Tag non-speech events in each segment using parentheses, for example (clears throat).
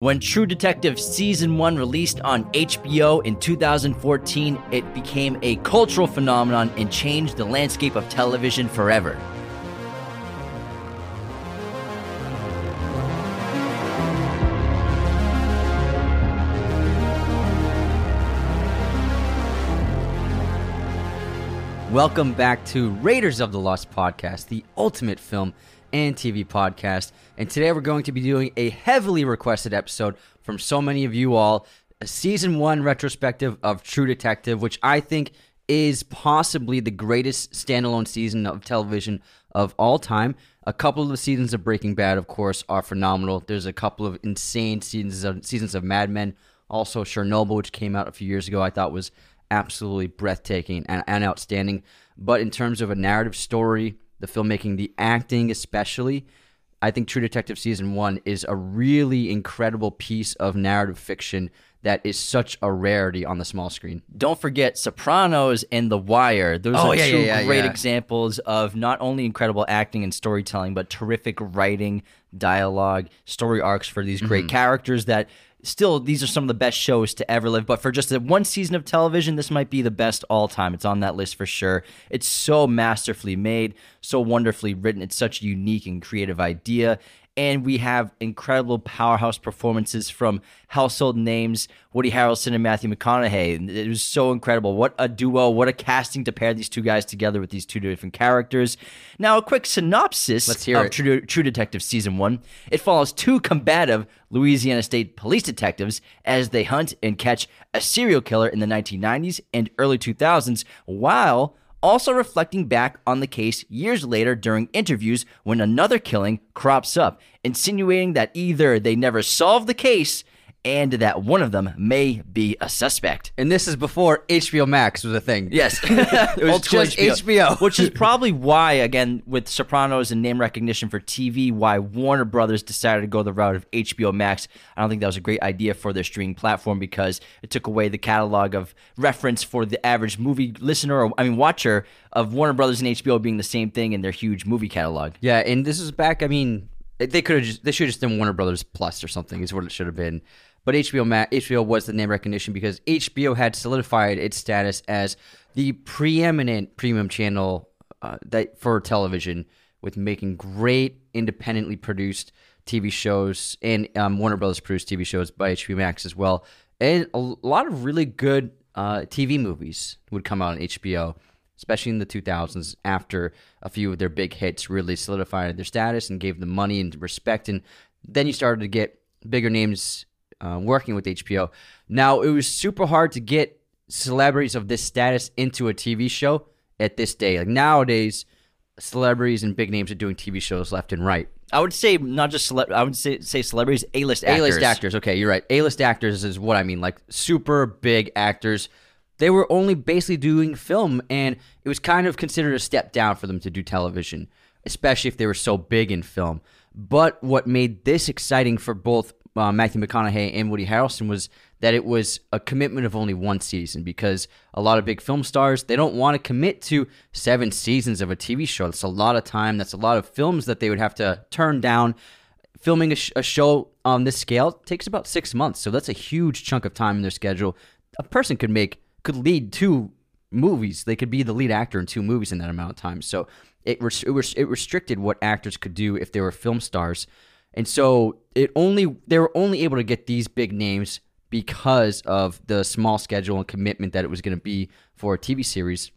When True Detective Season 1 released on HBO in 2014, it became a cultural phenomenon and changed the landscape of television forever. Welcome back to Raiders of the Lost podcast, the ultimate film and TV podcast. And today we're going to be doing a heavily requested episode from so many of you all a season one retrospective of True Detective, which I think is possibly the greatest standalone season of television of all time. A couple of the seasons of Breaking Bad, of course, are phenomenal. There's a couple of insane seasons of seasons of Mad Men, also Chernobyl, which came out a few years ago. I thought was absolutely breathtaking and, and outstanding. But in terms of a narrative story, the filmmaking, the acting, especially, I think True Detective season one is a really incredible piece of narrative fiction that is such a rarity on the small screen. Don't forget Sopranos and The Wire. Those Oh, are yeah, two yeah, great yeah. examples of not only incredible acting and storytelling, but terrific writing, dialogue, story arcs for these great Mm-hmm. characters that still these are some of the best shows to ever live. But for just one season of television, this might be the best all time. It's on that list for sure. It's so masterfully made, so wonderfully written. It's such a unique and creative idea. And we have incredible powerhouse performances from household names Woody Harrelson and Matthew McConaughey. It was so incredible. What a duo. What a casting to pair these two guys together with these two different characters. Now, a quick synopsis Let's hear of it. True, True Detective Season 1. It follows two combative Louisiana State police detectives as they hunt and catch a serial killer in the 1990s and early 2000s while also reflecting back on the case years later during interviews when another killing crops up, insinuating that either they never solved the case and that one of them may be a suspect. And this is before HBO Max was a thing. Yes, (laughs) (laughs) it was just HBO. (laughs) which is probably why, again, with Sopranos and name recognition for TV, why Warner Brothers decided to go the route of HBO Max. I don't think that was a great idea for their streaming platform because it took away the catalog of reference for the average movie listener, or I mean, watcher of Warner Brothers and HBO being the same thing in their huge movie catalog. Yeah, and this is back. I mean, they could have just they should have just done Warner Brothers Plus or something. Is what it should have been. But HBO Ma- HBO was the name recognition because HBO had solidified its status as the preeminent premium channel uh, that for television, with making great independently produced TV shows and um, Warner Brothers produced TV shows by HBO Max as well, and a lot of really good uh, TV movies would come out on HBO especially in the 2000s after a few of their big hits really solidified their status and gave them money and respect. And then you started to get bigger names uh, working with hbo now it was super hard to get celebrities of this status into a tv show at this day like nowadays celebrities and big names are doing tv shows left and right I would say not just cele- I would say say celebrities, A list actors. a-list actors. Okay, you're right. A-list actors is what I mean. Like super big actors. They were only basically doing film, and it was kind of considered a step down for them to do television, especially if they were so big in film. But what made this exciting for both uh, Matthew McConaughey and Woody Harrelson was that it was a commitment of only one season because a lot of big film stars they don't want to commit to seven seasons of a TV show. That's a lot of time. That's a lot of films that they would have to turn down filming a, sh- a show on this scale takes about six months so that's a huge chunk of time in their schedule a person could make could lead two movies they could be the lead actor in two movies in that amount of time so it, res- it, res- it restricted what actors could do if they were film stars and so it only they were only able to get these big names because of the small schedule and commitment that it was going to be for a tv series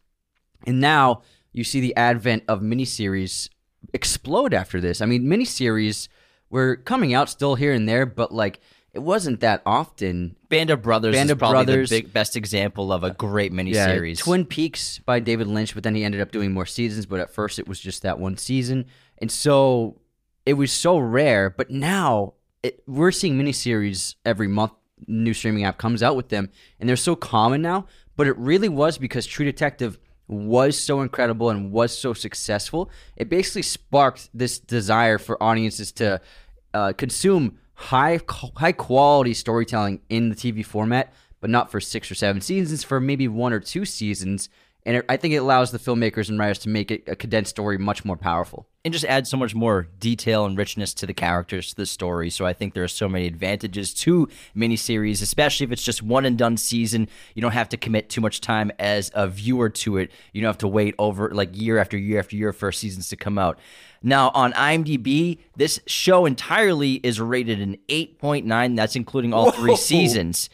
and now you see the advent of miniseries explode after this. I mean, miniseries were coming out still here and there, but like it wasn't that often. Band of Brothers Band is of probably Brothers. the big, best example of a great miniseries. Twin Peaks by David Lynch, but then he ended up doing more seasons, but at first it was just that one season. And so it was so rare, but now it, we're seeing miniseries every month. New streaming app comes out with them, and they're so common now. But it really was because True Detective was so incredible and was so successful. It basically sparked this desire for audiences to uh, consume high high quality storytelling in the TV format, but not for six or seven seasons, for maybe one or two seasons. And it, I think it allows the filmmakers and writers to make it a condensed story much more powerful. And just adds so much more detail and richness to the characters, to the story. So I think there are so many advantages to miniseries, especially if it's just one and done season. You don't have to commit too much time as a viewer to it. You don't have to wait over like year after year after year for seasons to come out. Now, on IMDb, this show entirely is rated an 8.9. That's including all three seasons.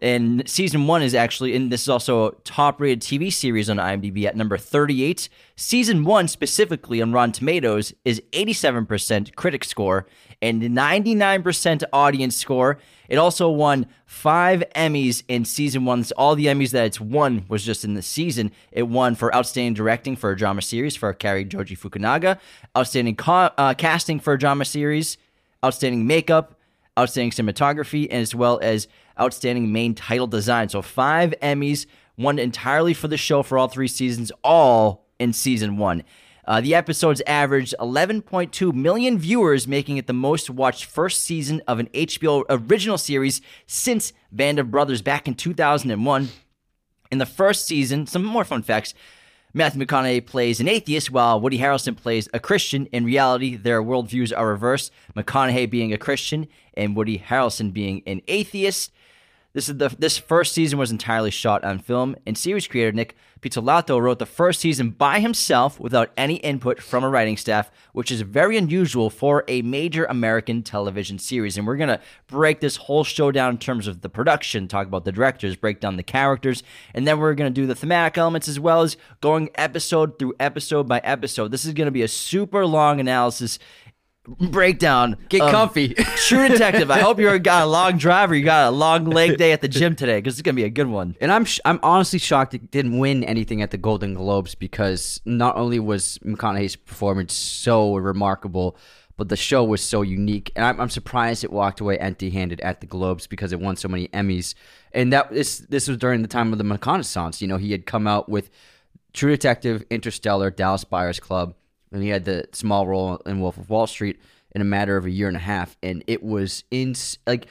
And season one is actually, and this is also a top rated TV series on IMDb at number 38. Season one, specifically on Rotten Tomatoes, is 87% critic score and 99% audience score. It also won five Emmys in season one. All the Emmys that it's won was just in the season. It won for outstanding directing for a drama series for Cary Joji Fukunaga, outstanding uh, casting for a drama series, outstanding makeup, outstanding cinematography, and as well as outstanding main title design. So five Emmys, won entirely for the show for all three seasons, all in season one. Uh, the episodes averaged 11.2 million viewers, making it the most watched first season of an HBO original series since Band of Brothers back in 2001. In the first season, some more fun facts. Matthew McConaughey plays an atheist while Woody Harrelson plays a Christian. In reality, their worldviews are reversed. McConaughey being a Christian and Woody Harrelson being an atheist. This is the this first season was entirely shot on film, and series creator Nic Pizzolatto wrote the first season by himself without any input from a writing staff, which is very unusual for a major American television series. And we're gonna break this whole show down in terms of the production, talk about the directors, break down the characters, and then we're gonna do the thematic elements as well as going episode through episode by episode. This is gonna be a super long analysis breakdown. Get of comfy. (laughs) True Detective. I hope you got a long drive or you got a long leg day at the gym today because it's gonna be a good one. And I'm sh- I'm honestly shocked it didn't win anything at the Golden Globes because not only was McConaughey's performance so remarkable, but the show was so unique. And I'm, I'm surprised it walked away empty-handed at the Globes because it won so many Emmys. And that this this was during the time of the McConaissance. You know, he had come out with True Detective, Interstellar, Dallas Buyers Club, and he had the small role in Wolf of Wall Street in a matter of a year and a half, and it was in like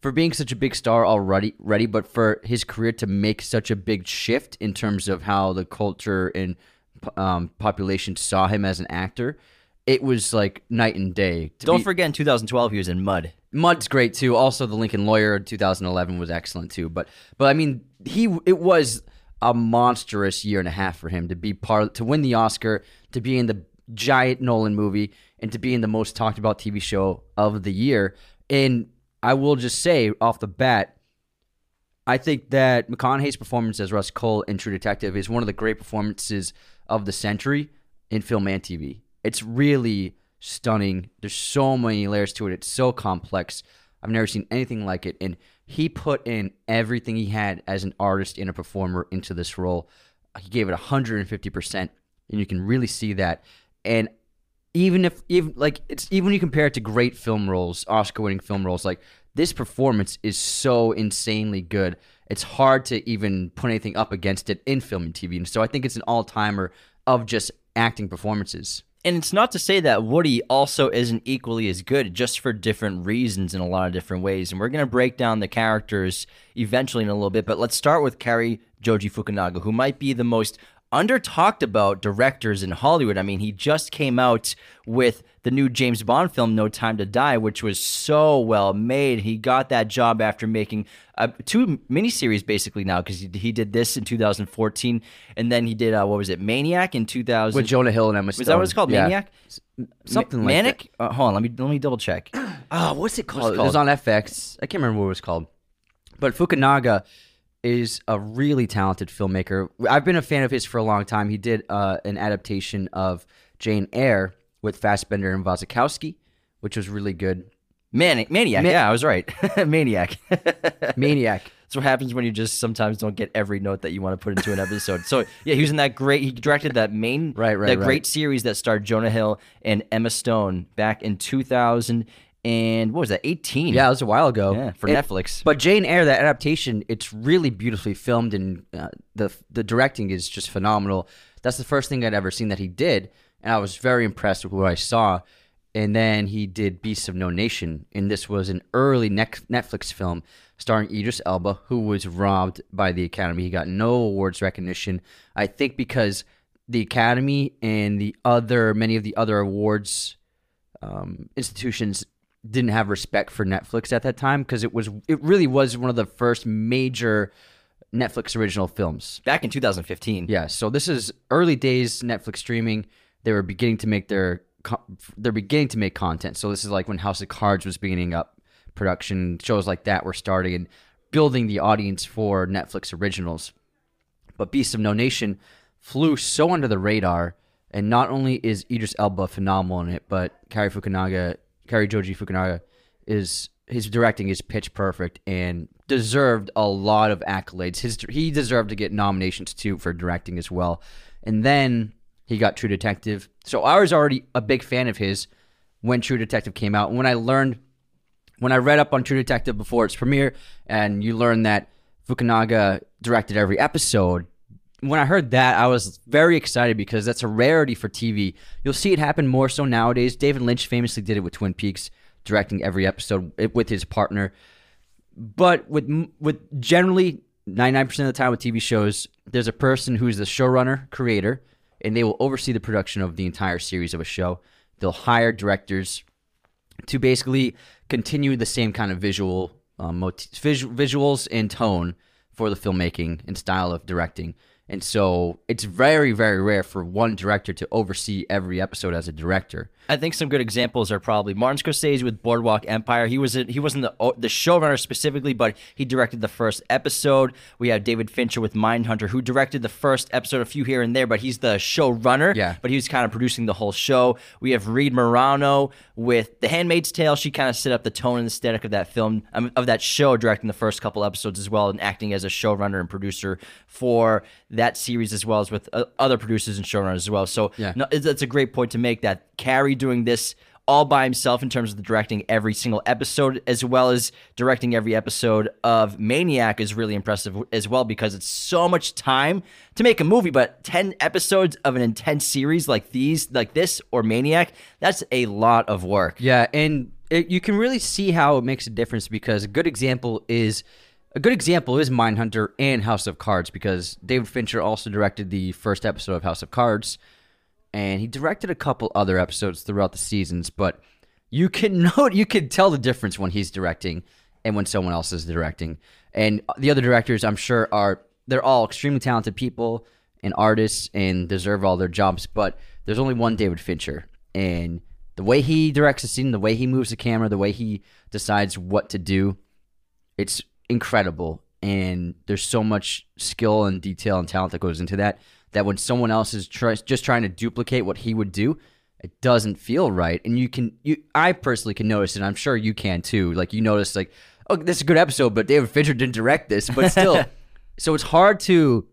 for being such a big star already, ready, but for his career to make such a big shift in terms of how the culture and um, population saw him as an actor, it was like night and day. To Don't be- forget in 2012 he was in Mud. Mud's great too. Also, the Lincoln Lawyer 2011 was excellent too. But but I mean, he it was a monstrous year and a half for him to be part to win the Oscar, to be in the giant Nolan movie, and to be in the most talked about TV show of the year. And I will just say off the bat, I think that McConaughey's performance as Rust Cohle in True Detective is one of the great performances of the century in film and TV. It's really stunning. There's so many layers to it. It's so complex. I've never seen anything like it. And he put in everything he had as an artist and a performer into this role. He gave it 150%, and you can really see that. And even if even like it's even when you compare it to great film roles, Oscar-winning film roles, like this performance is so insanely good. It's hard to even put anything up against it in film and TV. And so I think it's an all-timer of just acting performances. And it's not to say that Woody also isn't equally as good, just for different reasons in a lot of different ways. And we're going to break down the characters eventually in a little bit. But let's start with Cary Joji Fukunaga, who might be the most under talked about directors in Hollywood. I mean, he just came out with the new James Bond film, No Time to Die, which was so well made. He got that job after making uh, two miniseries basically now because he, he did this in 2014 and then he did, uh, what was it, Maniac in 2000. With Jonah Hill and Emma Stone. Was that what it's called? Yeah. Maniac? Something Ma- like Manic? Uh, hold on, let me let me double check. Oh, (clears throat) what's it called? it It was on FX. I can't remember what it was called. But Fukunaga is a really talented filmmaker. I've been a fan of his for a long time. He did uh, an adaptation of Jane Eyre with Fassbender and Wasikowska, which was really good. Manic, Maniac. yeah, I was right. (laughs) Maniac. (laughs) Maniac. That's what happens when you just sometimes don't get every note that you want to put into an episode. so yeah, he was in that great. He directed that main, Right, right, that right. great series that starred Jonah Hill and Emma Stone back in 2000 and what was that? 18. Yeah, it was a while ago. yeah, for And- Netflix. But Jane Eyre, that adaptation, it's really beautifully filmed, and uh, the the directing is just phenomenal. That's the first thing I'd ever seen that he did, and I was very impressed with what I saw. And then he did Beasts of No Nation, and this was an early Netflix film starring Idris Elba, who was robbed by the Academy. He got no awards recognition. I think because the Academy and the other many of the other awards um, institutions didn't have respect for Netflix at that time because it was it really was one of the first major Netflix original films. Back in 2015. Yeah, so this is early days Netflix streaming. They were beginning to make their they're beginning to make content. So this is like when House of Cards was beginning up production shows like that were starting and building the audience for Netflix originals. But Beasts of No Nation flew so under the radar, and not only is Idris Elba phenomenal in it, but Cary Fukunaga, Cary Joji Fukunaga, is his directing is pitch perfect and deserved a lot of accolades. His he deserved to get nominations too for directing as well. And then he got True Detective. So I was already a big fan of his when True Detective came out. And when I learned when I read up on True Detective before its premiere, and you learn that Fukunaga directed every episode, when I heard that, I was very excited because that's a rarity for TV. You'll see it happen more so nowadays. David Lynch famously did it with Twin Peaks, directing every episode with his partner. But with with generally 99% of the time with TV shows, there's a person who's the showrunner, creator, and they will oversee the production of the entire series of a show. They'll hire directors to basically continue the same kind of visual um, visuals and tone for the filmmaking and style of directing. And so it's very, very rare for one director to oversee every episode as a director. I think some good examples are probably Martin Scorsese with Boardwalk Empire. He was he wasn't the the showrunner specifically, but he directed the first episode. We have David Fincher with Mindhunter, who directed the first episode, a few here and there, but he's the showrunner. Yeah. But he was kind of producing the whole show. We have Reed Morano with The Handmaid's Tale. She kind of set up the tone and aesthetic of that film, um, of that show, directing the first couple episodes as well, and acting as a showrunner and producer for that series as well as with uh, other producers and showrunners as well. So Yeah. no, it's, it's a great point to make that Cary doing this all by himself in terms of the directing every single episode as well as directing every episode of Maniac is really impressive as well because it's so much time to make a movie but 10 episodes of an intense series like these like this or Maniac that's a lot of work. Yeah, and it, you can really see how it makes a difference because a good example is a good example is Mindhunter and House of Cards because David Fincher also directed the first episode of House of Cards, and he directed a couple other episodes throughout the seasons. But you can (laughs) note, you can tell the difference when he's directing and when someone else is directing. And the other directors, I'm sure, are they're all extremely talented people and artists and deserve all their jobs. But there's only one David Fincher, and the way he directs the scene, the way he moves the camera, the way he decides what to do, it's incredible. And there's so much skill and detail and talent that goes into that. That when someone else is try- just trying to duplicate what he would do, it doesn't feel right. And you can, you, I personally can notice, and I'm sure you can too. Like you notice, like, oh, this is a good episode, but David Fincher didn't direct this, but still. (laughs) so it's hard to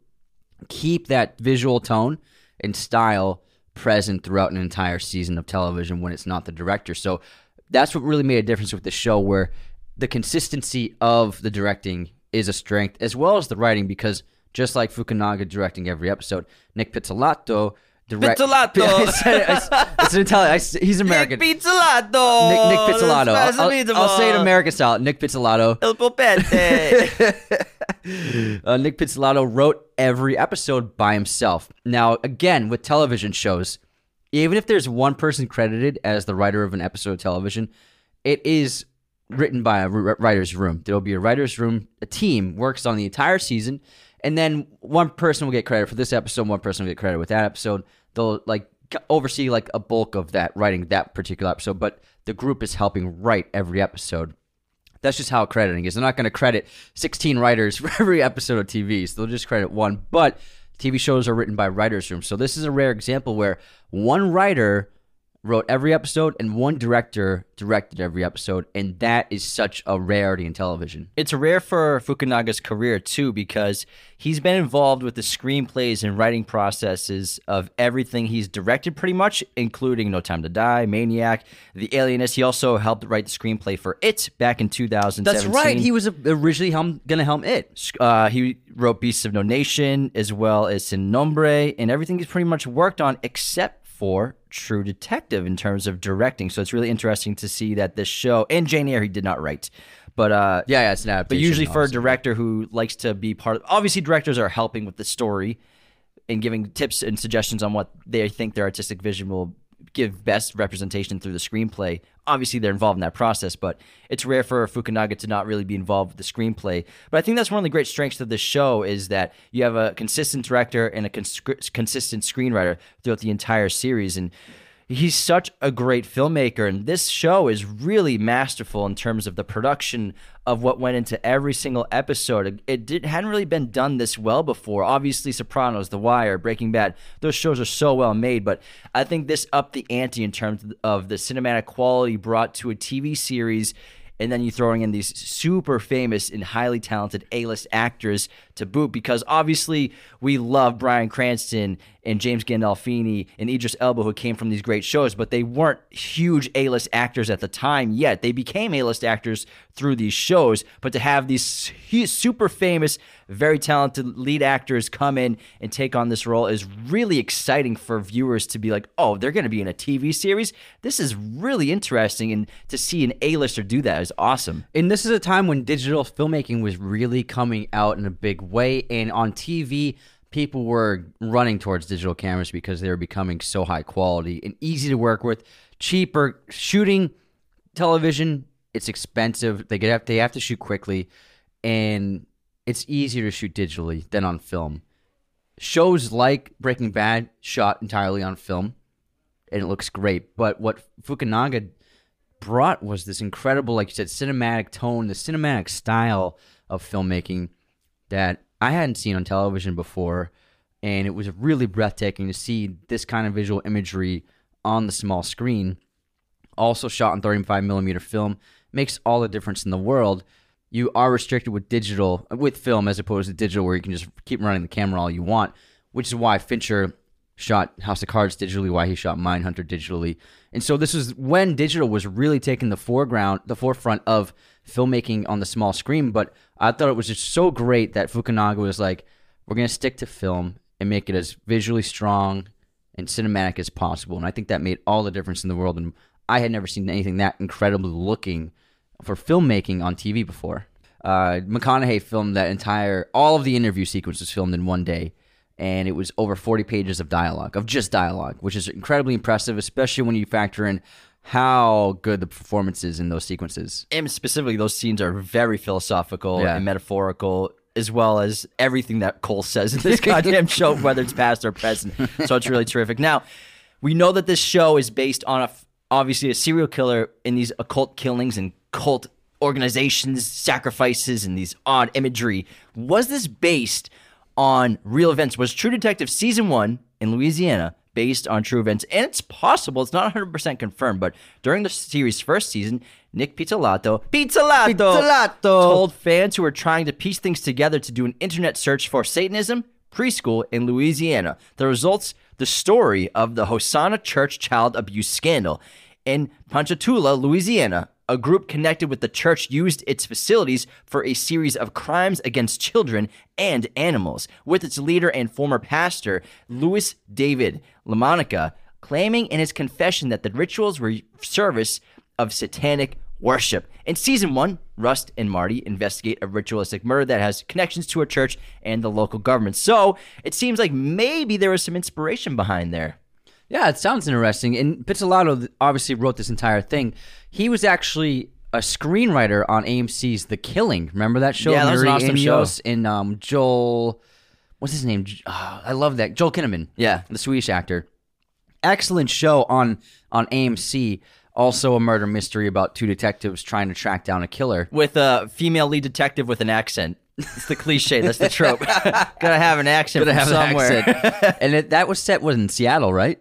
keep that visual tone and style present throughout an entire season of television when it's not the director. So that's what really made a difference with the show, where the consistency of the directing is a strength as well as the writing, because just like Fukunaga directing every episode, Nic Pizzolatto. Direct- Pizzolatto! I said (laughs) it, I it's an Italian. I he's American. Nic, Pizzolatto! Nic Pizzolatto. I'll, I'll- say it American style. Nic Pizzolatto. Il popete. (laughs) uh, Nic Pizzolatto wrote every episode by himself. Now, again, with television shows, even if there's one person credited as the writer of an episode of television, it is written by a writer's room. There'll be a writer's room, a team works on the entire season, and then one person will get credit for this episode, one person will get credit with that episode. They'll like oversee like a bulk of that writing that particular episode, but the group is helping write every episode. That's just how crediting is. They're not going to credit 16 writers (laughs) for every episode of TV, so they'll just credit one. But TV shows are written by writers' rooms. So this is a rare example where one writer wrote every episode and one director directed every episode, and that is such a rarity in television. it's rare for Fukunaga's career too because he's been involved with the screenplays and writing processes of everything he's directed pretty much including No Time to Die, Maniac, The Alienist. He also helped write the screenplay for It back in 2017. That's right. He was originally helm, gonna helm it. uh, he wrote Beasts of No Nation as well as Sin Nombre, and everything he's pretty much worked on except for True Detective in terms of directing. So it's really interesting to see that this show and Jane Eyre he did not write, but uh, Yeah, yeah, it's an but usually for a obviously. director who likes to be part of, obviously directors are helping with the story. and giving tips and suggestions on what they think their artistic vision will give best representation through the screenplay. Obviously, they're involved in that process, but it's rare for Fukunaga to not really be involved with the screenplay. But I think that's one of the great strengths of this show is that you have a consistent director and a cons- consistent screenwriter throughout the entire series, and he's such a great filmmaker and this show is really masterful in terms of the production of what went into every single episode. It did, hadn't really been done this well before. Obviously sopranos the wire breaking bad those shows are so well made but i think this upped the ante in terms of the cinematic quality brought to a tv series and then you throwing in these super famous and highly talented A-list actors to boot because obviously we love Bryan Cranston and James Gandolfini and Idris Elba who came from these great shows, but they weren't huge A-list actors at the time yet. They became A-list actors through these shows, but to have these super famous, very talented lead actors come in and take on this role is really exciting for viewers to be like, "Oh, they're going to be in a TV series. This is really interesting." And to see an A-lister do that is awesome. And this is a time when digital filmmaking was really coming out in a big way and on TV people were running towards digital cameras because they were becoming so high quality and easy to work with, cheaper. Shooting television, it's expensive. They get they have to shoot quickly, and it's easier to shoot digitally than on film. Shows like Breaking Bad shot entirely on film, and it looks great. But what Fukunaga brought was this incredible, like you said, cinematic tone, the cinematic style of filmmaking that I hadn't seen on television before, and it was really breathtaking to see this kind of visual imagery on the small screen. Also shot in 35 millimeter film makes all the difference in the world. You are restricted with digital, with film, as opposed to digital, where you can just keep running the camera all you want. Which is why Fincher shot House of Cards digitally, why he shot Mindhunter digitally. And so this was when digital was really taking the foreground, the forefront of filmmaking on the small screen. But I thought it was just so great that Fukunaga was like, we're going to stick to film and make it as visually strong and cinematic as possible. And I think that made all the difference in the world. And I had never seen anything that incredibly looking for filmmaking on TV before. Uh, McConaughey filmed that entire, all of the interview sequence was filmed in one day and it was over 40 pages of dialogue, of just dialogue, which is incredibly impressive, especially when you factor in how good the performance is in those sequences. And specifically, those scenes are very philosophical yeah. and metaphorical, as well as everything that Cohle says in this (laughs) goddamn show, whether it's past or present. So it's really terrific. Now, we know that this show is based on a obviously a serial killer in these occult killings and cult organizations, sacrifices, and these odd imagery. Was this based? on real events. Was True Detective season one in Louisiana based on true events? And it's possible, it's not 100% confirmed, but during the series' first season, Nic Pizzolatto, Pizzolatto, Pizzolatto told fans who were trying to piece things together to do an internet search for Satanism preschool in Louisiana. The results, the story of the Hosanna Church child abuse scandal in Ponchatoula, Louisiana, a group connected with the church used its facilities for a series of crimes against children and animals, with its leader and former pastor, Louis David LaMonica, claiming in his confession that the rituals were service of satanic worship. In season one, Rust and Marty investigate a ritualistic murder that has connections to a church and the local government. So it seems like maybe there was some inspiration behind there. Yeah, it sounds interesting. And Pizzolatto obviously wrote this entire thing. He was actually a screenwriter on AMC's The Killing. Remember that show? Yeah, that was an awesome show. And um, Joel, what's his name? Oh, I love that. Joel Kinnaman. Yeah, the Swedish actor. Excellent show on on AMC. Also, a murder mystery about two detectives trying to track down a killer with a female lead detective with an accent. It's the cliche. That's the trope. (laughs) Gotta have an accent Gotta have somewhere. An accent. (laughs) and it, that was set was in Seattle, right?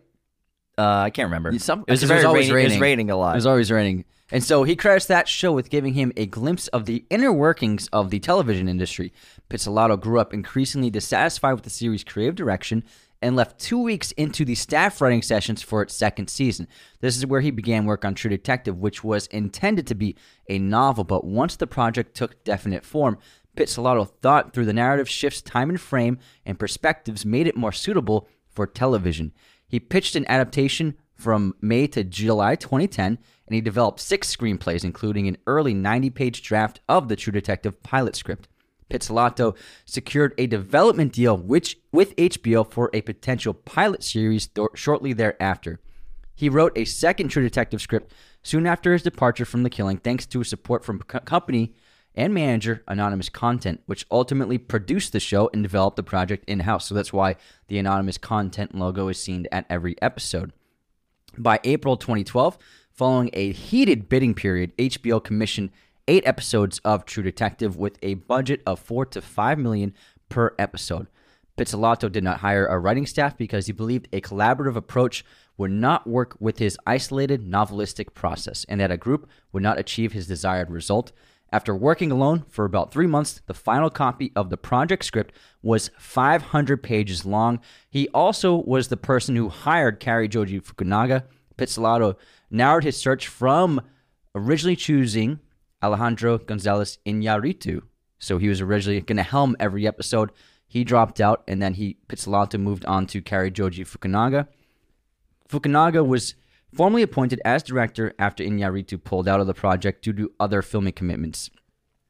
Uh, I can't remember. Some, it was, very it was always raining. It was raining a lot. It was always raining. And so he credits that show with giving him a glimpse of the inner workings of the television industry. Pizzolatto grew up increasingly dissatisfied with the series' creative direction and left two weeks into the staff writing sessions for its second season. This is where he began work on True Detective, which was intended to be a novel, but once the project took definite form, Pizzolatto thought through the narrative shifts, time and frame, and perspectives made it more suitable for television. He pitched an adaptation from May to July 2010, and he developed six screenplays, including an early 90 page draft of the True Detective pilot script. Pizzolatto secured a development deal which, with HBO for a potential pilot series th- shortly thereafter. He wrote a second True Detective script soon after his departure from The Killing, thanks to support from co- company and manager Anonymous Content, which ultimately produced the show and developed the project in house. So that's why the Anonymous Content logo is seen at every episode. By April 2012, following a heated bidding period, HBO commissioned eight episodes of True Detective with a budget of four to five million per episode. Pizzolatto did not hire a writing staff because he believed a collaborative approach would not work with his isolated novelistic process and that a group would not achieve his desired result. After working alone for about three months, the final copy of the project script was 500 pages long. He also was the person who hired Cary Joji Fukunaga. Pizzolatto narrowed his search from originally choosing Alejandro Gonzalez Iñárritu. So he was originally going to helm every episode. He dropped out, and then he Pizzolatto moved on to Cary Joji Fukunaga. Fukunaga was formally appointed as director after Iñárritu pulled out of the project due to other filming commitments.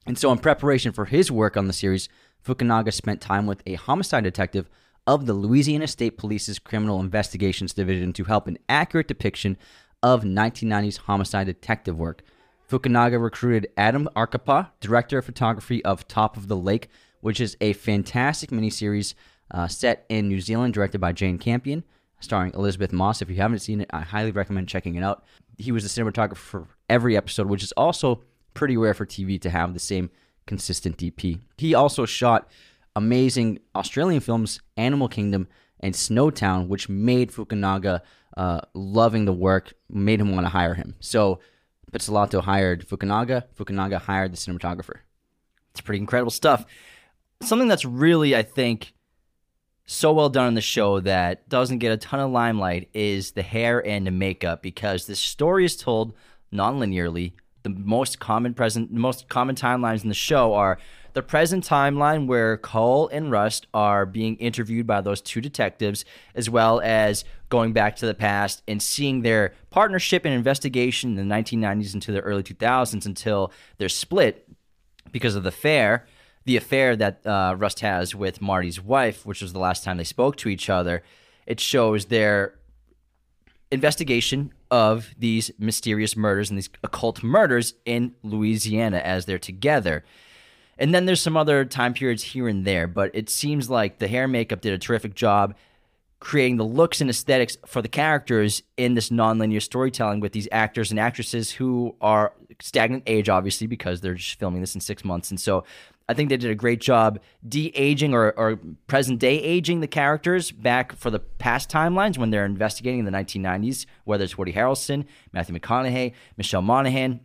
And so, in preparation for his work on the series, Fukunaga spent time with a homicide detective of the Louisiana State Police's Criminal Investigations Division to help an accurate depiction of 1990s homicide detective work. Fukunaga recruited Adam Arkapaw, director of photography of Top of the Lake, which is a fantastic miniseries uh, set in New Zealand, directed by Jane Campion starring Elisabeth Moss. If you haven't seen it, I highly recommend checking it out. He was the cinematographer for every episode, which is also pretty rare for TV to have the same consistent DP. He also shot amazing Australian films, Animal Kingdom and Snowtown, which made Fukunaga uh, loving the work, made him want to hire him. So Pizzolatto hired Fukunaga, Fukunaga hired the cinematographer. It's pretty incredible stuff. Something that's really, I think, so well done in the show that doesn't get a ton of limelight is the hair and the makeup because this story is told non-linearly. The most common present, the most common timelines in the show are the present timeline where Cohle and Rust are being interviewed by those two detectives, as well as going back to the past and seeing their partnership and investigation in the 1990s into the early 2000s until they're split because of the fair the affair that uh, Rust has with Marty's wife, which was the last time they spoke to each other, it shows their investigation of these mysterious murders and these occult murders in Louisiana as they're together. And then there's some other time periods here and there, but it seems like the hair makeup did a terrific job creating the looks and aesthetics for the characters in this nonlinear storytelling with these actors and actresses who are stagnant age, obviously, because they're just filming this in six months. And so I think they did a great job de aging or, or present day aging the characters back for the past timelines when they're investigating in the 1990s, whether it's Woody Harrelson, Matthew McConaughey, Michelle Monaghan,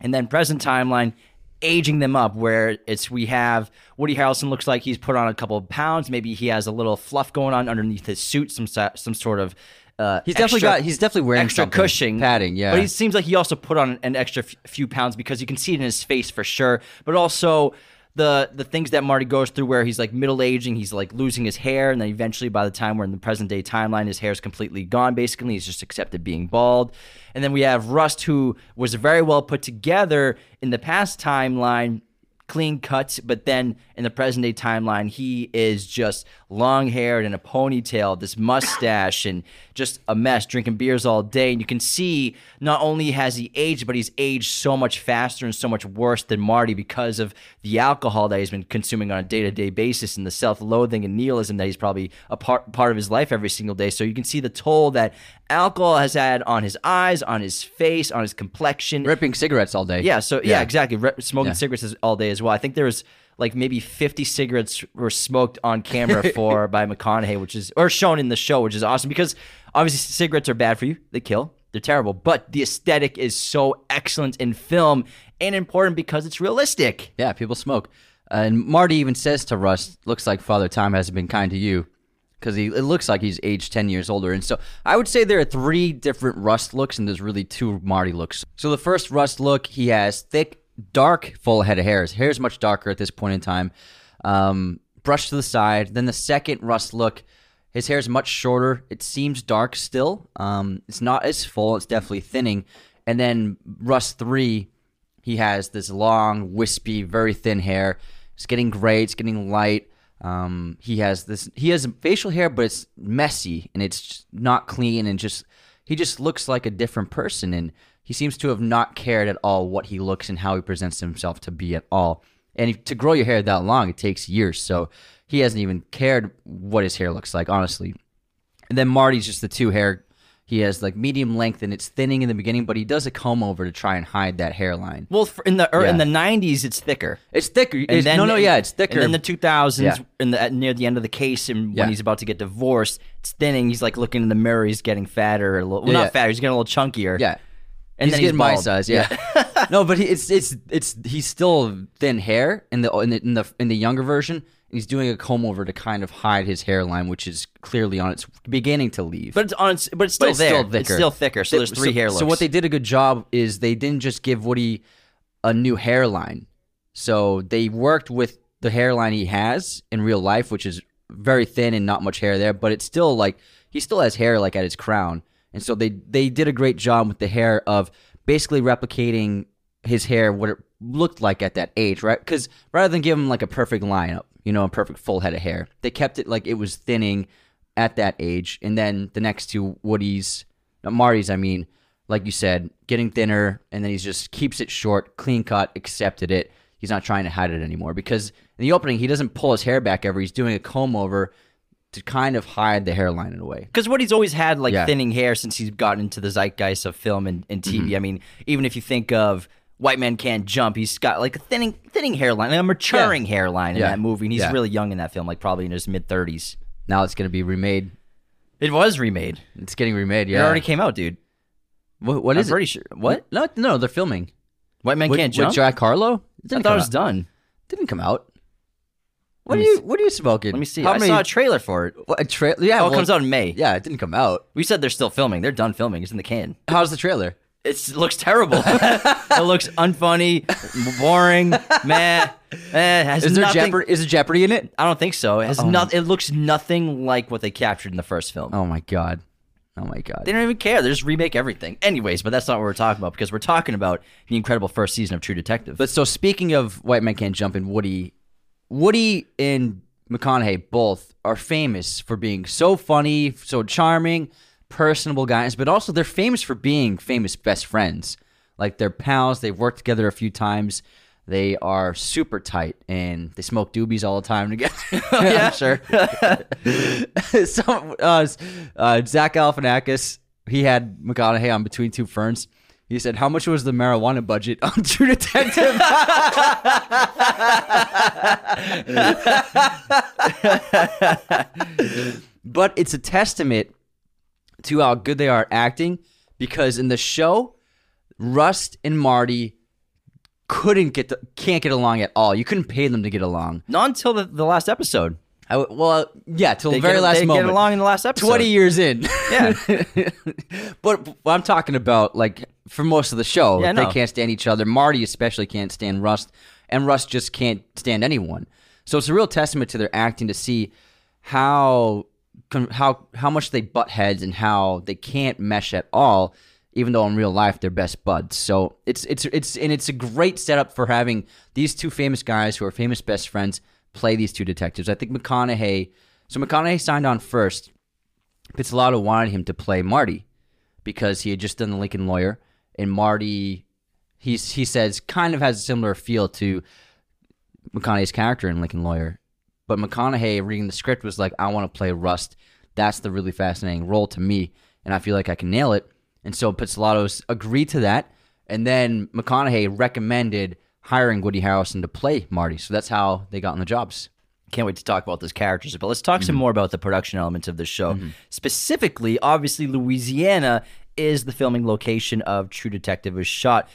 and then present timeline aging them up where it's we have Woody Harrelson looks like he's put on a couple of pounds. Maybe he has a little fluff going on underneath his suit some some sort of uh, he's definitely got he's definitely wearing extra cushioning padding yeah. But he seems like he also put on an extra f- few pounds because you can see it in his face for sure. But also the the things that Marty goes through where he's like middle aging, he's like losing his hair, and then eventually by the time we're in the present day timeline, his hair is completely gone. Basically, he's just accepted being bald. And then we have Rust, who was very well put together in the past timeline, clean cuts, but then in the present day timeline, he is just long haired and a ponytail, this mustache, and just a mess, drinking beers all day. And you can see not only has he aged, but he's aged so much faster and so much worse than Marty because of the alcohol that he's been consuming on a day to day basis and the self loathing and nihilism that he's probably a part, part of his life every single day. So you can see the toll that alcohol has had on his eyes, on his face, on his complexion. ripping cigarettes all day Yeah, so yeah, Yeah. exactly. Re- smoking Yeah. cigarettes all day as well. I think there was like maybe 50 cigarettes were smoked on camera (laughs) for by McConaughey, which is or shown in the show, which is awesome because obviously cigarettes are bad for you. They kill. They're terrible, but the aesthetic is so excellent in film and important because it's realistic. yeah people smoke uh, and Marty even says to Rust looks like Father Time hasn't been kind to you because he it looks like he's aged 10 years older and so I would say there are three different Rust looks and there's really two Marty looks so the first Rust look he has thick dark full head of hair his hair is much darker at this point in time um, brushed to the side then the second Rust look his hair is much shorter it seems dark still um, it's not as full it's definitely thinning and then Rust 3 he has this long, wispy, very thin hair. It's getting gray. It's getting light. Um, he has this. He has facial hair, but it's messy and it's not clean and just he just looks like a different person and he seems to have not cared at all what he looks and how he presents himself to be at all. And if, to grow your hair that long, it takes years. So he hasn't even cared what his hair looks like, honestly. And then Marty's just the two hair. He has like medium length and it's thinning in the beginning, but he does a comb over to try and hide that hairline. Well, for- in the er, in the '90s, it's thicker. It's thicker. It's- no, no, yeah, it's thicker. And then the 2000s, Yeah. in the at, near the end of the case, and Yeah. when he's about to get divorced, it's thinning. He's like looking in the mirror. He's getting fatter. A little, well, Yeah, not fatter. He's getting a little chunkier. Yeah. And he's then he's getting my bald. size, yeah. (laughs) no, but he, it's it's it's he's still thin hair in the in the in the in the younger version. And he's doing a comb over to kind of hide his hairline, which is clearly on its beginning to leave. But it's on. It's, but it's still it's there. still It's thicker. still thicker. So there's three so, hair looks. So what they did a good job is they didn't just give Woody a new hairline. So they worked with the hairline he has in real life, which is very thin and not much hair there, but it's still like he still has hair like at his crown. And so they they did a great job with the hair of basically replicating his hair what it looked like at that age, right? Because rather than give him like a perfect lineup, you know, a perfect full head of hair, they kept it like it was thinning at that age. And then the next two Woody's, not Marty's, I mean, like you said, getting thinner, and then he just keeps it short, clean cut, accepted it. He's not trying to hide it anymore because in the opening he doesn't pull his hair back ever. He's doing a comb over to kind of hide the hairline in a way. because what he's always had like Yeah. thinning hair since he's gotten into the zeitgeist of film and, and TV. Mm-hmm. I mean, even if you think of White Man Can't Jump, he's got like a thinning thinning hairline, a maturing hairline in Yeah. that movie, and he's Yeah. really young in that film, like probably in his mid thirties. Now it's going to be remade. It was remade. It's getting remade. Yeah, it already came out, dude. What, what I'm is it? pretty sure. What? No, no, they're filming. White Man Can't with Jump. Jack Harlow? It I didn't thought it was out. done. Didn't come out. What are you? What are you smoking? Let me see. How I many, saw a trailer for it. what, a tra- Yeah, Oh, well, it comes out in May. Yeah, it didn't come out. We said they're still filming. They're done filming. It's in the can. How's the trailer? It's, it looks terrible. (laughs) it looks unfunny, boring, meh. Eh, has Is there nothing, Jeopardy? Is there Jeopardy in it? I don't think so. It has not. It looks nothing like what they captured in the first film. Oh my god. Oh my god. They don't even care. They just remake everything. Anyways, but that's not what we're talking about because we're talking about the incredible first season of True Detective. But so speaking of White Men Can't Jump and Woody, Woody and McConaughey both are famous for being so funny, so charming, personable guys, but also they're famous for being famous best friends. Like they're pals, they've worked together a few times. They are super tight and they smoke doobies all the time together. (laughs) yeah, sure. (laughs) so uh, uh, Zach Galifianakis, he had McConaughey on Between Two Ferns. He said, "How much was the marijuana budget on (laughs) True Detective?" but it's a testament to how good they are at acting because in the show, Rust and Marty couldn't get the, can't get along at all. You couldn't pay them to get along. not until the, the last episode. I w well, yeah, till the very get, last they moment. get along in the last episode. 20 years in. Yeah. (laughs) but, but I'm talking about like for most of the show, Yeah, they no. can't stand each other. Marty especially can't stand Rust, and Rust just can't stand anyone. So it's a real testament to their acting to see how how how much they butt heads and how they can't mesh at all. Even though in real life they're best buds, so it's it's it's and it's a great setup for having these two famous guys who are famous best friends play these two detectives. I think McConaughey. So McConaughey signed on first. Pizzolatto wanted him to play Marty because he had just done the Lincoln Lawyer, and Marty, he's he says, kind of has a similar feel to McConaughey's character in Lincoln Lawyer. But McConaughey reading the script was like, I want to play Rust. That's the really fascinating role to me, and I feel like I can nail it. And so Pizzolatto agreed to that, and then McConaughey recommended hiring Woody Harrelson to play Marty. So that's how they got on the jobs. Can't wait to talk about those characters. But let's talk some Mm-hmm. more about the production elements of the show. Specifically, obviously, Louisiana is the filming location of True Detective was shot.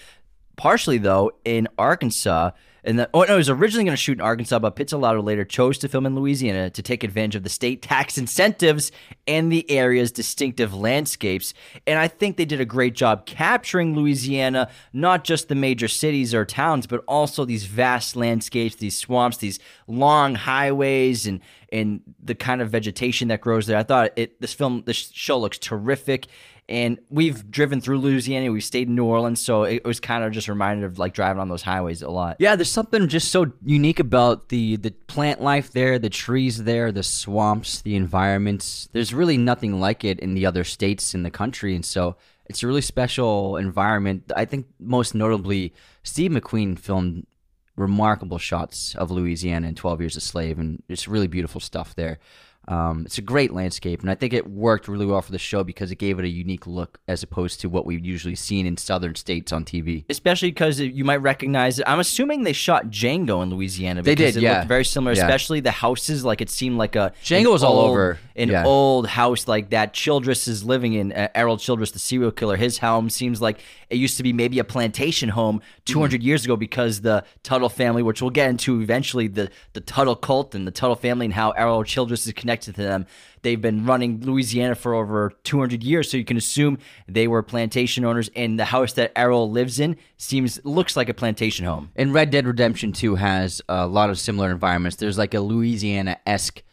Partially though in Arkansas, and the, oh no, it was originally going to shoot in Arkansas, but Pizzolatto later chose to film in Louisiana to take advantage of the state tax incentives and the area's distinctive landscapes. And I think they did a great job capturing Louisiana, not just the major cities or towns, but also these vast landscapes, these swamps, these long highways, and and the kind of vegetation that grows there. I thought it this film this show looks terrific. And we've driven through Louisiana. We've stayed in New Orleans, so it was kind of just reminded of like driving on those highways a lot. Yeah, there's something just so unique about the the plant life there, the trees there, the swamps, the environments. There's really nothing like it in the other states in the country, and so it's a really special environment. I think most notably, Steve McQueen filmed remarkable shots of Louisiana in 12 Years a Slave, and it's really beautiful stuff there. Um, it's a great landscape, and I think it worked really well for the show because it gave it a unique look as opposed to what we've usually seen in southern states on TV. Especially because you might recognize it. I'm assuming they shot Django in Louisiana. They did, it yeah. looked very similar. Yeah. Especially the houses, like it seemed like a Django an was all old- over. an Yeah. old house like that. Childress is living in. Uh, Errol Childress, the serial killer, his home seems like it used to be maybe a plantation home 200 Mm-hmm. years ago because the Tuttle family, which we'll get into eventually, the the Tuttle cult and the Tuttle family and how Errol Childress is connected to them. They've been running Louisiana for over 200 years, so you can assume they were plantation owners. And the house that Errol lives in seems looks like a plantation home. And Red Dead Redemption 2 has a lot of similar environments. There's like a Louisiana esque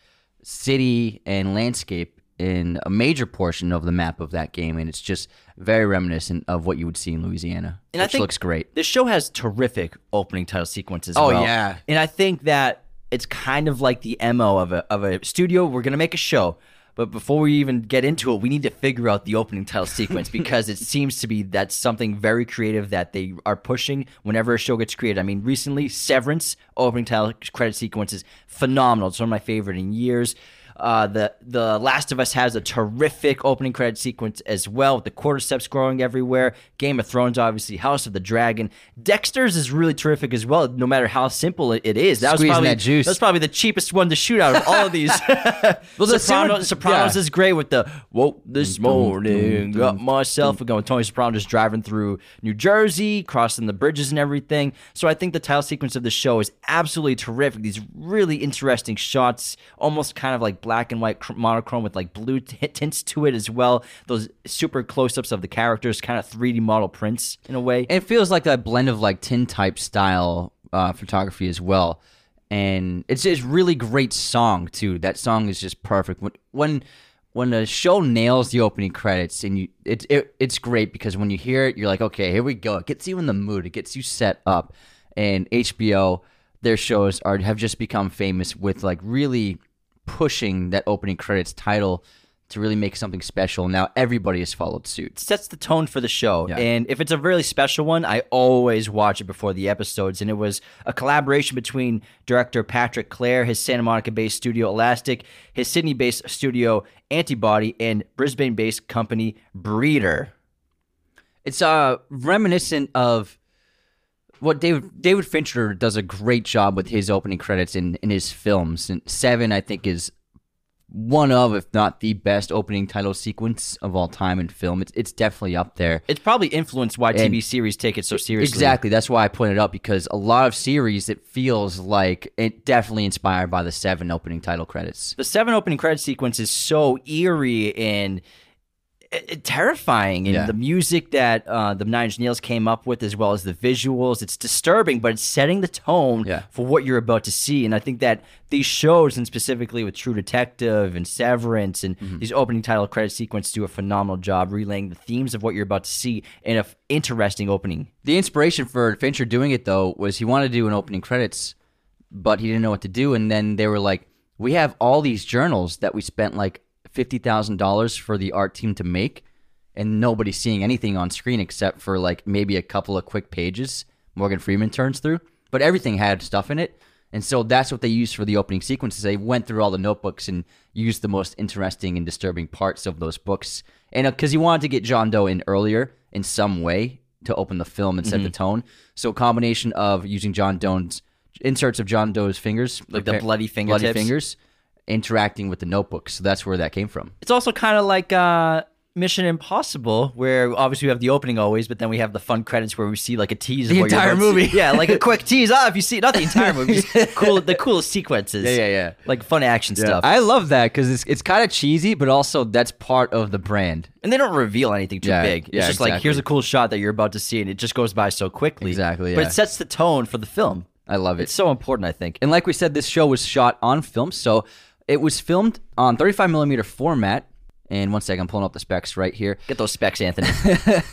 city and landscape in a major portion of the map of that game, and it's just very reminiscent of what you would see in Louisiana, And I which think looks great. This show has terrific opening title sequences. Oh, well. yeah. and I think that it's kind of like the mo of a of a studio. We're gonna make a show, but before we even get into it, we need to figure out the opening title sequence (laughs) because it seems to be that's something very creative that they are pushing whenever a show gets created. I mean, recently Severance opening title credit sequence is phenomenal. It's one of my favorite in years. Uh, the the Last of Us has a terrific opening credit sequence as well, with the cordyceps growing everywhere. Game of Thrones, obviously, House of the Dragon. Dexter's is really terrific as well, no matter how simple it, is. That was probably that juice. that's probably the cheapest one to shoot out of all of (laughs) these. well, the Sopranos, Sim- Sopranos yeah. is great with the woke this morning, got myself a going. Tony Soprano just driving through New Jersey, crossing the bridges and everything. So I think the title sequence of the show is absolutely terrific. These really interesting shots, almost kind of like black and white monochrome with like blue t- (laughs) tints to it as well. Those super close ups of the characters, kind of 3D model prints in a way. It feels like that blend of like tin type style uh, photography as well, and it's just really great song too. That song is just perfect. When when when a show nails the opening credits and you it's it, it's great because when you hear it, you're like, okay, here we go. It gets you in the mood. It gets you set up. And HBO, their shows are have just become famous with like really pushing that opening credits title to really make something special. Now everybody has followed suit. sets the tone for the show. Yeah. And if it's a really special one, I always watch it before the episodes. And it was a collaboration between director Patrick Clair, his Santa Monica based studio Elastic, his Sydney based studio Antibody, and Brisbane based company Breeder. It's uh reminiscent of what David David Fincher does a great job with his opening credits in in his films. And Seven, I think, is one of, if not the best opening title sequence of all time in film. It's it's definitely up there. It's probably influenced why And- TV series take it so seriously. Exactly. That's why I pointed out because a lot of series it feels like it definitely inspired by the seven opening title credits. The seven opening credit sequence is so eerie and terrifying and Yeah. the music that uh, the Nine Inch Nails came up with as well as the visuals it's disturbing but it's setting the tone Yeah. for what you're about to see and I think that these shows and specifically with True Detective and Severance and Mm-hmm. these opening title credit sequence do a phenomenal job relaying the themes of what you're about to see in a f- interesting opening The inspiration for Fincher doing it though was he wanted to do an opening credits, but he didn't know what to do. And then they were like, "We have all these journals that we spent like fifty thousand dollars for the art team to make, and nobody's seeing anything on screen except for like maybe a couple of quick pages Morgan Freeman turns through. But everything had stuff in it." And so that's what they used for the opening sequences. They went through all the notebooks and used the most interesting and disturbing parts of those books. And uh, because he wanted to get John Doe in earlier in some way to open the film and set the mm-hmm. tone. So a combination of using John Doe's inserts of John Doe's fingers, Like the bloody bloody fingers, interacting with the notebooks. So that's where that came from. It's also kind of like uh, Mission Impossible, where obviously we have the opening always, but then we have the fun credits where we see like a tease of The entire see. movie. Yeah, like a quick (laughs) tease. Ah, if you see not the entire movie, just (laughs) cool, the coolest sequences. Yeah, yeah, yeah. Like fun action stuff. I love that because it's it's kind of cheesy, but also that's part of the brand. and they don't reveal anything too Yeah, big. It's yeah, just like here's a cool shot that you're about to see, and it just goes by so quickly. Exactly, But it sets the tone for the film. I love it. It's so important, I think. And like we said, this show was shot on film, so It was filmed on 35 millimeter format. And one second, I'm pulling up the specs right here. Get those specs, Anthony. (laughs)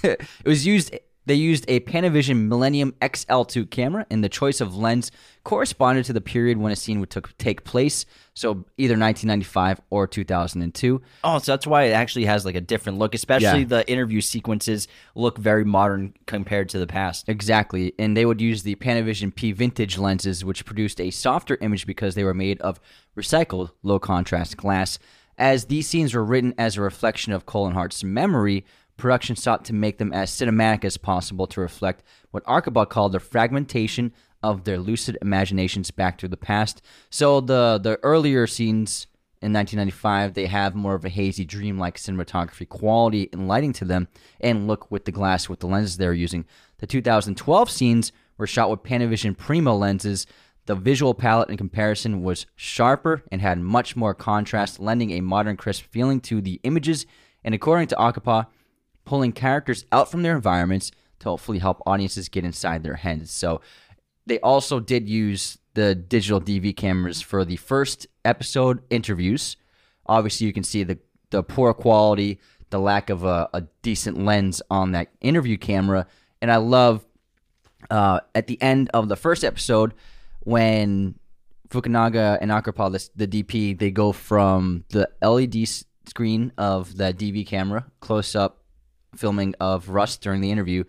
it was used. They used a Panavision Millennium XL2 camera, and the choice of lens corresponded to the period when a scene would took, take place. So either 1995 or 2002. oh, so that's why it actually has like a different look. Especially Yeah. the interview sequences look very modern compared to the past. Exactly. And they would use the Panavision P vintage lenses, which produced a softer image because they were made of recycled low contrast glass. As these scenes were written as a reflection of Cohle and Hart's memory, production sought to make them as cinematic as possible to reflect what Arkapaw called the fragmentation of their lucid imaginations back to the past. So the the earlier scenes in 1995, they have more of a hazy, dreamlike cinematography quality and lighting to them, and look with the glass with the lenses they're using. The 2012 scenes were shot with Panavision Primo lenses. The visual palette in comparison was sharper and had much more contrast, lending a modern, crisp feeling to the images. And according to Arkapaw, pulling characters out from their environments to hopefully help audiences get inside their heads. So they also did use the digital DV cameras for the first episode interviews. Obviously, you can see the the poor quality, the lack of a, a decent lens on that interview camera, and I love uh, at the end of the first episode when Fukunaga and Arkapaw, the, the DP, they go from the LED screen of that DV camera, close up filming of Rust during the interview.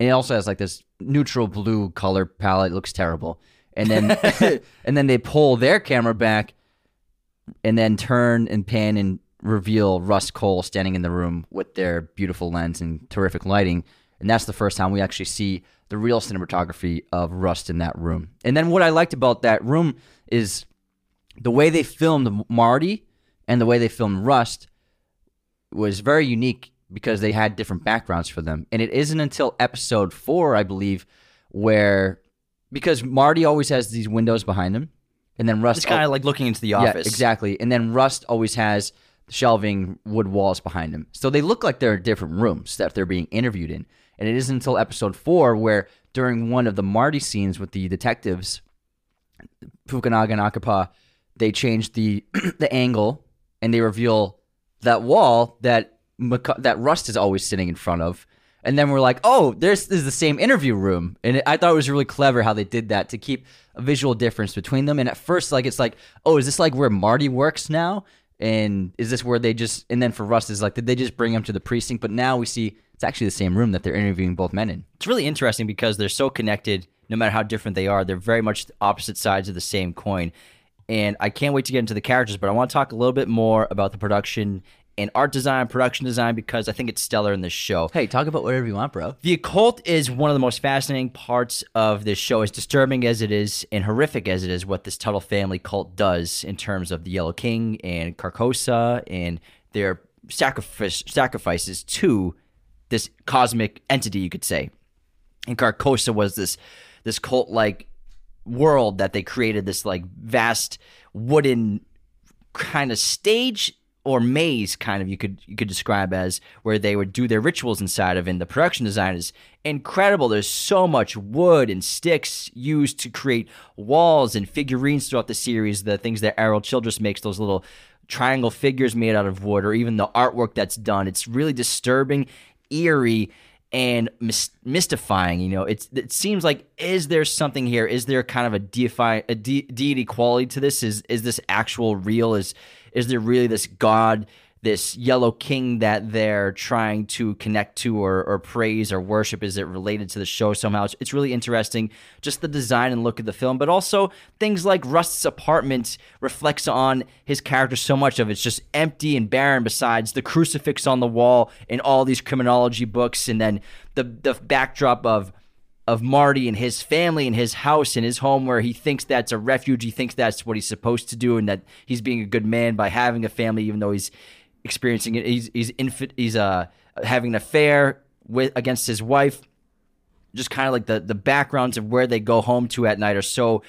And it also has like this neutral blue color palette. It looks terrible. And then (laughs) (laughs) and then they pull their camera back and then turn and pan and reveal Rust Cohle standing in the room with their beautiful lens and terrific lighting. And that's the first time we actually see the real cinematography of Rust in that room. And then what I liked about that room is the way they filmed Marty and the way they filmed Rust was very unique because they had different backgrounds for them. And it isn't until episode four, I believe, where because Marty always has these windows behind him, and then Rust It's kind of like looking into the office. yeah, exactly. And then Rust always has shelving wood walls behind him. So they look like they're in different rooms that they're being interviewed in. And it isn't until episode four where during one of the Marty scenes with the detectives, Fukunaga and Arkapaw, they change the (clears throat) the angle and they reveal that wall that that Rust is always sitting in front of. And then we're like, oh, there's this is the same interview room, and it, I thought it was really clever how they did that to keep a visual difference between them. And at first, like it's like, oh, is this like where Marty works now? And is this where they just? And then for Rust is like, did they just bring him to the precinct? But now we see it's actually the same room that they're interviewing both men in. It's really interesting because they're so connected. No matter how different they are, they're very much opposite sides of the same coin. And I can't wait to get into the characters, but I want to talk a little bit more about the production and art design, production design, because I think it's stellar in this show. Hey, talk about whatever you want, bro. The occult is one of the most fascinating parts of this show. As disturbing as it is and horrific as it is, what this Tuttle family cult does in terms of the Yellow King and Carcosa and their sacrifice, sacrifices to this cosmic entity, you could say. And Carcosa was this this cult like world that they created, this like vast wooden kind of stage or maze kind of you could you could describe as where they would do their rituals inside of and the production design is incredible there's so much wood and sticks used to create walls and figurines throughout the series the things that Errol Childress makes those little triangle figures made out of wood or even the artwork that's done it's really disturbing eerie and mys- mystifying. You know, it's it seems like is there something here? Is there kind of a deify a de- deity quality to this? Is is this actual real? Is is there really this god, this yellow king that they're trying to connect to or, or praise or worship? Is it related to the show somehow? It's, it's really interesting, just the design and look of the film, but also things like Rust's apartment reflects on his character so much of it's just empty and barren. Besides the crucifix on the wall and all these criminology books, and then the the backdrop of of Marty and his family and his house and his home where he thinks that's a refuge. He thinks that's what he's supposed to do and that he's being a good man by having a family, even though he's experiencing it. He's he's infi- he's uh having an affair with against his wife. Just kind of like the the backgrounds of where they go home to at night are so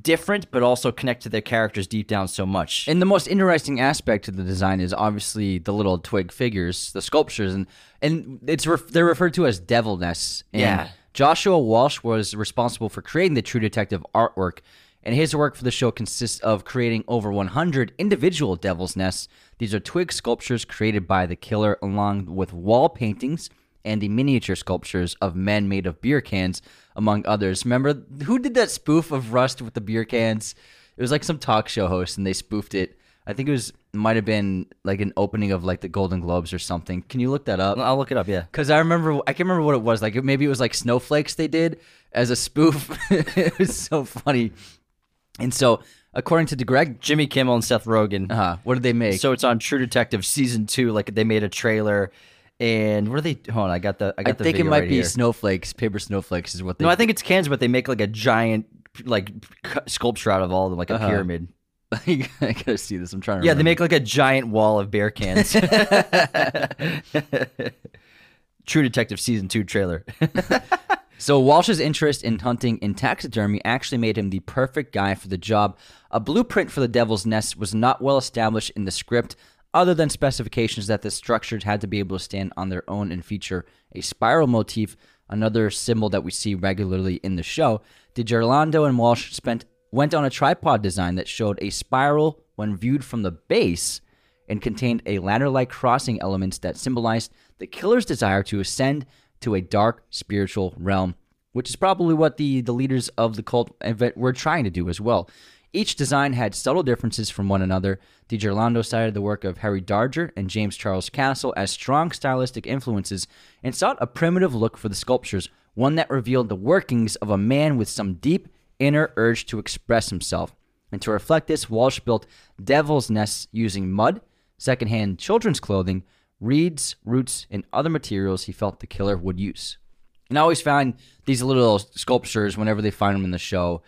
different, but also connect to their characters deep down so much. And the most interesting aspect to the design is obviously the little twig figures, the sculptures, and and it's ref- they're referred to as devil nests. And Yeah. Joshua Walsh was responsible for creating the True Detective artwork, And his work for the show consists of creating over 100 individual devil's nests. These are twig sculptures created by the killer, along with wall paintings and the miniature sculptures of men made of beer cans, among others. Remember who did that spoof of Rust with the beer cans? It was like some talk show host, and they spoofed it. I think it was might have been like an opening of like the Golden Globes or something. Can you look that up? I'll look it up. Yeah. Because I remember, I can't remember what it was. Like maybe it was like snowflakes they did as a spoof. (laughs) it was so funny. And so, according to DiGerlando, Jimmy Kimmel and Seth Rogen. uh, what did they make? So it's on True Detective season two. Like they made a trailer, and what are they? Hold on, I got the. I got I the. think it might right be here. snowflakes, paper snowflakes is what they. No, I think it's cans, but they make like a giant like sculpture out of all of them, like a Uh-huh. pyramid. (laughs) I gotta see this. I'm trying to. Yeah, they make like a giant wall of bear cans. (laughs) True Detective season two trailer. (laughs) So Walsh's interest in hunting and taxidermy actually made him the perfect guy for the job. A blueprint for the Devil's Nest was not well established in the script, other than specifications that the structures had to be able to stand on their own and feature a spiral motif, another symbol that we see regularly in the show. DiGerlando and Walsh spent went on a tripod design that showed a spiral when viewed from the base and contained a ladder-like crossing elements that symbolized the killer's desire to ascend to a dark spiritual realm, which is probably what the, the leaders of the cult were trying to do as well. Each design had subtle differences from one another. DiGerlando cited the work of Harry Darger and James Charles Castle as strong stylistic influences and sought a primitive look for the sculptures, one that revealed the workings of a man with some deep inner urge to express himself. And to reflect this, Walsh built devil's nests using mud, secondhand children's clothing, reeds, roots, and other materials he felt the killer would use. And I always find these little sculptures, whenever they find them in the show,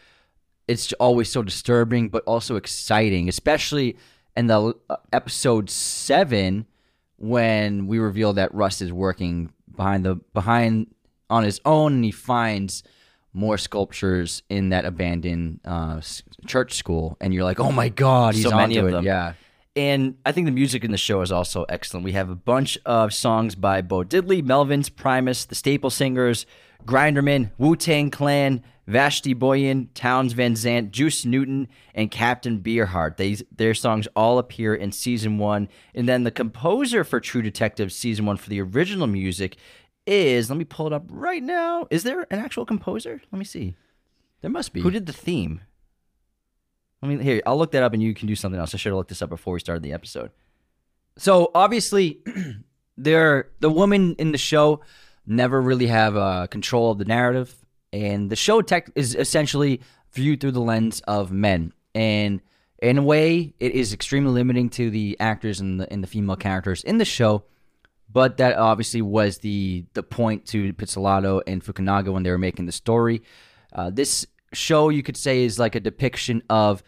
it's always so disturbing, but also exciting, especially in the uh, episode seven when we reveal that Rust is working behind the behind on his own, and he finds more sculptures in that abandoned uh, s- church school, and you're like, oh my god, he's So many of it. them. Yeah, And I think the music in the show is also excellent. We have a bunch of songs by Bo Diddley, Melvins, Primus, the Staple Singers, Grinderman, Wu Tang Clan, Vashti Bunyan, Townes Van Zandt, Juice Newton, and Captain Beefheart. These their songs all appear in season one. And then the composer for True Detective season one for the original music is let me pull it up right now. Is there an actual composer? Let me see. there must be. Who did the theme? Let me here. I'll look that up, and you can do something else. I should have looked this up before we started the episode. So obviously, (clears throat) they're the women in the show never really have uh, control of the narrative, and the show tech is essentially viewed through the lens of men. And in a way, it is extremely limiting to the actors and the and the female characters in the show. But that obviously was the the point to Pizzolatto and Fukunaga when they were making the story. Uh, this show, you could say, is like a depiction of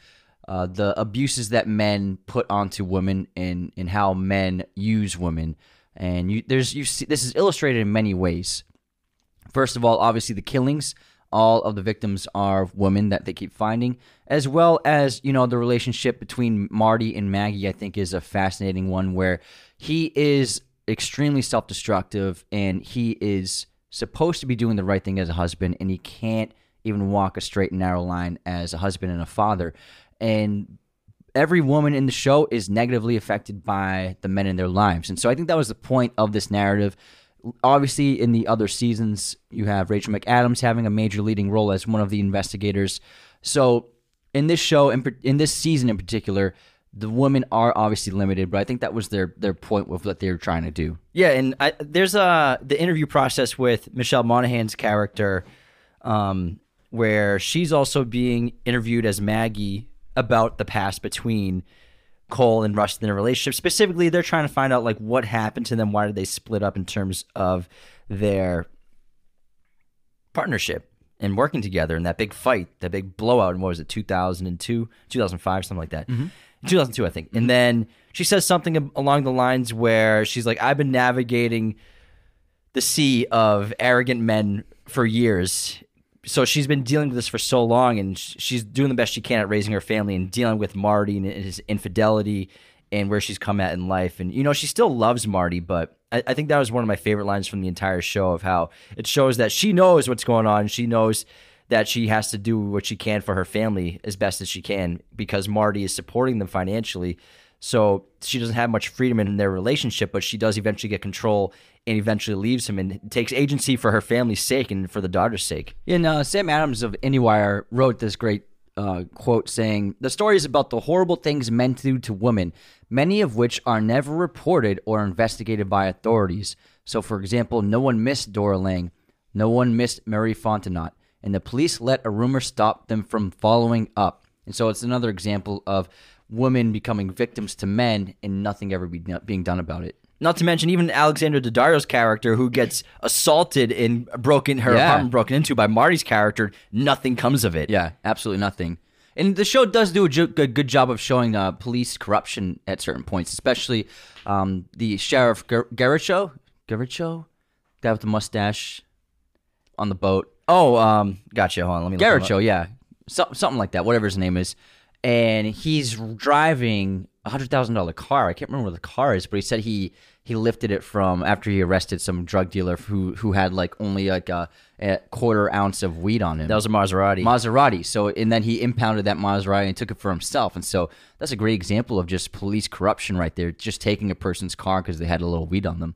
uh, the abuses that men put onto women and and how men use women. And you there's you see this is illustrated in many ways. First of all, obviously the killings. All of the victims are women that they keep finding, as well as you know the relationship between Marty and Maggie. I think is a fascinating one where he is extremely self-destructive and he is supposed to be doing the right thing as a husband, and he can't even walk a straight and narrow line as a husband and a father. And every woman in the show is negatively affected by the men in their lives. And so I think that was the point of this narrative. Obviously, in the other seasons, you have Rachel McAdams having a major leading role as one of the investigators. So in this show, in, in this season in particular, the women are obviously limited, but I think that was their their point with what they were trying to do. Yeah, and I, there's uh the interview process with Michelle Monaghan's character, um, where she's also being interviewed as Maggie about the past between Cohle and Rust in their relationship. Specifically, they're trying to find out like what happened to them. Why did they split up in terms of their partnership and working together in that big fight, that big blowout in what was it, 2002, 2005, something like that. 2002, I think. And mm-hmm. then she says something along the lines where she's like, I've been navigating the sea of arrogant men for years. So she's been dealing with this for so long, and she's doing the best she can at raising her family and dealing with Marty and his infidelity and where she's come at in life. And you know, she still loves Marty, but I, I think that was one of my favorite lines from the entire show of how it shows that she knows what's going on. She knows that she has to do what she can for her family as best as she can because Marty is supporting them financially. So she doesn't have much freedom in their relationship, but she does eventually get control and eventually leaves him and takes agency for her family's sake and for the daughter's sake. And uh, Sam Adams of IndieWire wrote this great uh, quote saying, The story is about the horrible things men do to women, many of which are never reported or investigated by authorities. So, for example, no one missed Dora Lang, no one missed Mary Fontenot, and the police let a rumor stop them from following up. And so it's another example of women becoming victims to men and nothing ever be, being done about it. Not to mention even Alexandra Daddario's character, who gets assaulted and broken her Yeah. apartment broken into by Marty's character. Nothing comes of it. Yeah, absolutely nothing. And the show does do a jo- good, good job of showing uh, police corruption at certain points, especially um, the sheriff Gar- Garricho, Garricho, guy with the mustache on the boat. Oh, um, gotcha. Hold on, let me. up. Garricho, yeah, so, something like that, whatever his name is. And he's driving a hundred thousand dollar car. I can't remember what the car is, but he said he he lifted it from after he arrested some drug dealer who who had like only like a, a quarter ounce of weed on him. That was a Maserati. Maserati. So and then he impounded that Maserati and took it for himself. And so that's a great example of just police corruption right there. Just taking a person's car because they had a little weed on them.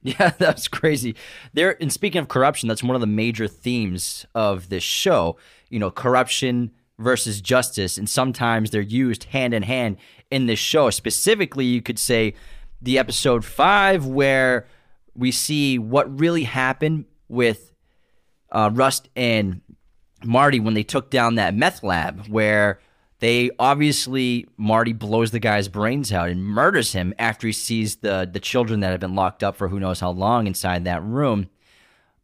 (laughs) Yeah, that's crazy. There and speaking of corruption, that's one of the major themes of this show. You know, corruption versus justice, and sometimes they're used hand in hand in this show. Specifically, you could say the episode five where we see what really happened with uh, Rust and Marty when they took down that meth lab, where they obviously Marty blows the guy's brains out and murders him after he sees the the children that have been locked up for who knows how long inside that room.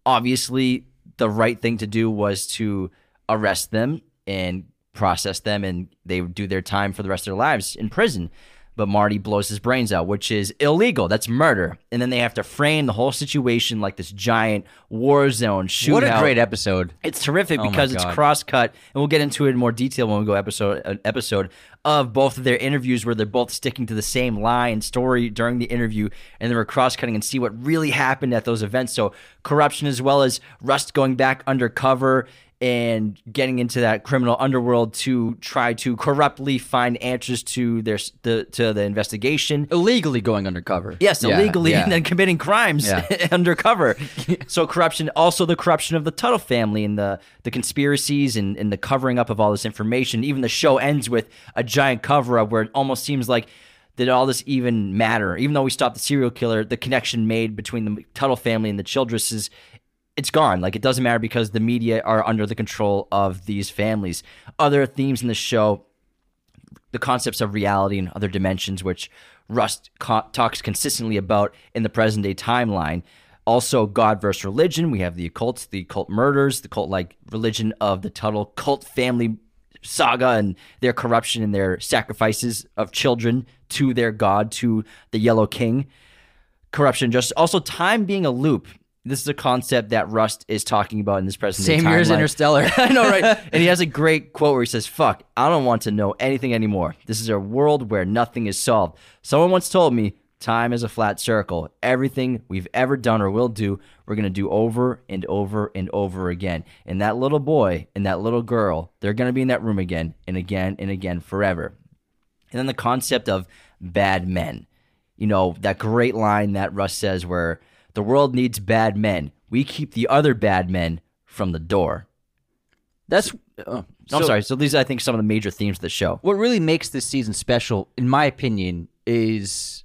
Obviously, the right thing to do was to arrest them and process them, and they would do their time for the rest of their lives in prison but Marty blows his brains out, which is illegal. That's murder. And then they have to frame the whole situation like this giant war zone shootout. What a great episode! It's terrific Oh because it's cross cut, and we'll get into it in more detail when we go episode an episode of both of their interviews where they're both sticking to the same line story during the interview, and then we're cross cutting and see what really happened at those events. So corruption as well as Rust going back undercover and getting into that criminal underworld to try to corruptly find answers to their the to the investigation. Illegally going undercover. Yes, Yeah, illegally yeah. (laughs) and then committing crimes Yeah. (laughs) undercover. (laughs) so corruption, also the corruption of the Tuttle family and the the conspiracies and, and the covering up of all this information. Even the show ends with a giant cover up where it almost seems like did all this even matter? Even though we stopped the serial killer, the connection made between the Tuttle family and the Childresses, it's gone. Like it doesn't matter because the media are under the control of these families. Other themes in the show the concepts of reality and other dimensions, which Rust co- talks consistently about in the present day timeline. Also, God versus religion. We have the occult, the occult murders, the cult like religion of the Tuttle cult family saga and their corruption and their sacrifices of children to their God, to the Yellow King. Corruption, just also time being a loop. This is a concept that Rust is talking about in this present Same year as. Interstellar. (laughs) I know, right? (laughs) And he has a great quote where he says, Fuck, I don't want to know anything anymore. This is a world where nothing is solved. Someone once told me, Time is a flat circle. Everything we've ever done or will do, we're going to do over and over and over again. And that little boy and that little girl, they're going to be in that room again and again and again forever. And then the concept of bad men. You know, that great line that Rust says where the world needs bad men. We keep the other bad men from the door. That's. Uh, I'm so sorry. So these, are, I think, some of the major themes of the show. What really makes this season special, in my opinion, is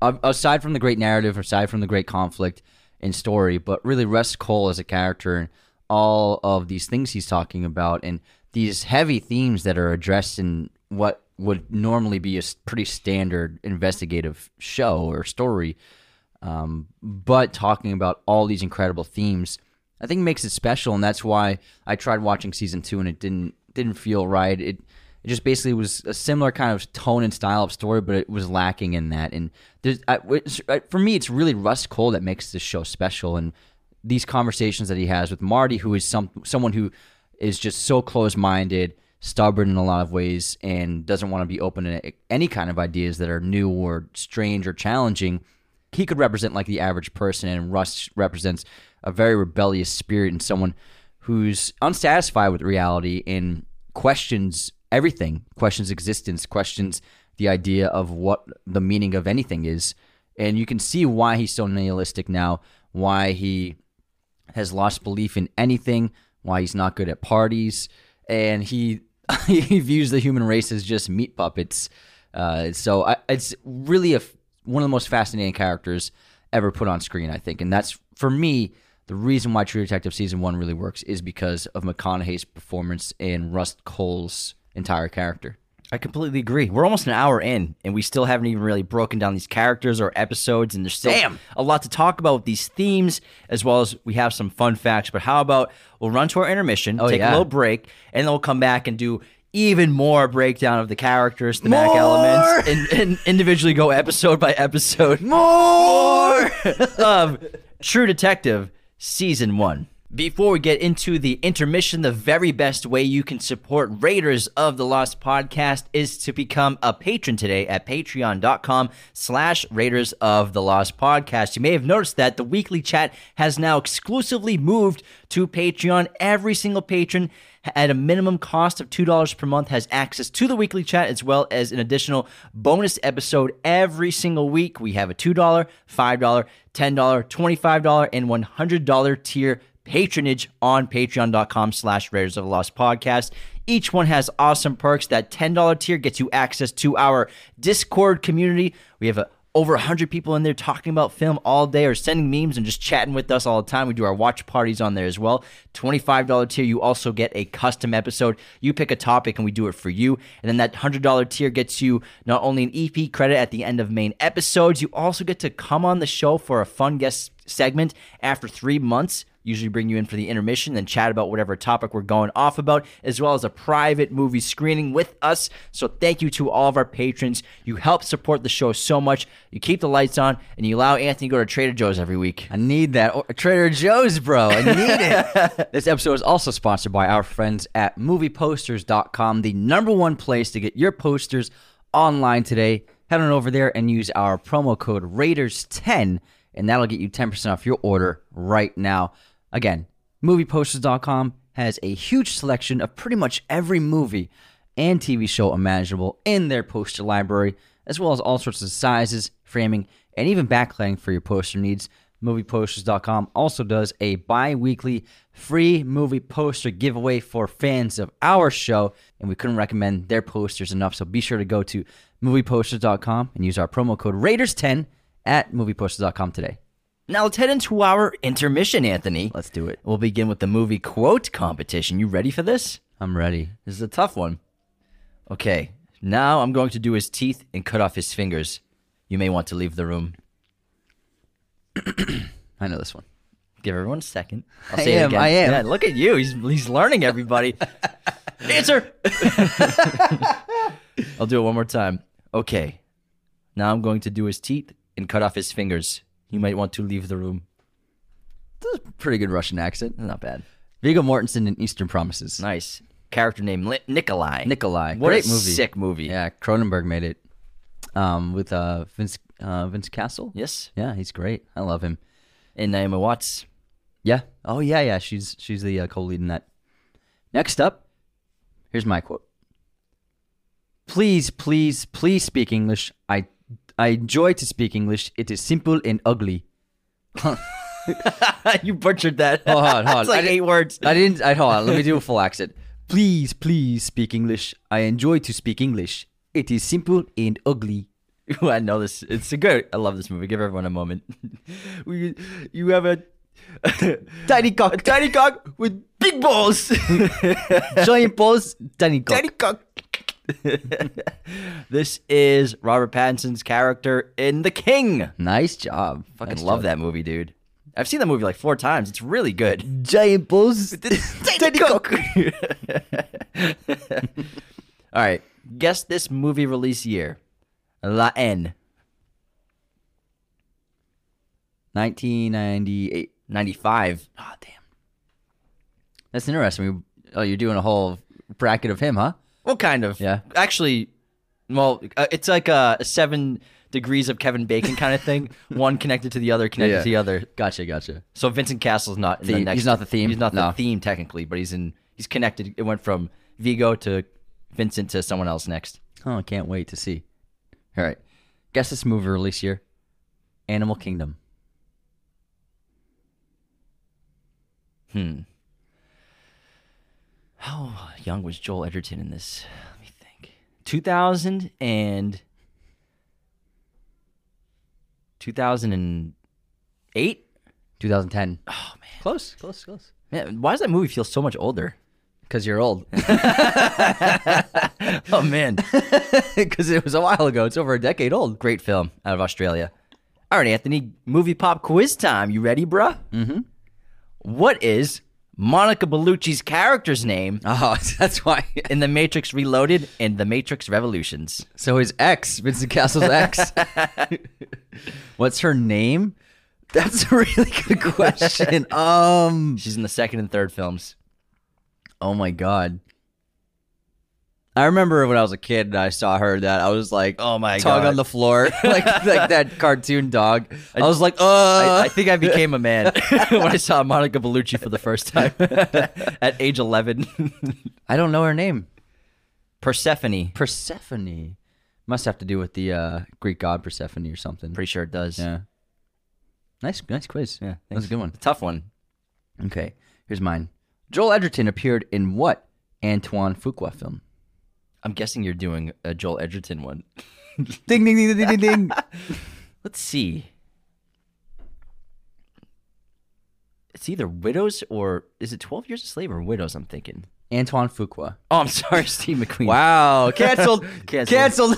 aside from the great narrative, aside from the great conflict and story, but really Rust Cohle as a character and all of these things he's talking about and these heavy themes that are addressed in what would normally be a pretty standard investigative show or story, um, but talking about all these incredible themes, I think makes it special, and that's why I tried watching season two and it didn't didn't feel right. It it just basically was a similar kind of tone and style of story, but it was lacking in that. And I- for me, it's really Rust Cohle that makes this show special, and these conversations that he has with Marty, who is some someone who is just so close minded, stubborn in a lot of ways, and doesn't want to be open to any kind of ideas that are new or strange or challenging he could represent like the average person, and Rust represents a very rebellious spirit and someone who's unsatisfied with reality and questions everything, questions existence, questions the idea of what the meaning of anything is. And you can see why he's so nihilistic now, why he has lost belief in anything, why he's not good at parties, and he (laughs) he views the human race as just meat puppets. Uh, so I, it's really a one of the most fascinating characters ever put on screen, I think, and that's for me the reason why True Detective season one really works is because of McConaughey's performance and Rust Cohle's entire character. I completely agree. We're almost an hour in, and we still haven't even really broken down these characters or episodes, and there's still Damn. a lot to talk about with these themes, as well as we have some fun facts. But how about we'll run to our intermission, Oh, take yeah. a little break, and then we'll come back and do even more breakdown of the characters, thematic More! elements, and, and individually go episode by episode. More. (laughs) of True Detective Season 1. Before we get into the intermission, the very best way you can support Raiders of the Lost podcast is to become a patron today at patreon.com slash Raiders of the Lost podcast. You may have noticed that the weekly chat has now exclusively moved to Patreon. Every single patron at a minimum cost of $2 per month has access to the weekly chat as well as an additional bonus episode every single week. We have a $2, $5, $10, $25, and $100 tier patronage on patreon.com slash Raiders of the Lost podcast. Each one has awesome perks. That $10 tier gets you access to our Discord community. We have a over 100 people in there talking about film all day or sending memes and just chatting with us all the time. We do our watch parties on there as well. $25 tier, you also get a custom episode. You pick a topic and we do it for you. And then that $100 tier gets you not only an EP credit at the end of main episodes, you also get to come on the show for a fun guest segment after three months usually bring you in for the intermission and chat about whatever topic we're going off about, as well as a private movie screening with us. So thank you to all of our patrons. You help support the show so much. You keep the lights on, and you allow Anthony to go to Trader Joe's every week. I need that. Or- Trader Joe's, bro. I need it. (laughs) this episode is also sponsored by our friends at movieposters.com, the number one place to get your posters online today. Head on over there and use our promo code Raiders10, and that'll get you 10% off your order right now. Again, movieposters.com has a huge selection of pretty much every movie and TV show imaginable in their poster library, as well as all sorts of sizes, framing, and even backlighting for your poster needs. MoviePosters.com also does a bi weekly free movie poster giveaway for fans of our show, and we couldn't recommend their posters enough. So be sure to go to MoviePosters.com and use our promo code Raiders10 at MoviePosters.com today. Now let's head into our intermission, Anthony. Let's do it. We'll begin with the movie quote competition. You ready for this? I'm ready. This is a tough one. Okay, now I'm going to do his teeth and cut off his fingers. You may want to leave the room. (clears throat) I know this one. Give everyone a second. I'll I say it am, again. I am. Yeah, look at you. He's he's learning everybody. (laughs) Answer. (laughs) I'll do it one more time. Okay. Now I'm going to do his teeth and cut off his fingers. You might want to leave the room. This is a pretty good Russian accent. Not bad. Viggo Mortensen in Eastern Promises. Nice. Character name Li- Nikolai. Nikolai. What Great a movie. sick movie. Yeah, Cronenberg made it. Um, with uh Vince uh Vince Cassel. Yes. Yeah, he's great. I love him. And Naomi Watts. Yeah. Oh yeah, yeah. She's she's the uh, co-lead in that. Next up, here's my quote. Please, please, please speak English. I I enjoy to speak English. It is simple and ugly. (laughs) you butchered that. Hold on, hold (laughs) on. it's like I eight words. I didn't. I hold on. Let me do a full accent. Please, please speak English. I enjoy to speak English. It is simple and ugly. (laughs) I know this. It's a good. I love this movie. Give everyone a moment. we, you have a Tiny cock, a tiny cock with big balls. giant balls, tiny cock. tiny cock. (laughs) this is Robert Pattinson's character in The King. Nice job. Fucking Nice love job. that movie, dude. I've seen that movie like four times. It's really good. Giant Bulls. (laughs) tiny cock. (laughs) All right. Guess this movie release year. La Haine 1998. 95. Oh damn. That's interesting. Oh, you're doing a whole bracket of him, huh? Well, kind of. Yeah. Actually, well, uh, it's like a, a seven degrees of Kevin Bacon kind of thing. (laughs) One connected to the other, connected Yeah. to the other. Gotcha, gotcha. So Vincent Cassel's not in the Theme. next. He's not the theme? He's not No. the theme technically, but he's in. He's connected. It went from Viggo to Vincent to someone else next. Oh, I can't wait to see. All right. Guess this movie release year. Animal Kingdom. Hmm. How young was Joel Edgerton in this? Let me think. 2000 and 2008? 2010. Oh man. Close, close, close. Man, why does that movie feel so much older? Because you're old. (laughs) (laughs) Oh man. (laughs) Because it was a while ago. It's over a decade old. Great film out of Australia. All right, Anthony, movie pop quiz time. You ready, bruh? Mm-hmm. What is Monica Bellucci's character's name Oh, (laughs) that's why. in The Matrix Reloaded and The Matrix Revolutions? So his ex, Vincent Cassel's ex. (laughs) What's her name? That's a really good question. (laughs) Um. She's in the second and third films. Oh my god. I remember when I was a kid and I saw her that I was like, Oh my tongue God. on the floor, (laughs) like like that cartoon dog. I, was like, uh, I, I think I became a man (laughs) when I saw Monica Bellucci for the first time (laughs) at age 11. I don't know her name. Persephone. Persephone must have to do with the uh, Greek god Persephone or something. Pretty sure it does. Yeah. Nice, nice quiz. Yeah, that was a good one. Tough one. Okay, here's mine. Joel Edgerton appeared in what Antoine Fuqua film? I'm guessing you're doing a Joel Edgerton one. (laughs) Ding ding ding ding ding ding. (laughs) Let's see. It's either Widows or is it 12 Years a Slave or Widows? I'm thinking. Antoine Fuqua. Oh, I'm sorry, (laughs) Steve McQueen. Wow, canceled. Canceled.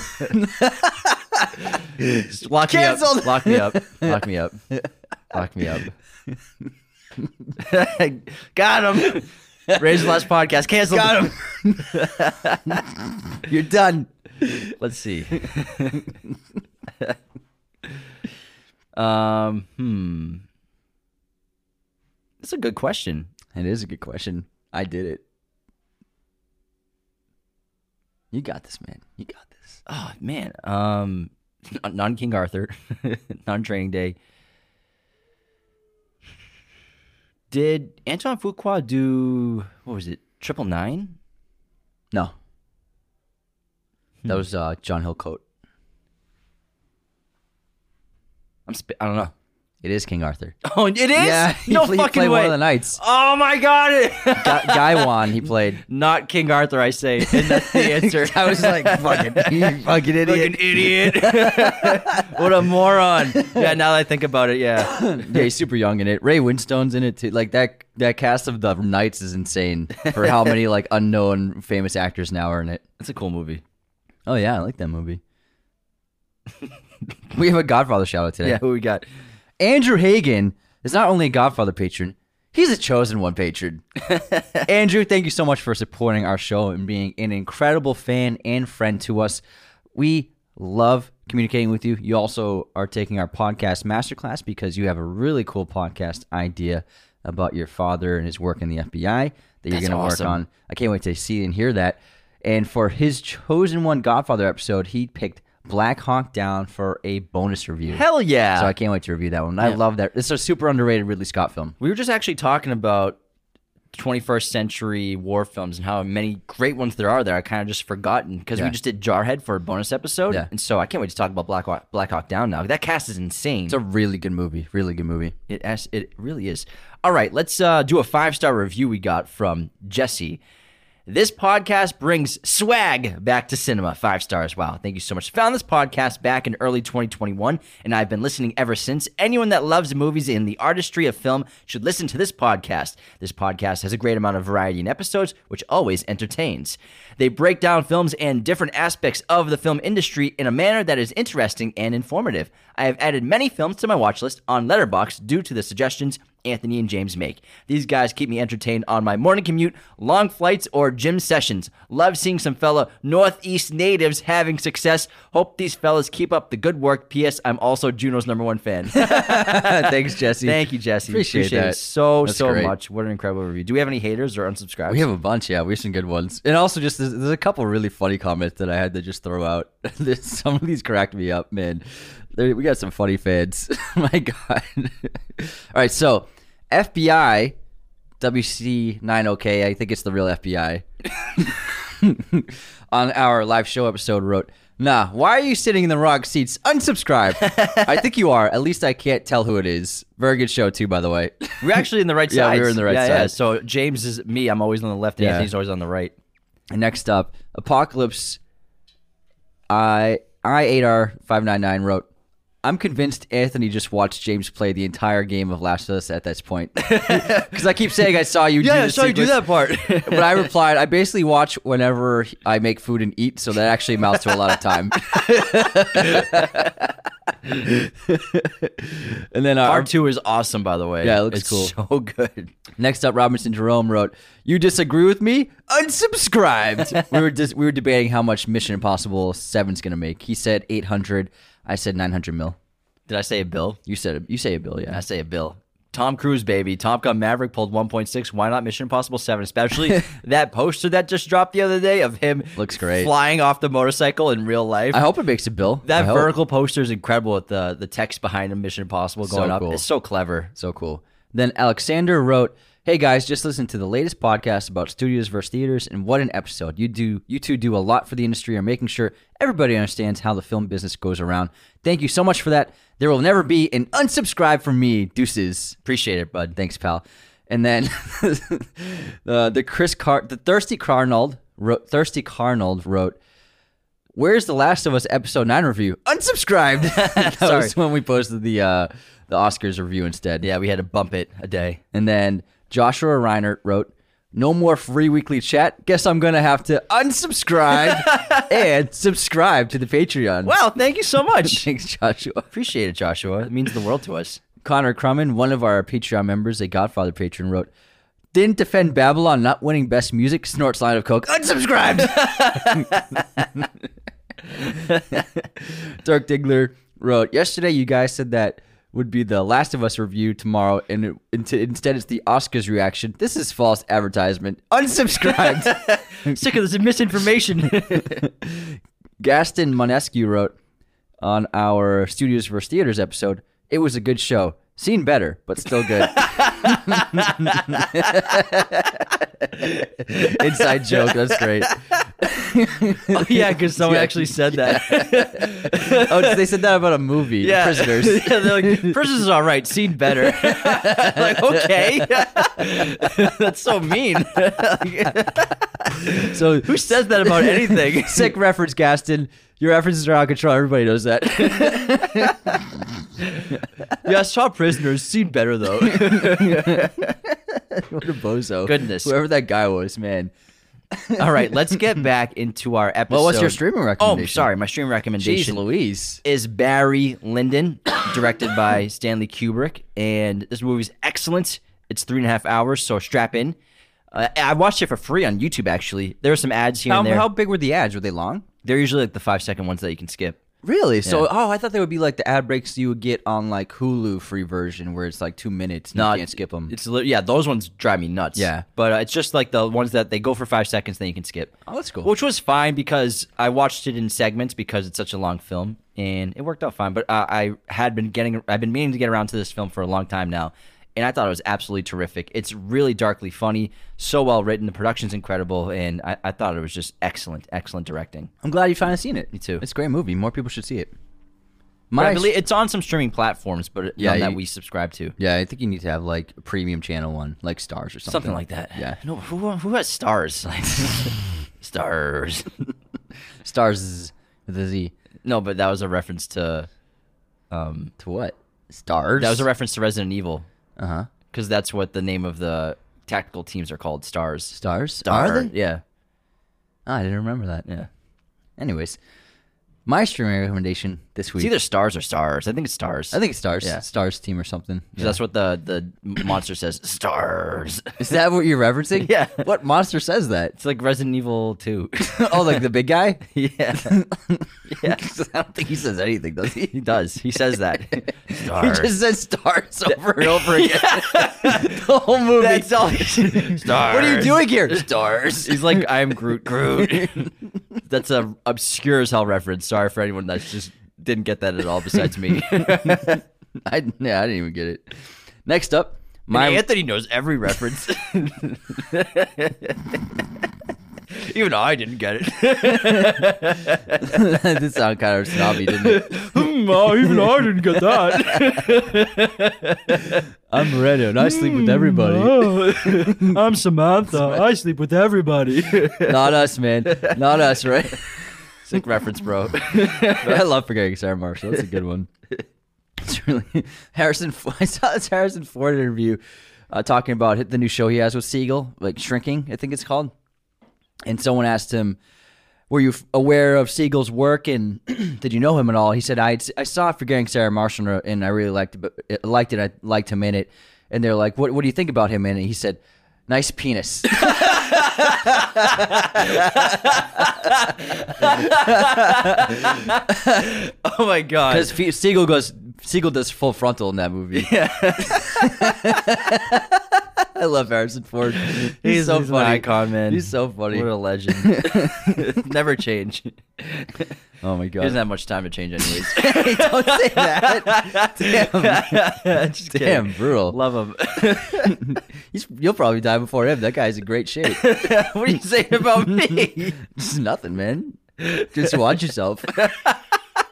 canceled. Lock me up. Lock me up. Lock me up. Lock me up. Got him. Raise the last podcast. Cancel. Got him. (laughs) You're done. Let's see. um. Hmm. That's a good question. It is a good question. I did it. You got this, man. You got this. Oh man. Um. (laughs) Non King Arthur. (laughs) non Training Day. Did Antoine Fuqua do what was it? Triple Nine? No. That was uh, John Hillcoat. I'm. Sp- I don't know. It is King Arthur. (laughs) Oh, it is. Yeah, he no played- he fucking played way. one of the knights. Oh my god! Guy, Gawain, he played. (laughs) Not King Arthur, I say, and that's the (laughs) answer. I was like, fucking, fucking idiot. Fucking idiot. what a moron. Yeah, now that I think about it, yeah. yeah, he's super young in it. Ray Winstone's in it too. Like that that cast of the Knights is insane for how many like unknown famous actors now are in it. It's a cool movie. Oh yeah, I like that movie. we have a Godfather shout out today. Yeah, who we got? Andrew Hagen is not only a Godfather patron, he's a chosen one patron. (laughs) Andrew, thank you so much for supporting our show and being an incredible fan and friend to us. We love communicating with you. You also are taking our podcast masterclass because you have a really cool podcast idea about your father and his work in the FBI that you're going to awesome. work on. I can't wait to see and hear that. And for his chosen one Godfather episode, he picked Black Hawk Down for a bonus review. Hell yeah. So I can't wait to review that one. I love that. It's a super underrated Ridley Scott film. we were just actually talking about 21st century war films and how many great ones there are there. I kind of just forgotten because we just did Jarhead for a bonus episode. Yeah. And so I can't wait to talk about Black Hawk, Black Hawk Down now. That cast is insane. It's a really good movie. Really good movie. It as- it really is. All right, let's uh, do a five star review we got from Jesse. This podcast brings swag back to cinema. Five stars. Wow. Thank you so much. Found this podcast back in early 2021, and I've been listening ever since. Anyone that loves movies and the artistry of film should listen to this podcast. This podcast has a great amount of variety in episodes, which always entertains. They break down films and different aspects of the film industry in a manner that is interesting and informative. I have added many films to my watch list on Letterboxd due to the suggestions Anthony and James make. These guys keep me entertained on my morning commute, long flights, or gym sessions. Love seeing some fellow Northeast natives having success. Hope these fellas keep up the good work. P.S. I'm also Juno's number one fan. (laughs) Thanks, Jesse. Thank you, Jesse. Appreciate it that. so, That's so great. much. What an incredible review. Do we have any haters or unsubscribers? We have a bunch, yeah. We have some good ones, and also just there's, there's a couple really funny comments that I had to just throw out. (laughs) Some of these cracked me up, man. There, we got some funny fans. (laughs) Oh my God. (laughs) All right, so FBI WC90K, I think it's the real FBI, (laughs) on our live show episode wrote. Nah, why are you sitting in the wrong seats? Unsubscribe. I think you are. At least I can't tell who it is. Very good show too, by the way. We're actually in the right side. Yeah, we were in the right yeah, Yeah. side. So James is me. I'm always on the left. Yeah. Anthony's always on the right. And next up, Apocalypse I I 8R 599 wrote, I'm convinced Anthony just watched James play the entire game of Last of Us at this point. (laughs) Because I keep saying I saw you do Yeah, I saw you do that part. (laughs) But I replied, I basically watch whenever I make food and eat, so that actually amounts to a lot of time. (laughs) and then our, Part two is awesome, by the way. Yeah, it looks it's cool. So good. Next up, Robinson Jerome wrote, "You disagree with me? Unsubscribed." we were dis- we were debating how much Mission Impossible Seven's gonna make. He said eight hundred. I said nine hundred mil. Did I say a bill? You said you say a bill, yeah. I say a bill. Tom Cruise, baby. Top Gun Maverick pulled 1.6. Why not Mission Impossible 7? Especially (laughs) that poster that just dropped the other day of him Looks great. flying off the motorcycle in real life. I hope it makes a bill. that I hope. vertical poster is incredible with the, the text behind him, Mission Impossible So going up. cool. It's so clever. So cool. Then Alexander wrote, "Hey guys, just listen to the latest podcast about studios versus theaters, and what an episode! You do, you two do a lot for the industry, and making sure everybody understands how the film business goes around. Thank you so much for that. There will never be an unsubscribe from me. Deuces. Appreciate it, bud. Thanks, pal. And then (laughs) uh, the Chris Car, the Thirsty Carnold wrote, Thirsty Carnold wrote." Where's the Last of Us episode nine review? Unsubscribed. (laughs) (laughs) that Sorry. was when we posted the uh, the Oscars review instead. Yeah, we had to bump it a day. And then Joshua Reinert wrote, No more free weekly chat. Guess I'm going to have to unsubscribe (laughs) and subscribe to the Patreon. Wow, thank you so much. (laughs) Thanks, Joshua. Appreciate it, Joshua. It means the world to us. Connor Crumman, one of our Patreon members, a Godfather patron, wrote, didn't defend Babylon not winning best music, snorts line of coke. Unsubscribed. (laughs) Dirk Diggler wrote, Yesterday you guys said that would be the Last of Us review tomorrow, and it, int- instead it's the Oscars reaction. This is false advertisement. Unsubscribed. (laughs) Sick of this misinformation. (laughs) Gaston Monescu wrote on our Studios vs. Theaters episode, It was a good show. Seen better, but still good. (laughs) (laughs) Inside joke. That's great. oh, (laughs) yeah, because someone Yeah. actually said that. (laughs) Oh, they said that about a movie, Yeah. Prisoners. yeah, they're like, Prisoners is all right. Seen better. like, okay. That's so mean. So Who says that about anything? sick reference, Gaston. Your references are out of control. Everybody knows that. yeah, I saw Prisoners. Seen better, though. (laughs) what a bozo. Goodness. Whoever that guy was, man. all right, let's get (laughs) back into our episode. Well, what's your streaming recommendation? Oh, sorry. My streaming Jeez recommendation Louise. is Barry Lyndon, directed by (coughs) Stanley Kubrick. And this movie's excellent. It's three and a half hours, so strap in. Uh, I watched it for free on YouTube, actually. There were some ads here How, and there. how big were the ads? Were they long? They're usually like the five second ones that you can skip. Really? So, oh, I thought they would be like the ad breaks you would get on like Hulu free version, where it's like two minutes. And No, you can't skip them. It's li- yeah, those ones drive me nuts. Yeah. but uh, it's just like the ones that they go for five seconds, then you can skip. Oh, that's cool. Which was fine because I watched it in segments because it's such a long film, and it worked out fine. But uh, I had been getting, I've been meaning to get around to this film for a long time now, and I thought it was absolutely terrific. It's really darkly funny, so well written. The production's incredible, and I, I thought it was just excellent, excellent directing. I'm glad you finally seen it. Me too. It's a great movie. More people should see it. But I My believe it's on some streaming platforms, but Yeah, none that you- we subscribe to. yeah, I think you need to have like a premium channel one, like Starz or something. Something like that. Yeah. No, who who has stars? Like (laughs) stars. (laughs) Stars with a Z. No, but that was a reference to. Um, To what? Stars. that was a reference to Resident Evil Uh huh. because that's what the name of the tactical teams are called. Stars. Stars. Star. Are they? Yeah. Ah, I didn't remember that. Yeah. Anyways, My streaming recommendation this week. It's either stars or stars. I think it's stars. I think it's Stars. Yeah. Stars team or something. 'Cause that's what the the monster says. Stars. Is that what you're referencing? (laughs) Yeah. What monster says that? It's like Resident Evil 2. (laughs) oh, like the big guy? (laughs) yeah. yeah. I don't think he says anything, does he? He does. He says that. Stars. He just says stars over and over again. the whole movie. That's all. Stars. What are you doing here? Stars. He's like, I'm Groot. Groot. That's a obscure as hell reference. Sorry for anyone that just didn't get that at all besides me. (laughs) I, yeah, I didn't even get it. Next up, my My Anthony knows every reference. (laughs) (laughs) Even I didn't get it. (laughs) this sounded kind of snobby, didn't it? (laughs) no, even I didn't get that. I'm Redo and I sleep with everybody. I'm Samantha. I sleep with everybody. Not us, man. Not us, right? Sick reference, bro. I love forgetting Sarah Marshall. That's a good one. It's really Harrison. I saw this Harrison Ford interview uh, talking about the new show he has with Segel, like Shrinking, I think it's called. And someone asked him, "Were you f- aware of Segel's work and (clears throat) did you know him at all?" He said, "I I saw it for Forgetting Sarah Marshall and I really liked it, but it, liked it. I liked him in it." And they're like, "What What do you think about him in it?" He said, "Nice penis." (laughs) oh my god. Because Segel goes, Siegel does full frontal in that movie. (laughs) I love Harrison Ford. (laughs) He's, He's, so he's an funny. icon, man. He's so funny. What a legend. (laughs) Never change. (laughs) oh my god. He doesn't have much time to change, anyways. Don't say that. Damn, Just damn, kidding. brutal. Love him. He's, you'll probably die before him. That guy's in great shape. what are you saying about me? Just nothing, man. Just watch yourself.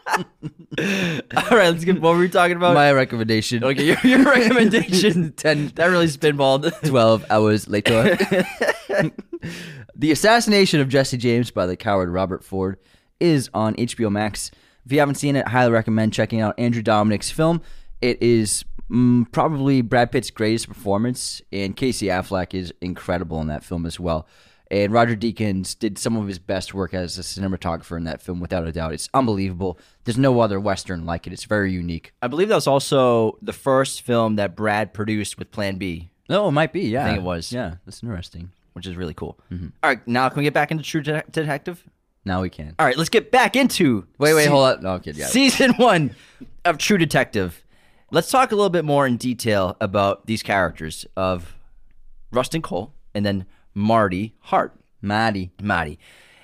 (laughs) All right, let's get. What were we talking about? My recommendation. okay, your, your recommendation. (laughs) 10, that really spinballed. 12 hours later. (laughs) the Assassination of Jesse James by the coward Robert Ford is on HBO Max. If you haven't seen it, highly recommend checking out Andrew Dominik's film. It is mm, probably Brad Pitt's greatest performance, and Casey Affleck is incredible in that film as well. And Roger Deakins did some of his best work as a cinematographer in that film, without a doubt. It's unbelievable. There's no other Western like it. It's very unique. I believe that was also the first film that Brad produced with Plan B, No, it might be. Yeah, I think it was. Yeah, that's interesting. which is really cool. Mm-hmm. All right, now can we get back into True Det- Detective? Now we can. All right, let's get back into Wait, wait, se- hold up. No, I'm kidding. Yeah. season one of True Detective. Let's talk a little bit more in detail about these characters of Rustin Cohle and then Marty Hart. Maddie. Marty.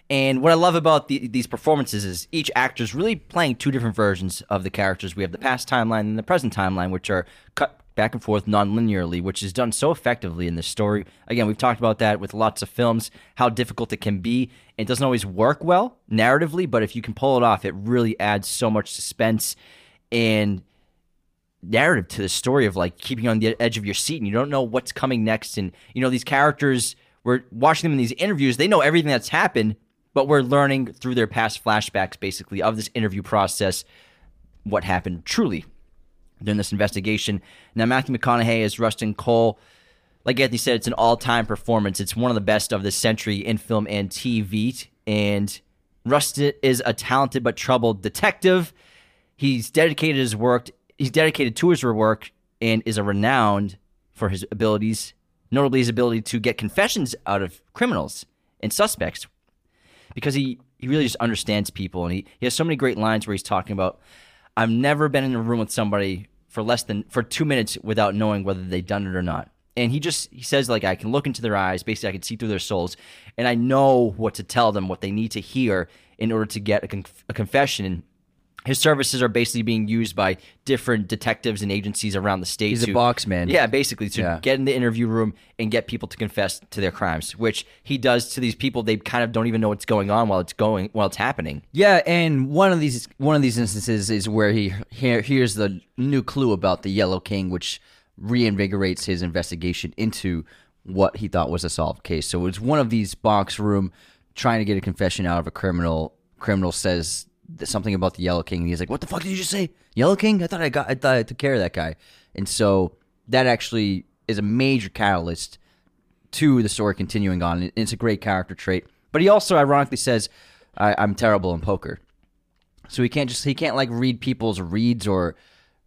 And what I love about the, these performances is each actor is really playing two different versions of the characters. We have the past timeline and the present timeline, which are cut back and forth non-linearly, which is done so effectively in this story. Again, we've talked about that with lots of films, how difficult it can be. It doesn't always work well narratively, but if you can pull it off, it really adds so much suspense and narrative to the story of like keeping on the edge of your seat and you don't know what's coming next and you know these characters we're watching them in these interviews they know everything that's happened but we're learning through their past flashbacks basically of this interview process what happened truly during this investigation. Now matthew mcconaughey as rustin cohle. Like anthony said it's an all-time performance. It's one of the best of this century in film and tv and rustin is a talented but troubled detective. He's dedicated his work he's dedicated to his work and is a renowned for his abilities notably his ability to get confessions out of criminals and suspects because he he really just understands people. And he, he has so many great lines where he's talking about i've never been in a room with somebody for less than for two minutes without knowing whether they've done it or not. And he just he says like i can look into their eyes. Basically i can see through their souls and i know what to tell them what they need to hear in order to get a, conf- a confession his services are basically being used by different detectives and agencies around the state. He's a box man. Yeah, basically to Yeah. get in the interview room and get people to confess to their crimes, which he does to these people. They kind of don't even know what's going on while it's going while it's happening. Yeah, and one of these one of these instances is where he here's the new clue about the Yellow King, which reinvigorates his investigation into what he thought was a solved case. So it's one of these box room trying to get a confession out of a criminal. Criminal says something about the Yellow King, and he's like, "What the fuck did you just say? Yellow King? I thought I got, I thought I took care of that guy." And so that actually is a major catalyst to the story continuing on. It- It's a great character trait. But he also ironically says, I, I'm terrible in poker. So he can't just he can't like read people's reads or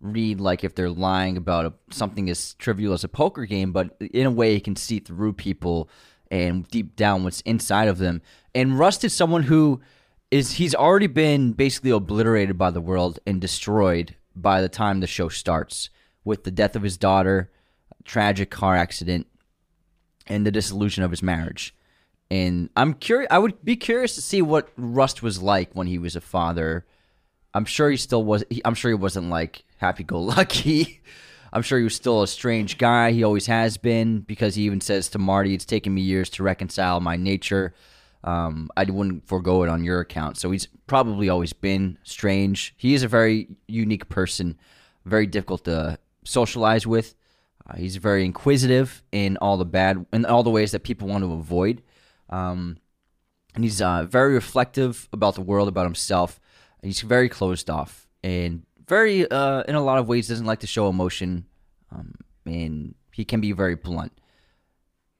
read like if they're lying about a, something as trivial as a poker game, but in a way he can see through people and deep down what's inside of them. And Rust is someone who is he's already been basically obliterated by the world and destroyed by the time the show starts with the death of his daughter, tragic car accident, and the dissolution of his marriage. And I'm curious. I would be curious to see what Rust was like when he was a father. I'm sure he still was. He, I'm sure he wasn't like happy-go-lucky. (laughs) I'm sure he was still a strange guy. He always has been because he even says to Marty, "It's taken me years to reconcile my nature. Um, I wouldn't forego it on your account." So he's probably always been strange. He is a very unique person, very difficult to socialize with. Uh, he's very inquisitive in all the bad, in all the ways that people want to avoid. Um, and he's uh, very reflective about the world, about himself. He's very closed off and very, uh, in a lot of ways, doesn't like to show emotion. Um, and he can be very blunt.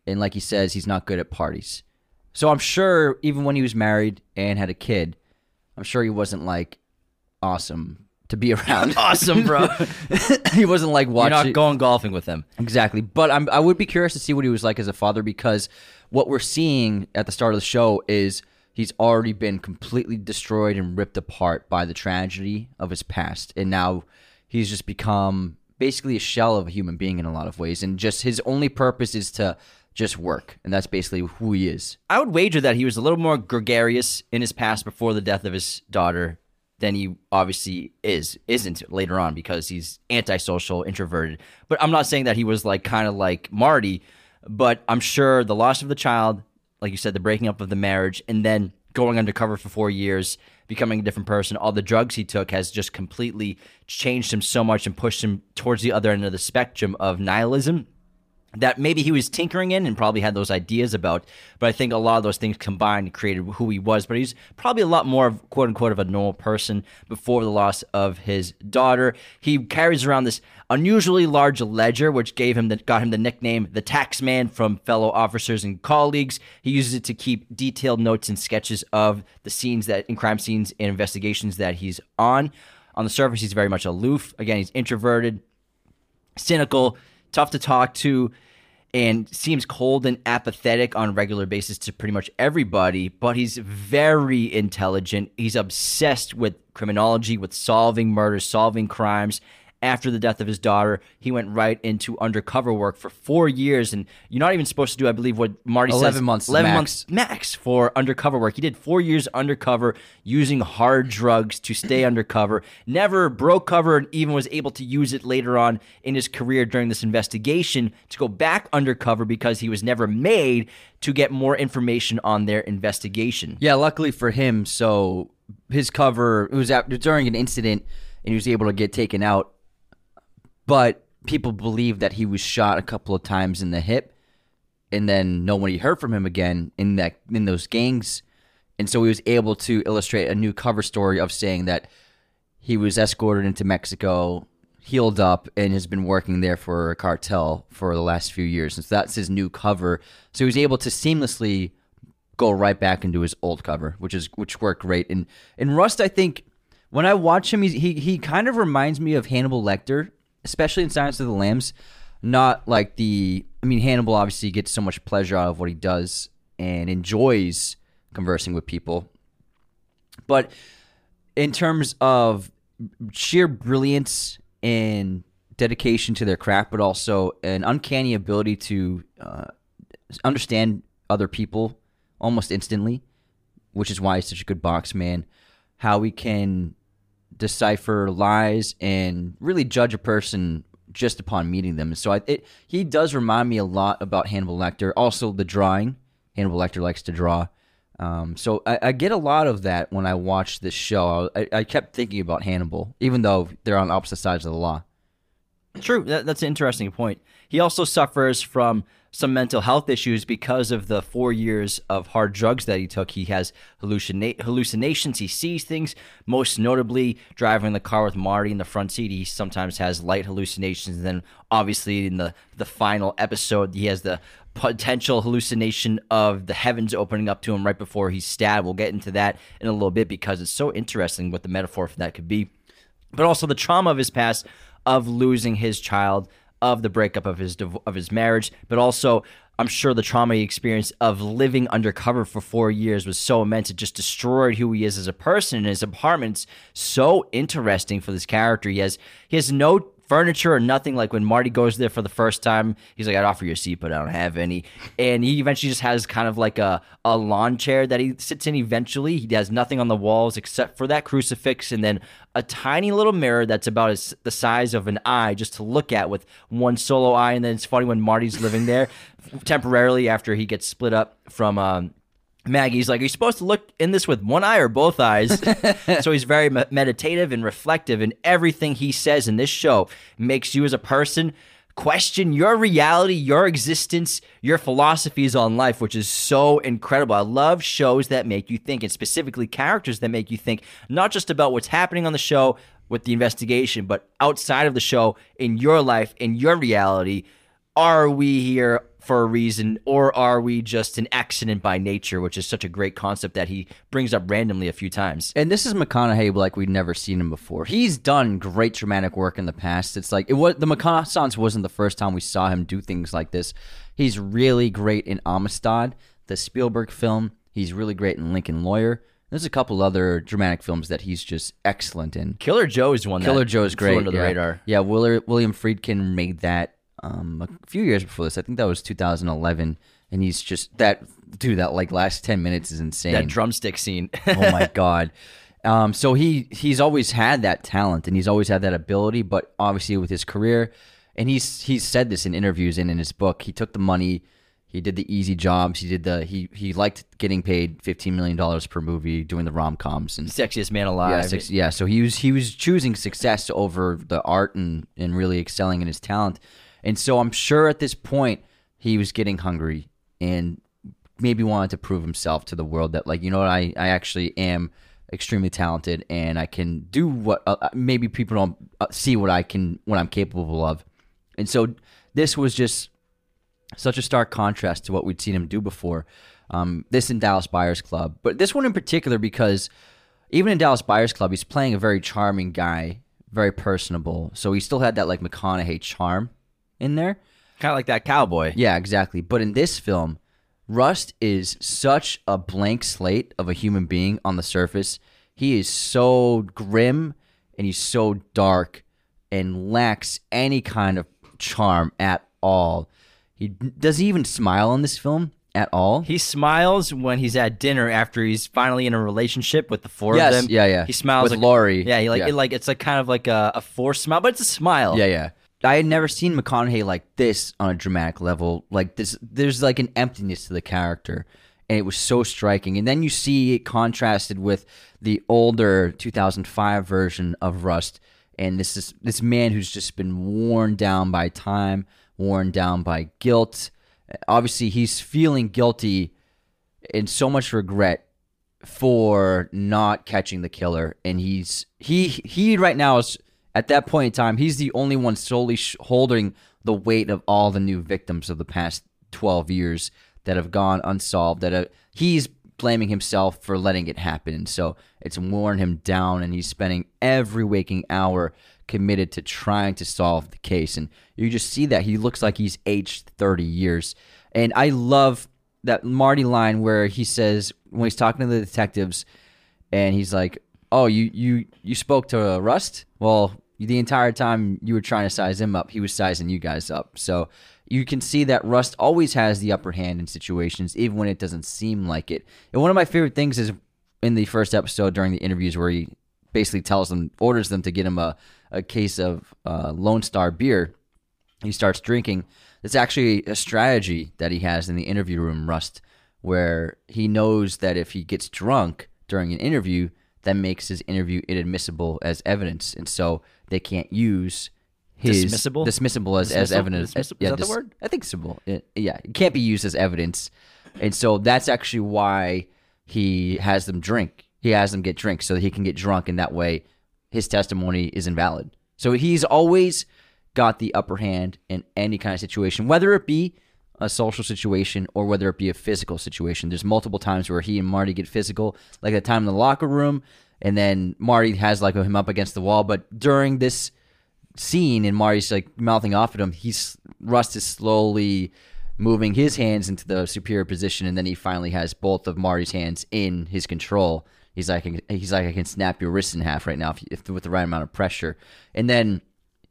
And like he says, he's not good at parties. So I'm sure even when he was married and had a kid, I'm sure he wasn't like awesome to be (laughs) around. awesome, bro. (laughs) he wasn't like watching. You're not going golfing with him. Exactly. But I'm, I would be curious to see what he was like as a father because what we're seeing at the start of the show is he's already been completely destroyed and ripped apart by the tragedy of his past. And now he's just become basically a shell of a human being in a lot of ways. And just his only purpose is to just work. And that's basically who he is. I would wager that he was a little more gregarious in his past before the death of his daughter than he obviously is isn't later on because he's antisocial, introverted. But I'm not saying that he was like kind of like Marty, but I'm sure the loss of the child, like you said, the breaking up of the marriage, and then going undercover for four years, becoming a different person, all the drugs he took has just completely changed him so much and pushed him towards the other end of the spectrum of nihilism that maybe he was tinkering in and probably had those ideas about. But I think a lot of those things combined created who he was. But he's probably a lot more of quote unquote of a normal person before the loss of his daughter. He carries around this unusually large ledger, which gave him the, got him the nickname the Tax Man from fellow officers and colleagues. He uses it to keep detailed notes and sketches of the scenes that in crime scenes and investigations that he's on. On the surface, he's very much aloof. Again, he's introverted, cynical, tough to talk to, and seems cold and apathetic on a regular basis to pretty much everybody. But he's very intelligent. He's obsessed with criminology, with solving murders, solving crimes. After the death of his daughter, he went right into undercover work for four years, and you're not even supposed to do, I believe, what Marty 11 says, months eleven max. months max for undercover work. He did four years undercover using hard drugs to stay undercover. Never broke cover and even was able to use it later on in his career during this investigation to go back undercover because he was never made to get more information on their investigation. Yeah, luckily for him, so his cover it was at, during an incident, and he was able to get taken out. But people believe that he was shot a couple of times in the hip, and then nobody heard from him again in that in those gangs, and so he was able to illustrate a new cover story of saying that he was escorted into Mexico, healed up, and has been working there for a cartel for the last few years. And so that's his new cover. So he was able to seamlessly go right back into his old cover, which is which worked great. And and Rust, I think when I watch him, he he kind of reminds me of Hannibal Lecter, especially in Silence of the Lambs. Not like the I mean Hannibal obviously gets so much pleasure out of what he does and enjoys conversing with people, but in terms of sheer brilliance and dedication to their craft, but also an uncanny ability to uh, understand other people almost instantly, which is why he's such a good box man. How he can decipher lies and really judge a person just upon meeting them. So I, it, he does remind me a lot about Hannibal Lecter. Also, the drawing. Hannibal Lecter likes to draw. Um, so I, I get a lot of that when I watch this show. I, I kept thinking about Hannibal, even though they're on opposite sides of the law. True. That, that's an interesting point. He also suffers from some mental health issues because of the four years of hard drugs that he took. He has hallucina- hallucinations. He sees things, most notably driving the car with Marty in the front seat. He sometimes has light hallucinations. And then, obviously, in the, the final episode, he has the potential hallucination of the heavens opening up to him right before he's stabbed. We'll get into that in a little bit because it's so interesting what the metaphor for that could be. But also the trauma of his past of losing his child, of the breakup of his of his marriage, but also I'm sure the trauma he experienced of living undercover for four years was so immense. It just destroyed who he is as a person. And his apartment's so interesting for this character. He has he has no furniture or nothing. Like when Marty goes there for the first time, he's like, I'd offer you a seat, but I don't have any. And he eventually just has kind of like a, a lawn chair that he sits in eventually. He has nothing on the walls except for that crucifix and then a tiny little mirror that's about as, the size of an eye just to look at with one solo eye. And then it's funny when Marty's living there temporarily after he gets split up from um, Maggie's like, Are you supposed to look in this with one eye or both eyes? (laughs) so he's very me- meditative and reflective, and everything he says in this show makes you as a person question your reality, your existence, your philosophies on life, which is so incredible. I love shows that make you think, and specifically characters that make you think, not just about what's happening on the show with the investigation, but outside of the show in your life, in your reality. Are we here for a reason, or are we just an accident by nature, which is such a great concept that he brings up randomly a few times. And this is McConaughey like we'd never seen him before. He's done great dramatic work in the past. It's like it was the McConaughey wasn't the first time we saw him do things like this. He's really great in Amistad, the Spielberg film. He's really great in Lincoln Lawyer. There's a couple other dramatic films that he's just excellent in. Killer Joe is one. Killer Joe's flew great. under the yeah. radar. Yeah, Willer, William Friedkin made that um, a few years before this. I think that was 2011, and he's just that dude. That like last 10 minutes is insane. That drumstick scene. (laughs) oh my (laughs) god. Um, so he he's always had that talent and he's always had that ability, but obviously with his career, and he's he's said this in interviews and in his book. He took the money, he did the easy jobs. He did the he he liked getting paid 15 million dollars per movie doing the rom coms and Sexiest man alive. yeah, six, yeah. So he was he was choosing success over the art and and really excelling in his talent. And so I'm sure at this point he was getting hungry and maybe wanted to prove himself to the world that like you know what I I actually am extremely talented and I can do what uh, maybe people don't uh, see what I can what I'm capable of. And so this was just such a stark contrast to what we'd seen him do before. Um, this in Dallas Buyers Club, but this one in particular because even in Dallas Buyers Club, he's playing a very charming guy, very personable. So he still had that like McConaughey charm in there. Kind of like that cowboy. Yeah, exactly. But in this film, Rust is such a blank slate of a human being on the surface. He is so grim and he's so dark and lacks any kind of charm at all. He does he even smile in this film at all? He smiles when he's at dinner after he's finally in a relationship with the four Yes, of them. yeah, yeah. He smiles With like, Laurie. Yeah, he like Yeah. It, like it's like kind of like a, a forced smile, but it's a smile. Yeah, yeah. I had never seen McConaughey like this on a dramatic level. Like this, there's like an emptiness to the character, and it was so striking. And then you see it contrasted with the older 2005 version of Rust, and this is this man who's just been worn down by time, worn down by guilt. Obviously, he's feeling guilty and so much regret for not catching the killer and he's he he right now is at that point in time he's the only one solely sh- holding the weight of all the new victims of the past 12 years that have gone unsolved that uh, he's blaming himself for letting it happen. So it's worn him down and he's spending every waking hour committed to trying to solve the case. And you just see that he looks like he's aged 30 years. And i love that Marty line where he says when he's talking to the detectives, and he's like, "Oh, you you you spoke to Rust? Well, the entire time you were trying to size him up, he was sizing you guys up." So you can see that Rust always has the upper hand in situations, even when it doesn't seem like it. And one of my favorite things is in the first episode during the interviews where he basically tells them, orders them to get him a a case of uh, Lone Star beer. He starts drinking. It's actually a strategy that he has in the interview room, Rust, where he knows that if he gets drunk during an interview, that makes his interview inadmissible as evidence, and so they can't use his Dismissible? dismissible as, as evidence. Dismissible? yeah, Is that the word? I think. It- yeah, it can't be used as evidence, and so that's actually why he has them drink. He has them get drinks so that he can get drunk, and that way his testimony is invalid. So he's always got the upper hand in any kind of situation, whether it be a social situation or whether it be a physical situation. There's multiple times where he and Marty get physical, like the time in the locker room, and then Marty has like him up against the wall. But during this scene, and Marty's like mouthing off at him, he's Rust is slowly moving his hands into the superior position, and then he finally has both of Marty's hands in his control. He's like, he's like, I can snap your wrist in half right now if, if with the right amount of pressure, and then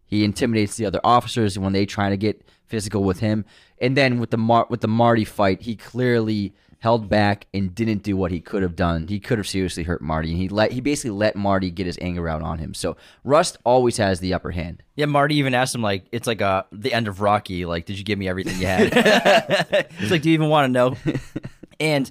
he intimidates the other officers when they try to get physical with him. And then with the Mar- with the Marty fight, he clearly held back and didn't do what he could have done. He could have seriously hurt Marty, and he let he basically let Marty get his anger out on him. So Rust always has the upper hand. Yeah, Marty even asked him like, "It's like a the end of Rocky. Like, did you give me everything you had?" (laughs) He's like, "Do you even want to know?" and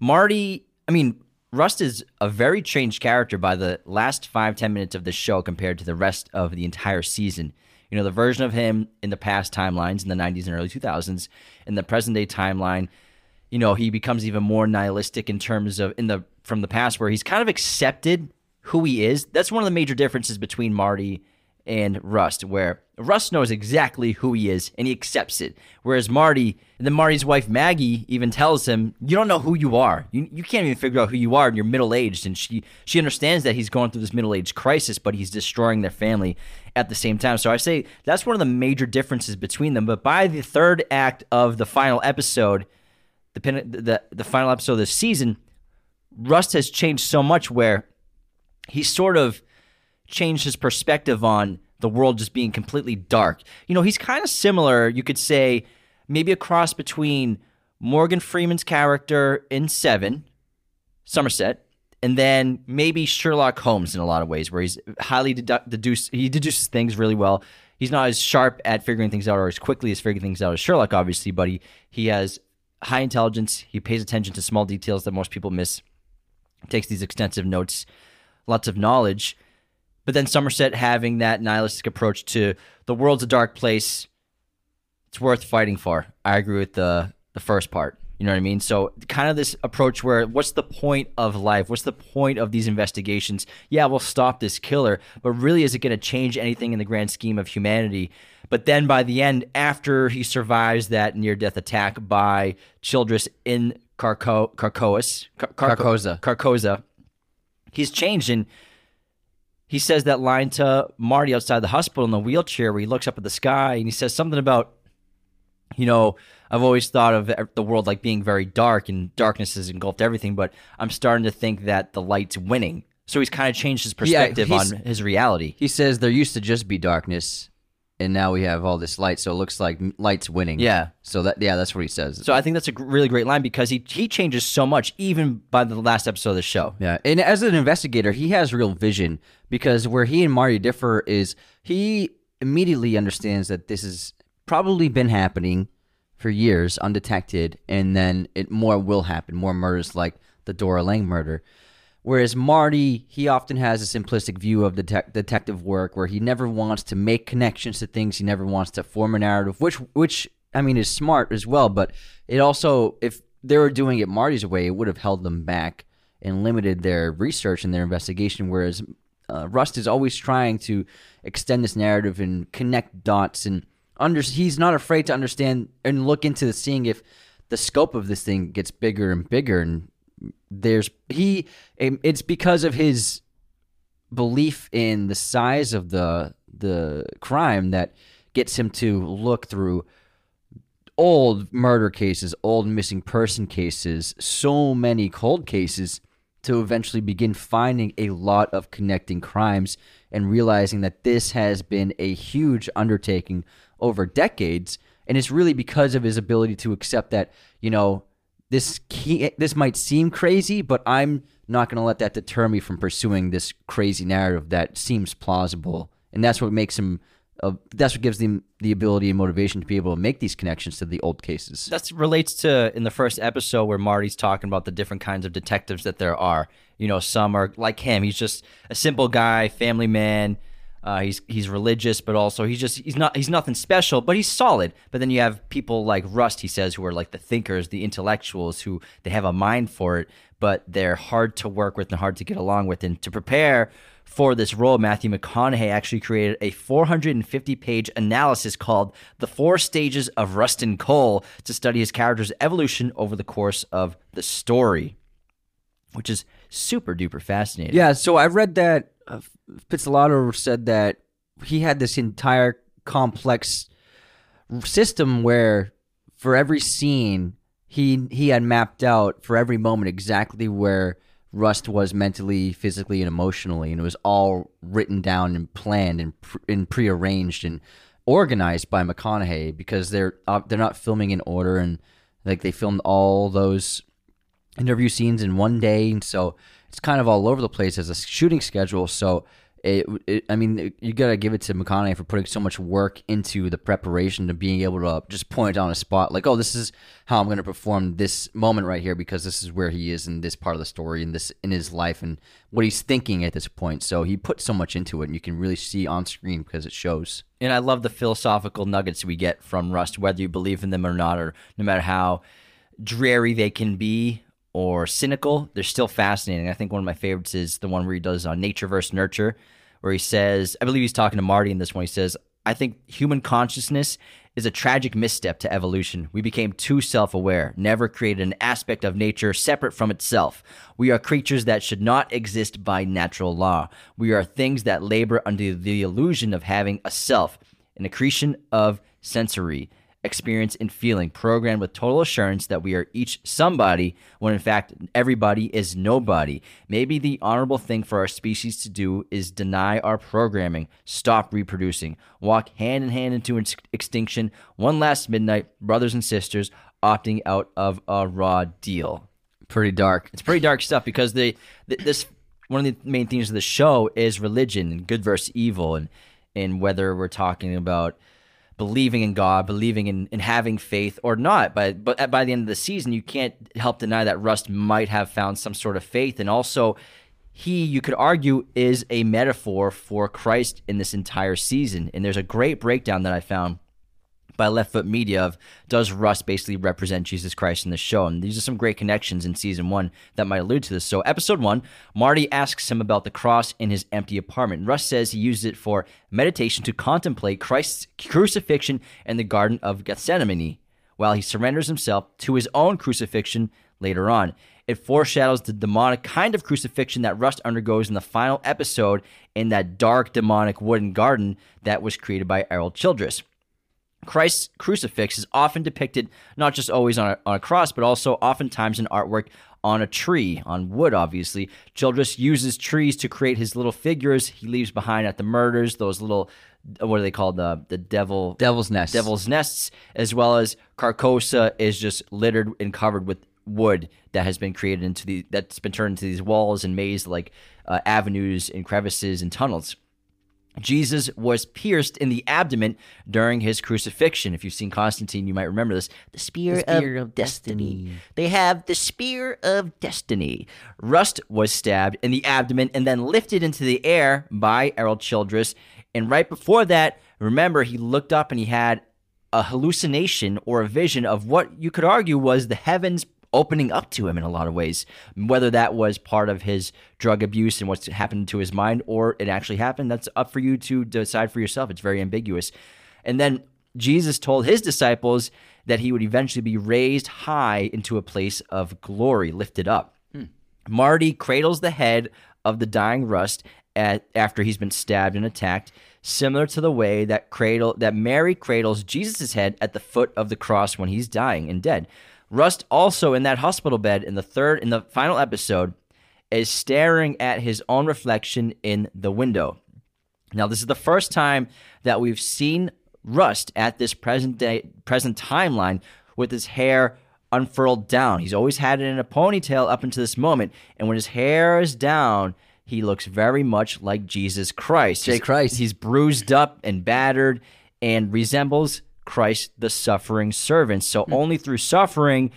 Marty, I mean, Rust is a very changed character by the last five ten minutes of the show compared to the rest of the entire season. You know, the version of him in the past timelines in the 90s and early 2000s, in the present day timeline, you know, he becomes even more nihilistic in terms of in the from the past where he's kind of accepted who he is. That's one of the major differences between Marty and Rust, where Rust knows exactly who he is and he accepts it. Whereas Marty, and then Marty's wife Maggie even tells him, "You don't know who you are. You, you can't even figure out who you are, and you're middle aged." And she she understands that he's going through this middle age crisis, but he's destroying their family at the same time. So I say that's one of the major differences between them. But by the third act of the final episode, the the the final episode of this season, Rust has changed so much where he sort of changed his perspective on the world just being completely dark. You know, he's kind of similar, you could say, maybe a cross between Morgan Freeman's character in Seven, Somerset, and then maybe Sherlock Holmes in a lot of ways, where he's highly dedu- deduce he deduces things really well. He's not as sharp at figuring things out or as quickly as figuring things out as Sherlock, obviously, but he, he has high intelligence. He pays attention to small details that most people miss. Takes these extensive notes, lots of knowledge but then Somerset having that nihilistic approach to the world's a dark place. It's worth fighting for. I agree with the the first part. You know what I mean? So kind of this approach where what's the point of life? What's the point of these investigations? Yeah, we'll stop this killer, but really is it going to change anything in the grand scheme of humanity? But then by the end, after he survives that near death attack by Childress in Carco- Carcoas, Car- Carcosa. Carcosa, he's changed and he says that line to Marty outside the hospital in the wheelchair where he looks up at the sky and he says something about, you know, I've always thought of the world like being very dark and darkness has engulfed everything, but I'm starting to think that the light's winning. So he's kind of changed his perspective yeah, on his reality. He says there used to just be darkness and now we have all this light, so it looks like light's winning. Yeah. So that yeah, that's what he says. So I think that's a really great line because he he changes so much even by the last episode of the show. Yeah, and as an investigator, he has real vision because where he and Marty differ is he immediately understands that this has probably been happening for years undetected, and then it more will happen, more murders like the Dora Lang murder. Whereas Marty, he often has a simplistic view of det- detective work where he never wants to make connections to things. He never wants to form a narrative, which, which I mean, is smart as well. But it also, if they were doing it Marty's way, it would have held them back and limited their research and their investigation. Whereas uh, Rust is always trying to extend this narrative and connect dots, and under he's not afraid to understand and look into the, seeing if the scope of this thing gets bigger and bigger and there's he um, it's because of his belief in the size of the the crime that gets him to look through old murder cases, old missing person cases, so many cold cases to eventually begin finding a lot of connecting crimes and realizing that this has been a huge undertaking over decades. And it's really because of his ability to accept that, you know, this key, this might seem crazy, but I'm not going to let that deter me from pursuing this crazy narrative that seems plausible, and that's what makes him. Uh, that's what gives them the ability and motivation to be able to make these connections to the old cases. That relates to in the first episode where Marty's talking about the different kinds of detectives that there are. You know, some are like him; he's just a simple guy, family man, Uh, he's he's religious, but also he's just he's not he's nothing special, but he's solid. But then you have people like Rust, he says, who are like the thinkers, the intellectuals, who they have a mind for it, but they're hard to work with and hard to get along with. And to prepare for this role, Matthew McConaughey actually created a 450 page analysis called The Four Stages of Rustin Cohle to study his character's evolution over the course of the story, which is super duper fascinating. Yeah, so I read that uh, Pizzolatto said that he had this entire complex system where for every scene he he had mapped out for every moment exactly where Rust was mentally, physically, and emotionally, and it was all written down and planned and pre- and prearranged and organized by McConaughey because they're uh, they're not filming in order and like they filmed all those interview scenes in one day, and so it's kind of all over the place as a shooting schedule. So it, it, I mean, you gotta give it to McConaughey for putting so much work into the preparation to being able to just point on a spot, like, oh, this is how I'm gonna perform this moment right here because this is where he is in this part of the story and this in his life and what he's thinking at this point. So he put so much into it, and you can really see on screen because it shows. And I love the philosophical nuggets we get from Rust, whether you believe in them or not, or no matter how dreary they can be or cynical, they're still fascinating. I think one of my favorites is the one where he does on nature versus nurture, where he says, I believe he's talking to Marty in this one. He says, I think human consciousness is a tragic misstep to evolution. We became too self aware, never created an aspect of nature separate from itself. We are creatures that should not exist by natural law. We are things that labor under the illusion of having a self, an accretion of sensory experience and feeling, programmed with total assurance that we are each somebody, when in fact everybody is nobody. Maybe the honorable thing for our species to do is deny our programming, stop reproducing, walk hand in hand into ex- extinction, one last midnight, brothers and sisters, opting out of a raw deal. Pretty dark. It's pretty dark stuff because the, the this one of the main themes of the show is religion and good versus evil and and whether we're talking about believing in God, believing in, in having faith or not. But but by the end of the season, you can't help deny that Rust might have found some sort of faith, and also he, you could argue, is a metaphor for Christ in this entire season. And there's a great breakdown that I found by Left Foot Media of does Rust basically represent Jesus Christ in the show? And these are some great connections in season one that might allude to this. So, episode one, Marty asks him about the cross in his empty apartment. Rust says he used it for meditation to contemplate Christ's crucifixion in the Garden of Gethsemane while he surrenders himself to his own crucifixion later on. It foreshadows the demonic kind of crucifixion that Rust undergoes in the final episode in that dark demonic wooden garden that was created by Errol Childress. Christ's crucifix is often depicted not just always on a, on a cross, but also oftentimes in artwork on a tree, on wood, obviously. Childress uses trees to create his little figures he leaves behind at the murders, those little, what are they called? The, the devil. Devil's Nest. Devil's nests, as well as Carcosa is just littered and covered with wood that has been created into the, that's been turned into these walls and maze like uh, avenues and crevices and tunnels. Jesus was pierced in the abdomen during his crucifixion. If you've seen Constantine, you might remember this. The spear, The spear of, of destiny. destiny. They have the spear of destiny. Rust was stabbed in the abdomen and then lifted into the air by Errol Childress. And right before that, remember, he looked up and he had a hallucination or a vision of what you could argue was the heavens opening up to him in a lot of ways. Whether that was part of his drug abuse and what's happened to his mind or it actually happened, that's up for you to decide for yourself. It's very ambiguous. And then Jesus told his disciples that he would eventually be raised high into a place of glory, lifted up. Hmm. Marty cradles the head of the dying Rust at, after he's been stabbed and attacked, similar to the way that cradle that Mary cradles Jesus' head at the foot of the cross when he's dying and dead. Rust also in that hospital bed in the third in the final episode is staring at his own reflection in the window. Now, this is the first time that we've seen Rust at this present day present timeline with his hair unfurled down. He's always had it in a ponytail up until this moment, and when his hair is down, he looks very much like Jesus Christ. J. He's- Christ. He's bruised up and battered and resembles Christ the suffering servant. So hmm. only through suffering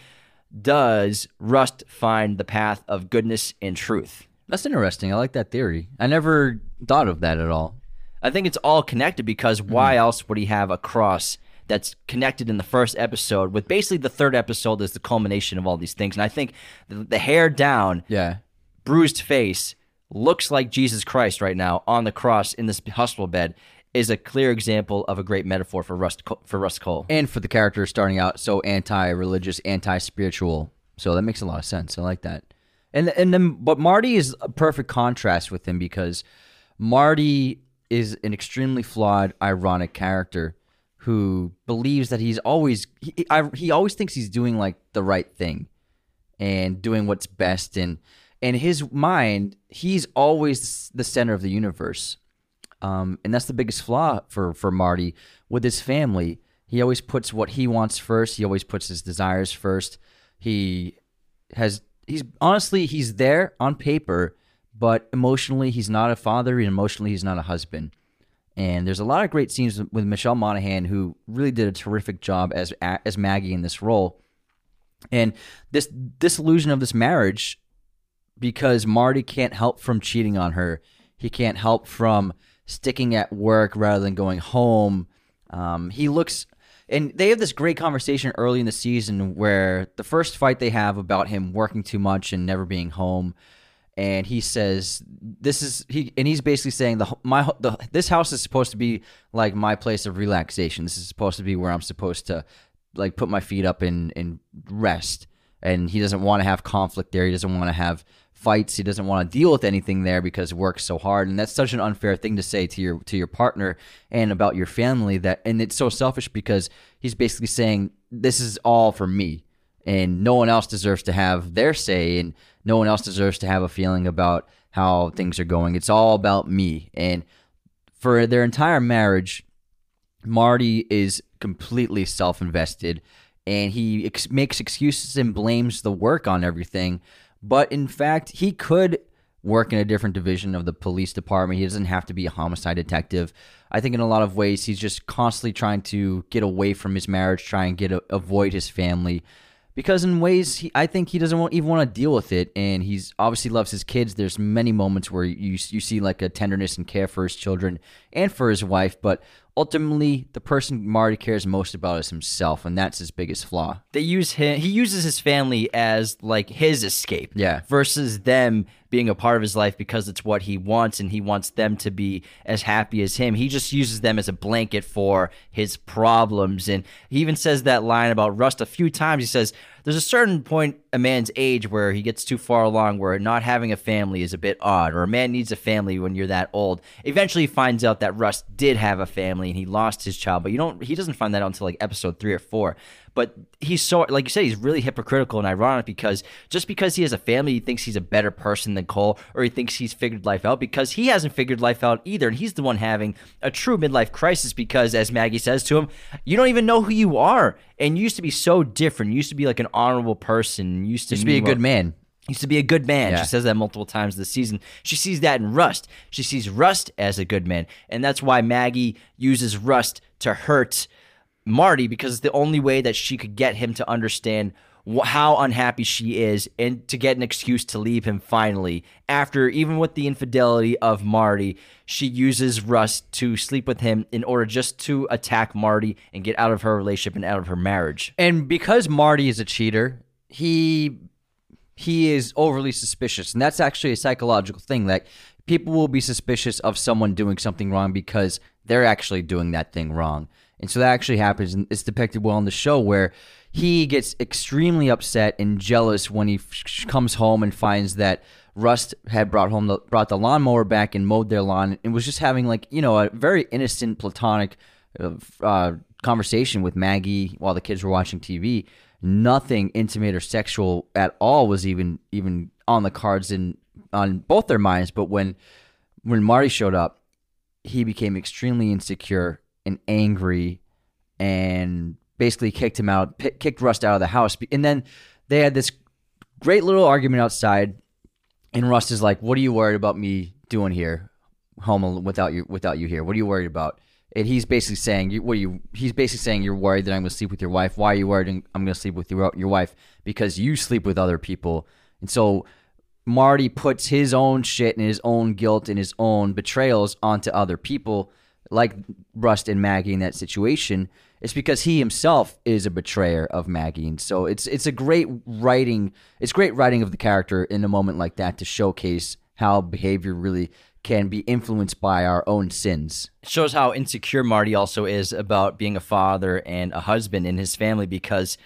does Rust find the path of goodness and truth. That's interesting. I like that theory. I never thought of that at all. I think it's all connected because hmm. why else would he have a cross that's connected in the first episode with basically the third episode is the culmination of all these things. And I think the, the hair down, Yeah. bruised face, looks like Jesus Christ right now on the cross in this hospital bed is a clear example of a great metaphor for Rust for Rust Cohle. And for the character starting out so anti-religious, anti-spiritual, so that makes a lot of sense. I like that. And and then, but Marty is a perfect contrast with him because Marty is an extremely flawed, ironic character who believes that he's always he, I, he always thinks he's doing like the right thing and doing what's best and in his mind he's always the center of the universe um, and that's the biggest flaw for for Marty with his family. He always puts what he wants first. He always puts his desires first. He has he's honestly he's there on paper, but emotionally he's not a father and emotionally he's not a husband. And there's a lot of great scenes with Michelle Monaghan who really did a terrific job as as Maggie in this role. And this disillusion of this marriage because Marty can't help from cheating on her. He can't help from sticking at work rather than going home. Um, he looks, and they have this great conversation early in the season where the first fight they have about him working too much and never being home. And he says, "This is he," and he's basically saying the my the this house is supposed to be like my place of relaxation. This is supposed to be where I'm supposed to like put my feet up and and rest. And he doesn't want to have conflict there. He doesn't want to have fights. He doesn't want to deal with anything there because work's so hard, and that's such an unfair thing to say to your to your partner and about your family. That and it's so selfish because he's basically saying this is all for me, and no one else deserves to have their say, and no one else deserves to have a feeling about how things are going. It's all about me, and for their entire marriage, Marty is completely self-invested and he ex- makes excuses and blames the work on everything. But in fact, he could work in a different division of the police department. He doesn't have to be a homicide detective. I think in a lot of ways, he's just constantly trying to get away from his marriage, try and get a, avoid his family. Because in ways, he, I think he doesn't want, even want to deal with it, and he's obviously loves his kids. There's many moments where you you see like a tenderness and care for his children and for his wife, but ultimately the person Marty cares most about is himself, and that's his biggest flaw. They use him. He uses his family as like his escape. Yeah. Versus them being a part of his life because it's what he wants, and he wants them to be as happy as him. He just uses them as a blanket for his problems, and he even says that line about Rust a few times. He says, "There's a certain point a man's age where he gets too far along, where not having a family is a bit odd, or a man needs a family when you're that old." Eventually, he finds out that Rust did have a family and he lost his child, but you don't. He doesn't find that out until like episode three or four. But he's so, like you said, he's really hypocritical and ironic because just because he has a family, he thinks he's a better person than Cohle, or he thinks he's figured life out because he hasn't figured life out either. And he's the one having a true midlife crisis because, as Maggie says to him, you don't even know who you are. And you used to be so different. You used to be like an honorable person. You used to, Used to be a good man. used to be a good man. Yeah. She says that multiple times this season. She sees that in Rust. She sees Rust as a good man. And that's why Maggie uses Rust to hurt Marty because it's the only way that she could get him to understand wh- how unhappy she is and to get an excuse to leave him finally. After, even with the infidelity of Marty, she uses Rust to sleep with him in order just to attack Marty and get out of her relationship and out of her marriage. And because Marty is a cheater, he he is overly suspicious, and that's actually a psychological thing. Like people will be suspicious of someone doing something wrong because they're actually doing that thing wrong, and so that actually happens. And it's depicted well in the show where he gets extremely upset and jealous when he f- comes home and finds that Rust had brought home the brought the lawnmower back and mowed their lawn and was just having like you know a very innocent platonic uh, uh, conversation with Maggie while the kids were watching TV. Nothing intimate or sexual at all was even even on the cards in on both their minds. But when when Marty showed up, he became extremely insecure and angry, and basically kicked him out, p- kicked Rust out of the house. And then they had this great little argument outside, and Rust is like, "What are you worried about me doing here, home without you without you here? What are you worried about?" And he's basically saying, you, "What are you?" He's basically saying, "You're worried that I'm going to sleep with your wife. Why are you worried I'm going to sleep with your your wife? Because you sleep with other people." And so Marty puts his own shit and his own guilt and his own betrayals onto other people, like Rust and Maggie in that situation, it's because he himself is a betrayer of Maggie. And so it's it's a great writing. It's great writing of the character in a moment like that to showcase how behavior really can be influenced by our own sins. It shows how insecure Marty also is about being a father and a husband in his family because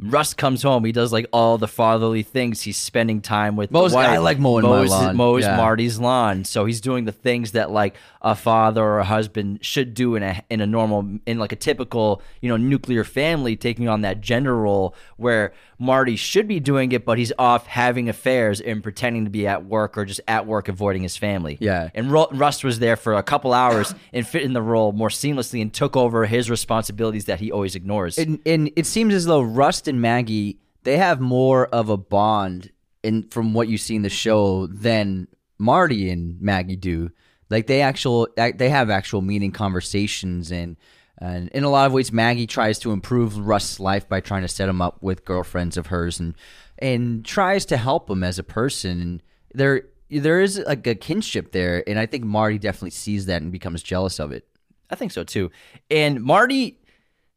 Rust comes home. He does like all the fatherly things. He's spending time with wife. I like mowing my lawn. mows Yeah. Marty's lawn. So he's doing the things that like a father or a husband should do in a in a normal in like a typical you know nuclear family, taking on that gender role where Marty should be doing it, but he's off having affairs and pretending to be at work or just at work avoiding his family. Yeah. And Ru- Rust was there for a couple hours (coughs) and fit in the role more seamlessly and took over his responsibilities that he always ignores. and, and it seems as though Rust and Maggie they have more of a bond in from what you see in the show than Marty and Maggie do. Like they actual they have actual meaning conversations and and in a lot of ways Maggie tries to improve Russ's life by trying to set him up with girlfriends of hers and and tries to help him as a person and there there is like a kinship there and I think Marty definitely sees that and becomes jealous of it. I think so too. And Marty,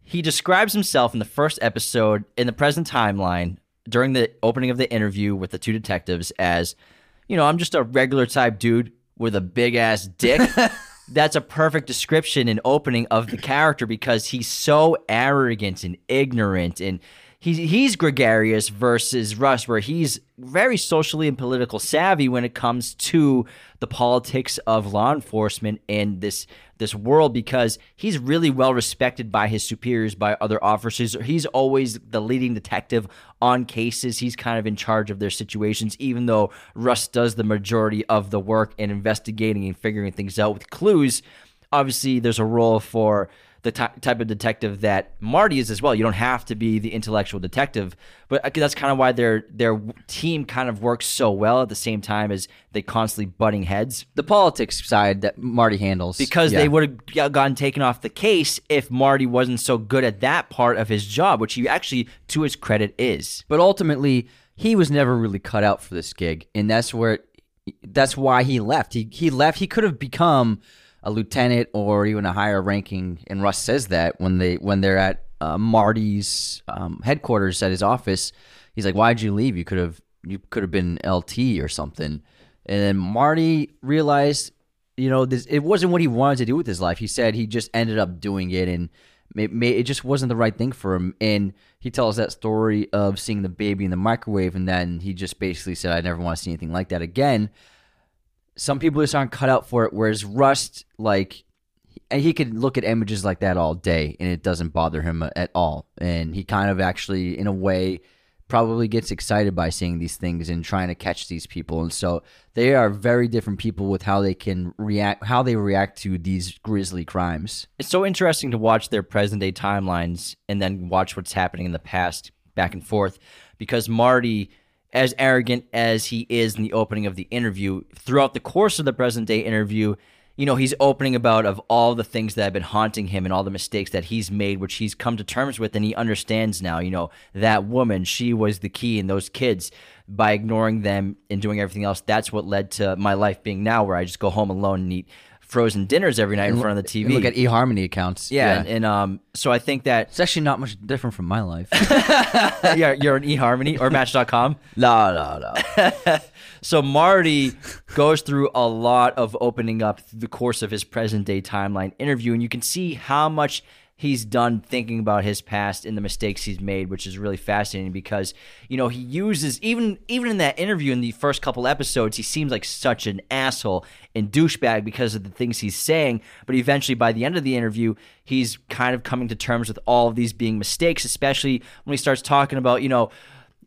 he describes himself in the first episode in the present timeline during the opening of the interview with the two detectives as, you know, I'm just a regular type dude with a big ass dick. (laughs) That's a perfect description and opening of the character because he's so arrogant and ignorant and he's he's gregarious versus Russ, where he's very socially and political savvy when it comes to the politics of law enforcement and this this world because he's really well respected by his superiors, by other officers. He's always the leading detective on cases. He's kind of in charge of their situations, even though Russ does the majority of the work in investigating and figuring things out with clues. Obviously, there's a role for the ty- type of detective that Marty is as well. You don't have to be the intellectual detective, but that's kind of why their their team kind of works so well at the same time as they constantly butting heads The politics side that Marty handles because Yeah. they would have gotten taken off the case if Marty wasn't so good at that part of his job, which he actually, to his credit, is. But ultimately, he was never really cut out for this gig, and that's where that's why he left. He he left. He could have become a lieutenant or even a higher ranking. And Russ says that when they when they're at uh, Marty's um, headquarters at his office, he's like, "Why'd you leave? You could have you could have been LT or something." And then Marty realized, you know, this it wasn't what he wanted to do with his life. He said he just ended up doing it and it, it just wasn't the right thing for him. And he tells that story of seeing the baby in the microwave, and then he just basically said, "I never want to see anything like that again." Some people just aren't cut out for it. Whereas Rust, like, and he could look at images like that all day, and it doesn't bother him uh, at all. And he kind of actually, in a way, probably gets excited by seeing these things and trying to catch these people. And so they are very different people with how they can react, how they react to these grisly crimes. It's so interesting to watch their present day timelines and then watch what's happening in the past back and forth because Marty, as arrogant as he is in the opening of the interview, throughout the course of the present day interview, you know, he's opening about of all the things that have been haunting him and all the mistakes that he's made, which he's come to terms with, and he understands now. You know, that woman, she was the key, and those kids, by ignoring them and doing everything else, that's what led to my life being now, where I just go home alone and eat frozen dinners every night in front of the TV. Look at eHarmony accounts. yeah, And, and um, so I think that It's actually not much different from my life. (laughs) yeah, you're an eHarmony or Match.com. no, no, no. So Marty goes through a lot of opening up through the course of his present day timeline interview, and you can see how much he's done thinking about his past and the mistakes he's made, which is really fascinating because you know he uses even even in that interview in the first couple episodes, he seems like such an asshole and douchebag because of the things he's saying, but eventually by the end of the interview, he's kind of coming to terms with all of these being mistakes, especially when he starts talking about you know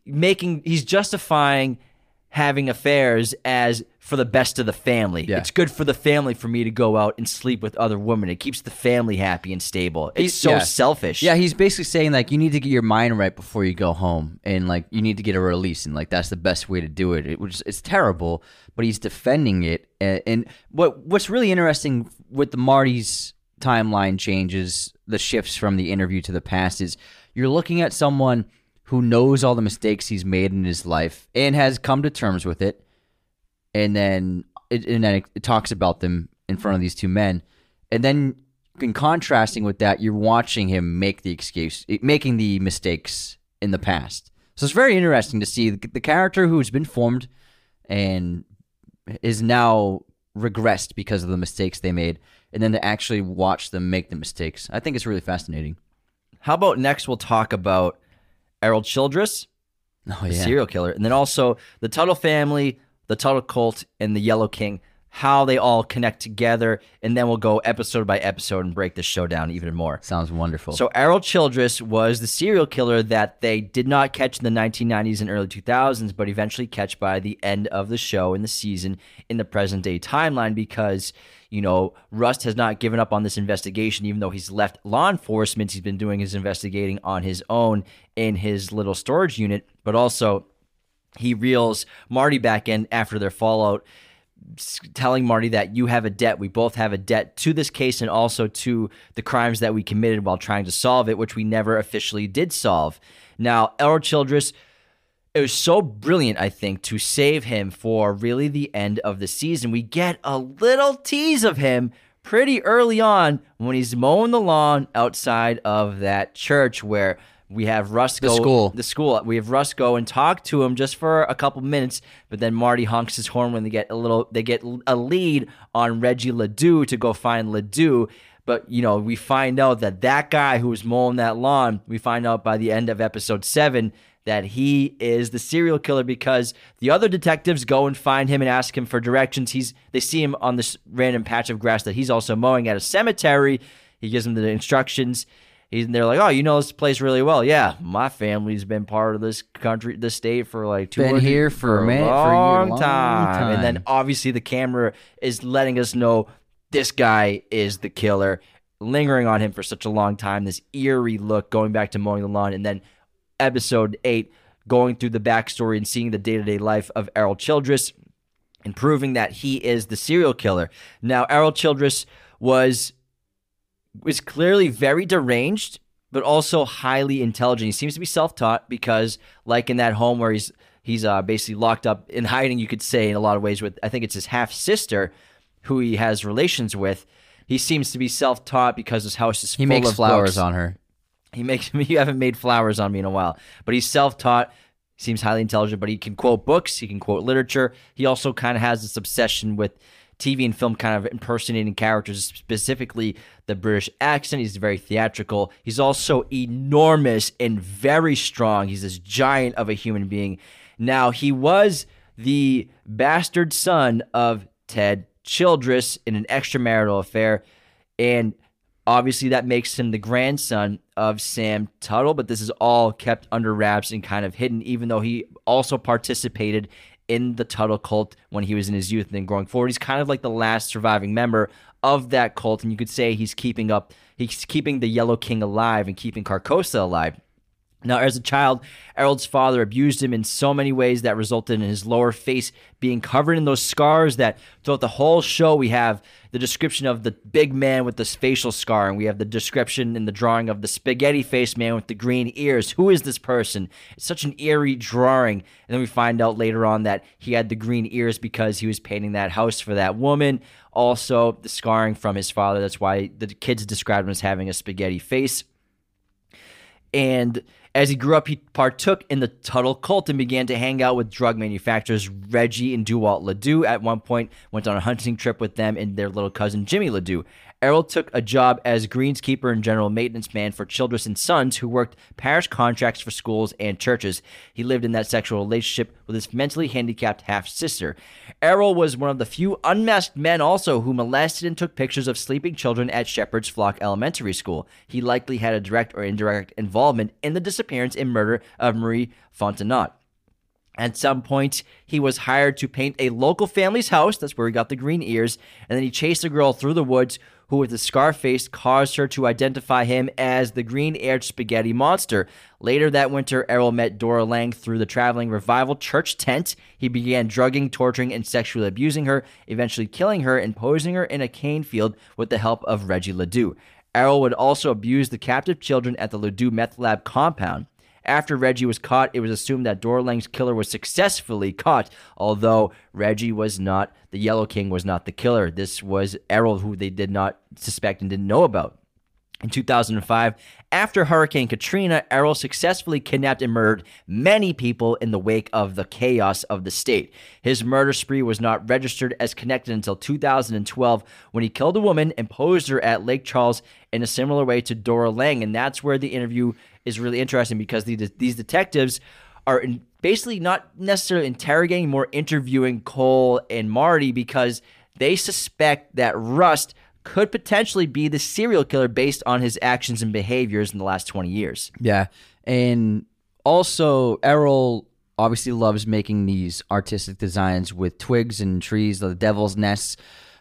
making he's justifying having affairs as for the best of the family. Yeah. It's good for the family for me to go out and sleep with other women. It keeps the family happy and stable. It's so yeah. selfish. Yeah, he's basically saying like you need to get your mind right before you go home, and like you need to get a release, and like that's the best way to do it. It was it's terrible, but he's defending it. And, and what what's really interesting with the Marty's timeline changes, the shifts from the interview to the past is you're looking at someone who knows all the mistakes he's made in his life and has come to terms with it. and then it, and then it, talks about them in front of these two men, and then in contrasting with that, you're watching him make the excuse, making the mistakes in the past. So it's very interesting to see the, the character who's been formed and is now regressed because of the mistakes they made, and then to actually watch them make the mistakes. I think it's really fascinating. How about next we'll talk about Errol Childress, Oh the serial killer, and then also the Tuttle family, the Tuttle cult, and the Yellow King, how they all connect together, and then we'll go episode by episode and break the show down even more. sounds wonderful. So Errol Childress was the serial killer that they did not catch in the 1990s and early 2000s, but eventually catch by the end of the show in the season in the present day timeline because you know Rust has not given up on this investigation, even though he's left law enforcement. He's been doing his investigating on his own in his little storage unit, but also he reels Marty back in after their fallout telling Marty that you have a debt. We both have a debt to this case and also to the crimes that we committed while trying to solve it, which we never officially did solve. Now, Errol Childress, it was so brilliant, I think, to save him for really the end of the season. We get a little tease of him pretty early on when he's mowing the lawn outside of that church where we have Russ go The school. the school. We have Russ go and talk to him just for a couple minutes, but then Marty honks his horn when they get a little. They get a lead on Reggie Ledoux to go find Ledoux. But you know, we find out that that guy who was mowing that lawn. We find out by the end of episode seven that he is the serial killer because the other detectives go and find him and ask him for directions. He's they see him on this random patch of grass that he's also mowing at a cemetery. He gives them the instructions. He's, they're like, oh, you know this place really well. Yeah, my family's been part of this country, this state for like two Been here for a minute- for a long, long time. And then obviously the camera is letting us know this guy is the killer, lingering on him for such a long time. This eerie look going back to mowing the lawn, and then episode eight going through the backstory and seeing the day to day life of Errol Childress and proving that he is the serial killer. Now, Errol Childress was was clearly very deranged, but also highly intelligent. He seems to be self-taught because, like in that home where he's he's uh, basically locked up in hiding, you could say in a lot of ways. With I think it's his half sister, who he has relations with. He seems to be self-taught because his house is he full makes of flowers books. on her. He makes me. (laughs) You haven't made flowers on me in a while, but he's self-taught. Seems highly intelligent, but he can quote books. He can quote literature. He also kind of has this obsession with TV and film, kind of impersonating characters, specifically the British accent. He's very theatrical. He's also enormous and very strong. He's this giant of a human being. Now he was the bastard son of Ted Childress in an extramarital affair, and Obviously, that makes him the grandson of Sam Tuttle, but this is all kept under wraps and kind of hidden, even though he also participated in the Tuttle cult when he was in his youth and then growing forward. He's kind of like the last surviving member of that cult, and you could say he's keeping up, he's keeping the Yellow King alive and keeping Carcosa alive. Now, as a child, Errol's father abused him in so many ways that resulted in his lower face being covered in those scars. That throughout the whole show, we have the description of the big man with this facial scar, and we have the description in the drawing of the spaghetti faced man with the green ears. Who is this person? It's such an eerie drawing. And then we find out later on that he had the green ears because he was painting that house for that woman. Also, the scarring from his father. That's why the kids described him as having a spaghetti face. And as he grew up, he partook in the Tuttle cult and began to hang out with drug manufacturers Reggie and Dewall Ledoux. At one point, went on a hunting trip with them and their little cousin Jimmy Ledoux. Errol took a job as greenskeeper and general maintenance man for Childress and Sons, who worked parish contracts for schools and churches. He lived in that sexual relationship with his mentally handicapped half sister. Errol was one of the few unmasked men also who molested and took pictures of sleeping children at Shepherd's Flock Elementary School. He likely had a direct or indirect involvement in the disappearance and murder of Marie Fontenot. At some point, he was hired to paint a local family's house. That's where he got the green ears. And then he chased a girl through the woods who, with a scar face, caused her to identify him as the green eared spaghetti monster. Later that winter, Errol met Dora Lang through the traveling revival church tent. He began drugging, torturing, and sexually abusing her, eventually killing her and posing her in a cane field with the help of Reggie Ledoux. Errol would also abuse the captive children at the Ledoux meth lab compound. After Reggie was caught, it was assumed that Dora Lang's killer was successfully caught, although Reggie was not, the Yellow King was not the killer. This was Errol, who they did not suspect and didn't know about. In 2005, after Hurricane Katrina, Errol successfully kidnapped and murdered many people in the wake of the chaos of the state. His murder spree was not registered as connected until 2012 when he killed a woman and posed her at Lake Charles in a similar way to Dora Lang. And that's where the interview is really interesting because the, these detectives are basically not necessarily interrogating, more interviewing Cohle and Marty because they suspect that Rust could potentially be the serial killer based on his actions and behaviors in the last 20 years. Yeah. And also, Errol obviously loves making these artistic designs with twigs and trees, the devil's nests.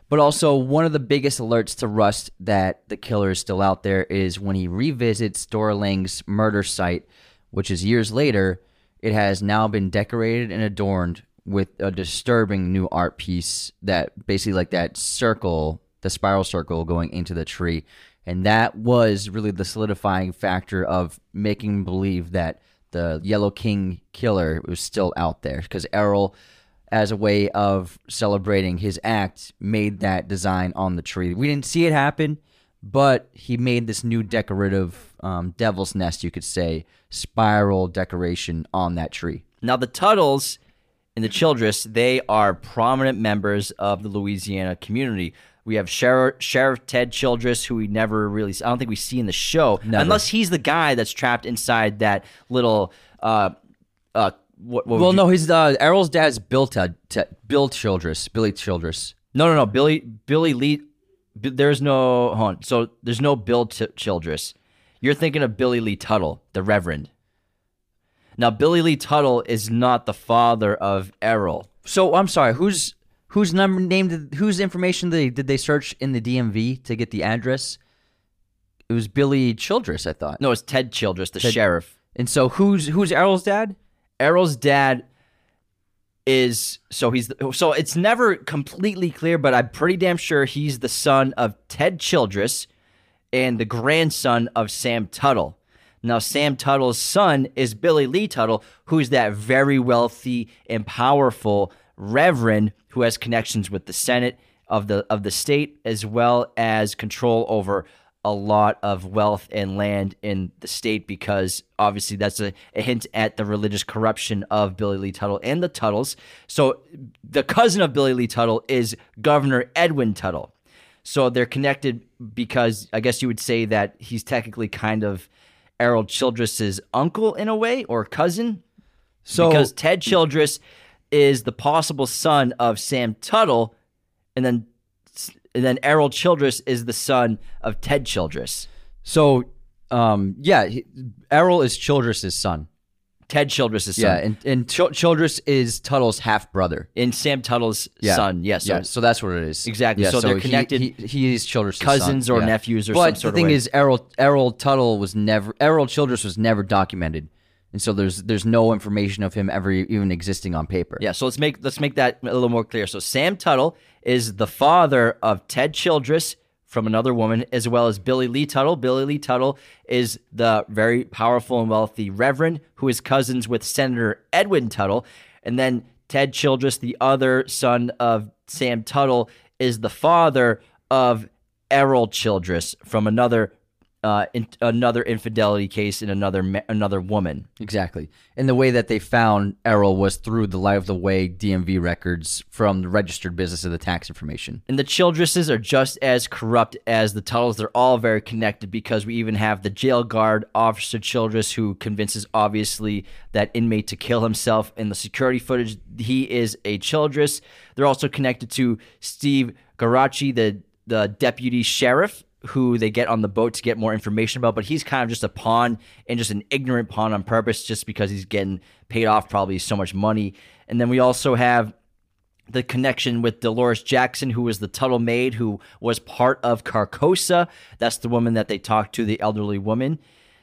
But also, one of the biggest alerts to Rust that the killer is still out there is when he revisits Dora Lang's murder site, which is years later. It has now been decorated and adorned with a disturbing new art piece that basically, like that circle the spiral circle going into the tree. And that was really the solidifying factor of making believe that the Yellow King killer was still out there because Errol, as a way of celebrating his act, made that design on the tree. We didn't see it happen, but he made this new decorative um, devil's nest, you could say, spiral decoration on that tree. Now, the Tuttles and the Childress, they are prominent members of the Louisiana community. We have Sheriff, Sheriff Ted Childress, who we never really, I don't think we see in the show, Never. unless he's the guy that's trapped inside that little. Uh, uh, what, what Well, you- no, his uh, Errol's dad's Bill Ted, Ted, Bill Childress, Billy Childress. no, no, no. Billy, Billy Lee. B- There's no, hold on. So there's no Bill Ch- Childress. You're thinking of Billy Lee Tuttle, the Reverend. Now, Billy Lee Tuttle is not the father of Errol. So I'm sorry, who's whose number named whose information did they, did they search in the DMV to get the address? It was Billy Childress, I thought. No, it's Ted Childress, the sheriff. And so who's who's Errol's dad? Errol's dad is so he's so it's never completely clear, but I'm pretty damn sure he's the son of Ted Childress and the grandson of Sam Tuttle. Now, Sam Tuttle's son is Billy Lee Tuttle, who's that very wealthy and powerful reverend who has connections with the Senate of the of the state as well as control over a lot of wealth and land in the state because obviously that's a, a hint at the religious corruption of Billy Lee Tuttle and the Tuttles. So the cousin of Billy Lee Tuttle is Governor Edwin Tuttle. So they're connected because I guess you would say that he's technically kind of Errol Childress's uncle in a way or cousin. So because Ted Childress is the possible son of Sam Tuttle, and then and then Errol Childress is the son of Ted Childress. so um yeah, he, Errol is Childress's son. Ted Childress' son. Yeah, and and Chil- Childress is Tuttle's half brother. and Sam Tuttle's Yeah. son. Yes. yeah, so that's what it is. Exactly. Yeah, So they're connected He, he, is Childress' cousins son. or Yeah. nephews or but some sort the thing is, Errol Errol Tuttle was never Errol Childress was never documented, and so there's there's no information of him ever even existing on paper. Yeah, so let's make let's make that a little more clear. So Sam Tuttle is the father of Ted Childress from another woman, as well as Billy Lee Tuttle. Billy Lee Tuttle is the very powerful and wealthy Reverend who is cousins with Senator Edwin Tuttle, and then Ted Childress, the other son of Sam Tuttle, is the father of Errol Childress from another uh, in, another infidelity case in another ma- another woman. Exactly. And the way that they found Errol was through the Light of the Way DMV records from the registered business of the tax information. And the Childresses are just as corrupt as the Tuttles. They're all very connected because we even have the jail guard, Officer Childress, who convinces obviously that inmate to kill himself. In the security footage, he is a Childress. They're also connected to Steve Geraci, the the deputy sheriff, who they get on the boat to get more information about. But he's kind of just a pawn and just an ignorant pawn on purpose, just because he's getting paid off probably so much money. And then we also have the connection with Dolores Jackson, who was the Tuttle maid, who was part of Carcosa. That's the woman that they talked to, the elderly woman.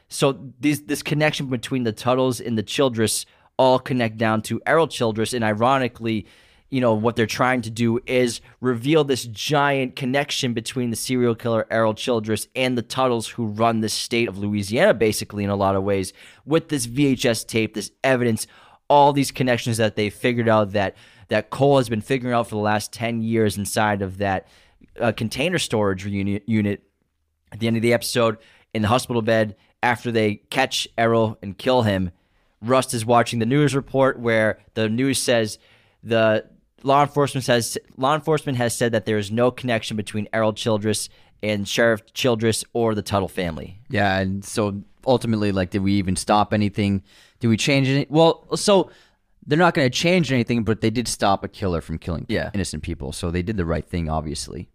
So these this connection between the Tuttles and the Childress all connect down to Errol Childress, and ironically, you know what they're trying to do is reveal this giant connection between the serial killer Errol Childress and the Tuttles who run the state of Louisiana basically in a lot of ways with this VHS tape this evidence all these connections that they figured out that that Cohle has been figuring out for the last 10 years inside of that uh, container storage unit unit. At the end of the episode in the hospital bed after they catch Errol and kill him Rust is watching the news report where the news says the law enforcement says law enforcement has said that there is no connection between Errol Childress and Sheriff Childress or the Tuttle family. Yeah, and so ultimately, like, did we even stop anything? Did we change it? Well, so they're not going to change anything, but they did stop a killer from killing Yeah. innocent people, so they did the right thing, obviously.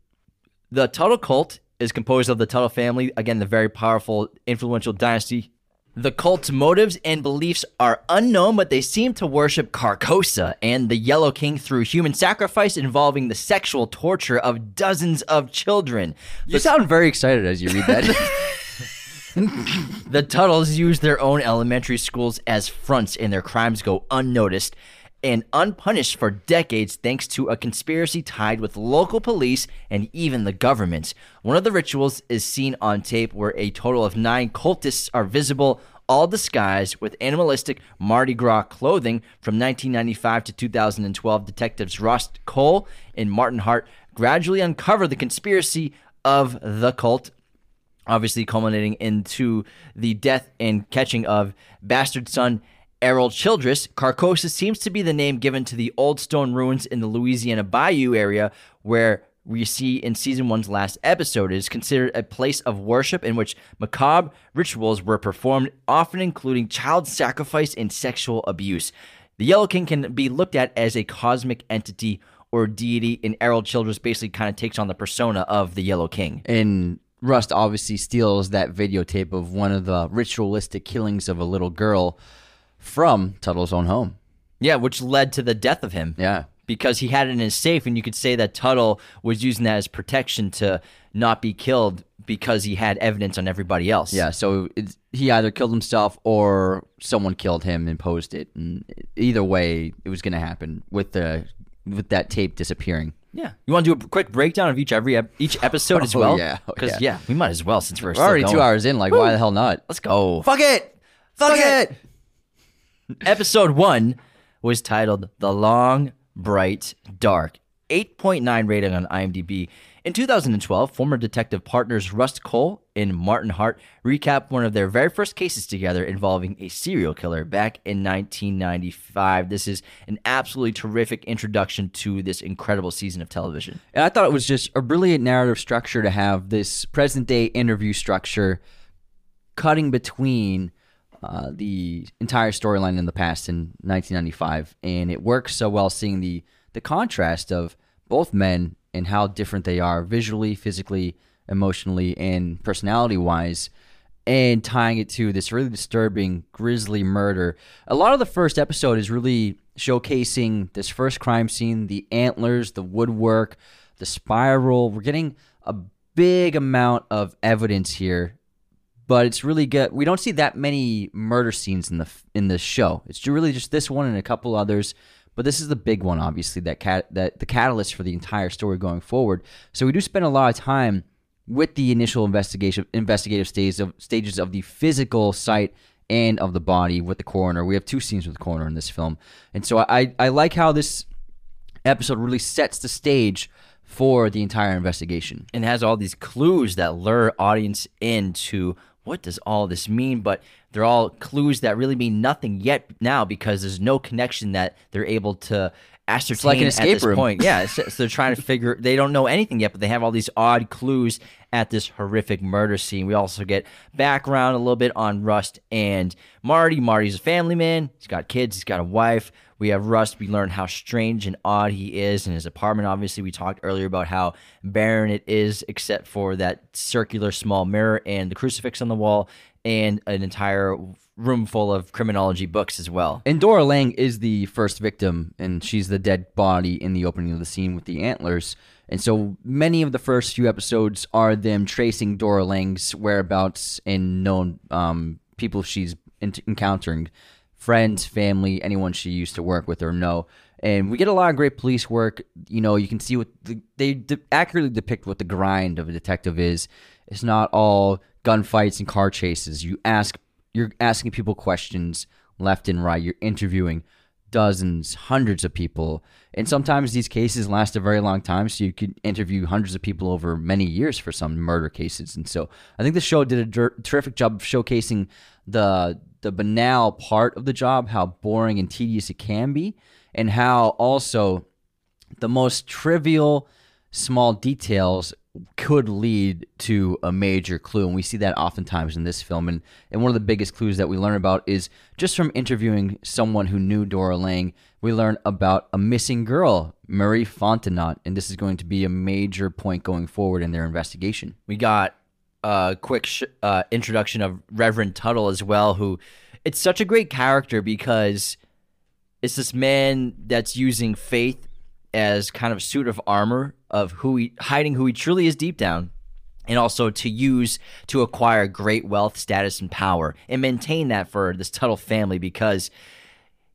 The Tuttle cult is composed of the Tuttle family, again, the very powerful, influential dynasty. The cult's motives and beliefs are unknown, but they seem to worship Carcosa and the Yellow King through human sacrifice involving the sexual torture of dozens of children. You sound very excited as you read that. (laughs) The Tuttles use their own elementary schools as fronts, and their crimes go unnoticed and unpunished for decades thanks to a conspiracy tied with local police and even the government. One of the rituals is seen on tape where a total of nine cultists are visible, all disguised with animalistic Mardi Gras clothing. From 1995 to 2012, detectives Rust Cohle and Martin Hart gradually uncover the conspiracy of the cult obviously culminating into the death and catching of bastard son Errol Childress. Carcosa seems to be the name given to the old stone ruins in the Louisiana Bayou area where we see in season one's last episode. It is considered a place of worship in which macabre rituals were performed, often including child sacrifice and sexual abuse. The Yellow King can be looked at as a cosmic entity or deity, and Errol Childress basically kind of takes on the persona of the Yellow King. and Rust obviously steals that videotape of one of the ritualistic killings of a little girl from Tuttle's own home. Yeah, which led to the death of him. Yeah. Because he had it in his safe, and you could say that Tuttle was using that as protection to not be killed because he had evidence on everybody else. Yeah, so it's, he either killed himself or someone killed him and posed it. And either way, it was going to happen with the with that tape disappearing. Yeah. You want to do a quick breakdown of each every each episode as (laughs) Oh, well? yeah. Oh, Because yeah. yeah. we might as well since we're, We're already two hours in. Like, why the hell not? Let's go. Fuck it. Fuck, it. Episode one was titled The Long, Bright, Dark. 8.9 rating on IMDb. In 2012, former detective partners Rust Cohle and Martin Hart recap one of their very first cases together involving a serial killer back in 1995. This is an absolutely terrific introduction to this incredible season of television. And I thought it was just a brilliant narrative structure to have this present day interview structure cutting between uh, the entire storyline in the past in 1995. And it works so well seeing the, the contrast of both men and how different they are visually, physically, emotionally, and personality wise. And tying it to this really disturbing, grisly murder. A lot of the first episode is really showcasing this first crime scene, the antlers, the woodwork, the spiral. We're getting a big amount of evidence here, but it's really good. We don't see that many murder scenes in the in the show. It's really just this one and a couple others. But this is the big one, obviously, that cat that the catalyst for the entire story going forward. So we do spend a lot of time with the initial investigation investigative stages of stages of the physical site and of the body with the coroner. We have two scenes with the coroner in this film, and so I I like how this episode really sets the stage for the entire investigation. and has all these clues that lure audience into what does all this mean? But they're all clues that really mean nothing yet now because there's no connection that they're able to ascertain it's like an at escape this room. point. Yeah (laughs) so they're trying to figure they don't know anything yet but they have all these odd clues at this horrific murder scene. We also get background a little bit on rust and marty. Marty's a family man. He's got kids. He's got a wife we have Rust. We learn how strange and odd he is in his apartment. Obviously, we talked earlier about how barren it is, except for that circular small mirror and the crucifix on the wall, and an entire room full of criminology books as well. And Dora Lang is the first victim, and she's the dead body in the opening of the scene with the antlers. And so many of the first few episodes are them tracing Dora Lang's whereabouts and known um, people she's in- encountering friends, family, anyone she used to work with or know. And we get a lot of great police work. You know, you can see what the, they de- accurately depict what the grind of a detective is. It's not all gunfights and car chases. You ask, you're asking people questions left and right. You're interviewing dozens, hundreds of people. And sometimes these cases last a very long time. So you could interview hundreds of people over many years for some murder cases. And so I think the show did a terrific job of showcasing the the banal part of the job, how boring and tedious it can be, and how also the most trivial small details could lead to a major clue and we see that oftentimes in this film. And, and one of the biggest clues that we learn about is just from interviewing someone who knew dora lang we learn about a missing girl marie fontenot and this is going to be a major point going forward in their investigation. We got a quick sh- uh, introduction of Reverend Tuttle as well, who it's such a great character because it's this man that's using faith as kind of suit of armor of who he hiding who he truly is deep down and also to use to acquire great wealth status and power and maintain that for this tuttle family because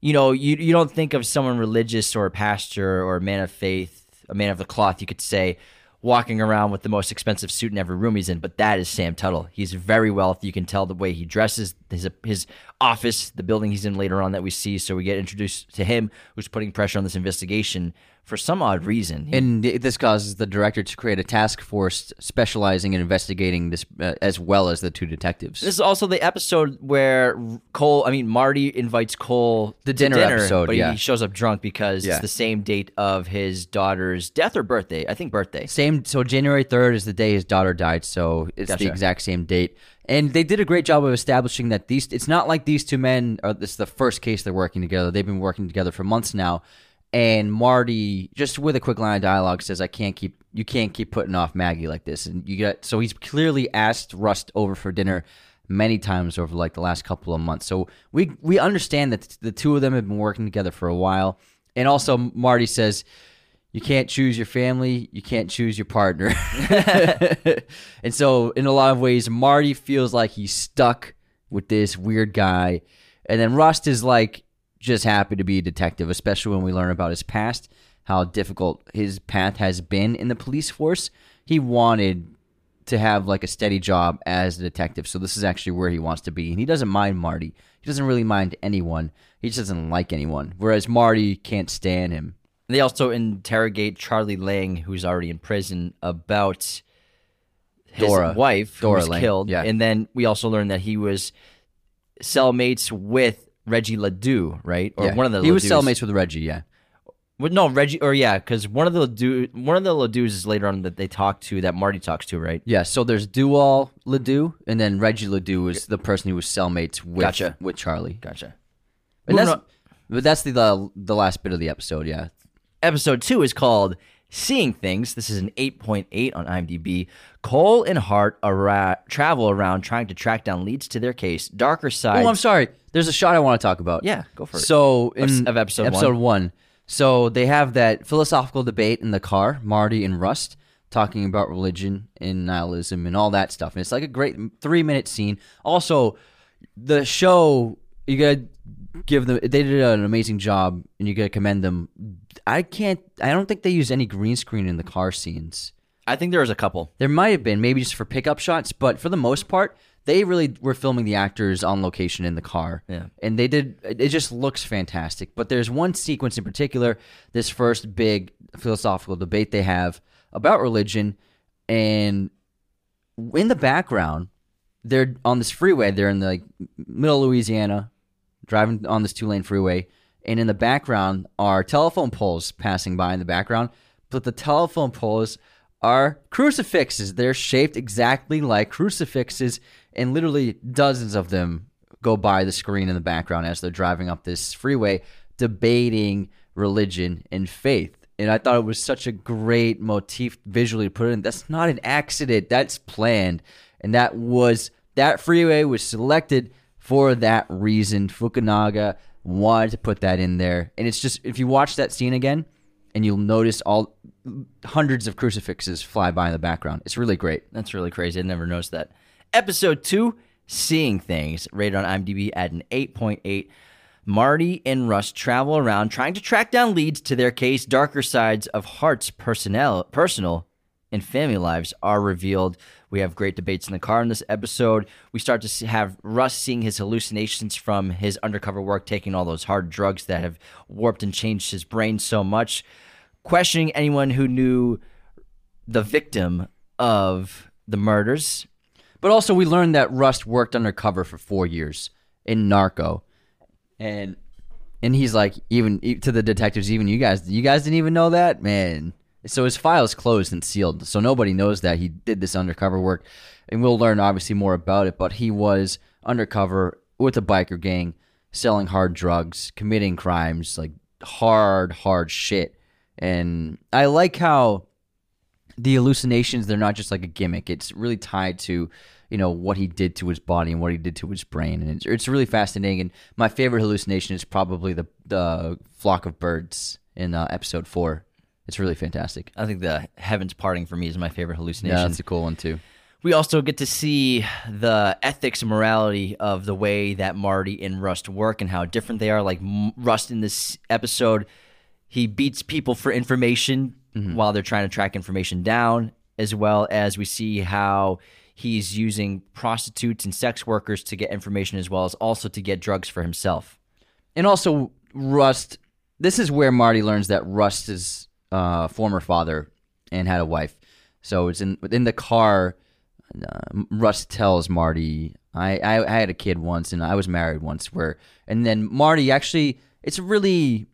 you know you, you don't think of someone religious or a pastor or a man of faith a man of the cloth you could say walking around with the most expensive suit in every room he's in but that is sam tuttle. He's very wealthy. You can tell the way he dresses his, his office the building he's in later on that we see. So we get introduced to him who's putting pressure on this investigation for some odd reason and this causes the director to create a task force specializing in investigating this uh, as well as the two detectives This is also the episode where Cohle, I mean Marty invites Cohle The to dinner episode, but yeah. he shows up drunk because Yeah. it's the same date of his daughter's death or birthday. I think birthday. Same. So January third is the day his daughter died. So it's Gotcha. the exact same date. And they did a great job of establishing that these. It's not like these two men are. This is the first case they're working together. They've been working together for months now. And Marty, just with a quick line of dialogue, says, "I can't keep. You can't keep putting off Maggie like this." And you get. So he's clearly asked Rust over for dinner many times over like the last couple of months. So we we understand that the two of them have been working together for a while. And also Marty says, you can't choose your family, you can't choose your partner. (laughs) and so, in a lot of ways, Marty feels like he's stuck with this weird guy. And then Rust is like just happy to be a detective, especially when we learn about his past, how difficult his path has been in the police force. He wanted to have like a steady job as a detective. So this is actually where he wants to be. And he doesn't mind Marty. He doesn't really mind anyone. He just doesn't like anyone. Whereas Marty can't stand him. They also interrogate Charlie Lang, who's already in prison, about his Dora. wife who was Lang, killed. yeah. And then we also learn that he was cellmates with Reggie Ledoux, right? Or Yeah. one of the He was cellmates with Reggie, yeah. Well, no, Reggie, or yeah, because one of the Ledoux, one of the Ledouxs is later on that they talk to, that Marty talks to, right? Yeah, so there's Dewall Ledoux, and then Reggie Ledoux is the person who was cellmates with Gotcha. with Charlie. Gotcha. And Moving that's, on. but that's the, the the last bit of the episode, yeah. Episode two is called Seeing Things. This is an 8.8 on IMDb. Cohle and Hart ara- travel around trying to track down leads to their case. Darker side. Oh, I'm sorry. There's a shot I want to talk about. Yeah, go for it. So in Of episode episode one, so they have that philosophical debate in the car, Marty and Rust talking about religion and nihilism and all that stuff. And it's like a great three minute scene. Also, the show you gotta give them they did an amazing job and you gotta commend them. I can't I don't think they use any green screen in the car scenes. I think there was a couple. There might have been, maybe just for pickup shots, but for the most part, they really were filming the actors on location in the car. Yeah. And they did, it just looks fantastic. But there's one sequence in particular, this first big philosophical debate they have about religion. And in the background, they're on this freeway. They're in the like, middle of Louisiana, driving on this two lane freeway. And in the background are telephone poles passing by in the background. But the telephone poles are crucifixes. They're shaped exactly like crucifixes, and literally dozens of them go by the screen in the background as they're driving up this freeway, debating religion and faith. And I thought it was such a great motif visually to put in. That's not an accident. That's planned. And that was that freeway was selected for that reason. Fukunaga wanted to put that in there. And it's just if you watch that scene again and you'll notice all hundreds of crucifixes fly by in the background. It's really great. That's really crazy. I never noticed that. Episode two, Seeing Things, rated on IMDb at an 8.8. Marty and Russ travel around trying to track down leads to their case. Darker sides of Hart's personnel, personal and family lives are revealed. We have great debates in the car in this episode. We start to have Russ seeing his hallucinations from his undercover work, taking all those hard drugs that have warped and changed his brain so much, questioning anyone who knew the victim of the murders. But also, we learned that Rust worked undercover for four years in Narco, and and he's like, even to the detectives, even you guys, you guys didn't even know that, man. So his file is closed and sealed, so nobody knows that he did this undercover work, and we'll learn obviously more about it. But he was undercover with a biker gang, selling hard drugs, committing crimes, like hard, hard shit. And I like how the hallucinations they're not just like a gimmick. It's really tied to you know what he did to his body and what he did to his brain. And it's, it's really fascinating. And my favorite hallucination is probably the the flock of birds in uh, episode four. It's really fantastic. I think the heavens parting for me is my favorite hallucination. yeah that's a cool one too. We also get to see the ethics and morality of the way that Marty and Rust work and how different they are. Like Rust in this episode, he beats people for information while they're trying to track information down, as well as we see how he's using prostitutes and sex workers to get information as well as also to get drugs for himself. and also Rust. This is where Marty learns that Rust is uh, former father and had a wife. So it's in in the car. Uh, Rust tells Marty, I, I I had a kid once and I was married once. Where and then Marty actually, it's really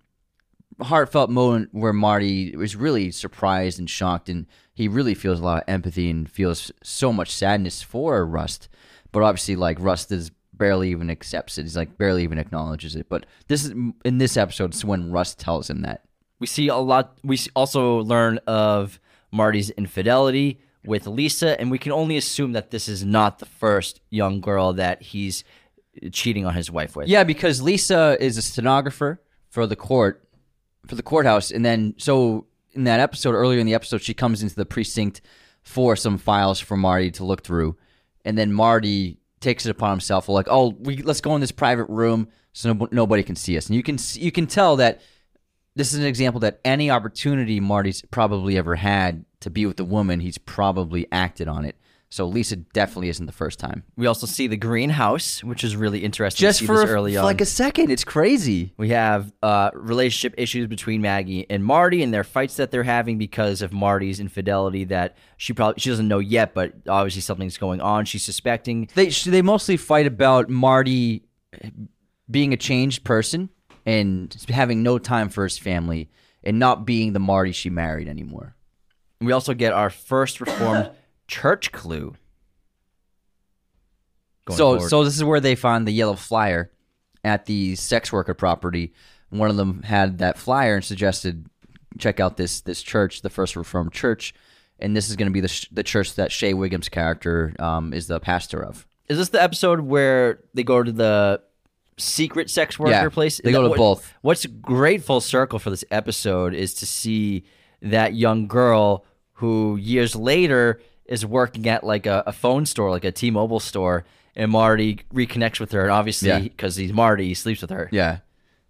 heartfelt moment where Marty was really surprised and shocked, and he really feels a lot of empathy and feels so much sadness for Rust. But obviously, like Rust is barely even accepts it. He's like barely even acknowledges it. But this is in this episode, it's when Rust tells him that. We see a lot. We also learn of Marty's infidelity with Lisa, and we can only assume that this is not the first young girl that he's cheating on his wife with. Yeah, because Lisa is a stenographer for the court, for the courthouse, and then so in that episode earlier in the episode, she comes into the precinct for some files for Marty to look through, and then Marty takes it upon himself, like, oh, we let's go in this private room so no, nobody can see us, and you can you can tell that this is an example that any opportunity Marty's probably ever had to be with a woman, he's probably acted on it. So Lisa definitely isn't the first time. We also see the greenhouse, which is really interesting Just to see for, this early for on. like a second, it's crazy. we have uh, relationship issues between Maggie and Marty, and their fights that they're having because of Marty's infidelity. That she probably she doesn't know yet, but obviously something's going on. She's suspecting. they they mostly fight about Marty being a changed person and having no time for his family and not being the Marty she married anymore. We also get our first reformed (coughs) church clue. So forward. so this is where they find the yellow flyer at the sex worker property. One of them had that flyer and suggested check out this this church, the First Reformed Church, and this is going to be the sh- the church that Shea Whigham's character um, is the pastor of. Is this the episode where they go to the secret sex worker Yeah, place? they go to What- both. What's great full circle for this episode is to see that young girl who years later is working at like a, a phone store, like a T-Mobile store, and Marty reconnects with her, and obviously because he's Marty, he sleeps with her. Yeah.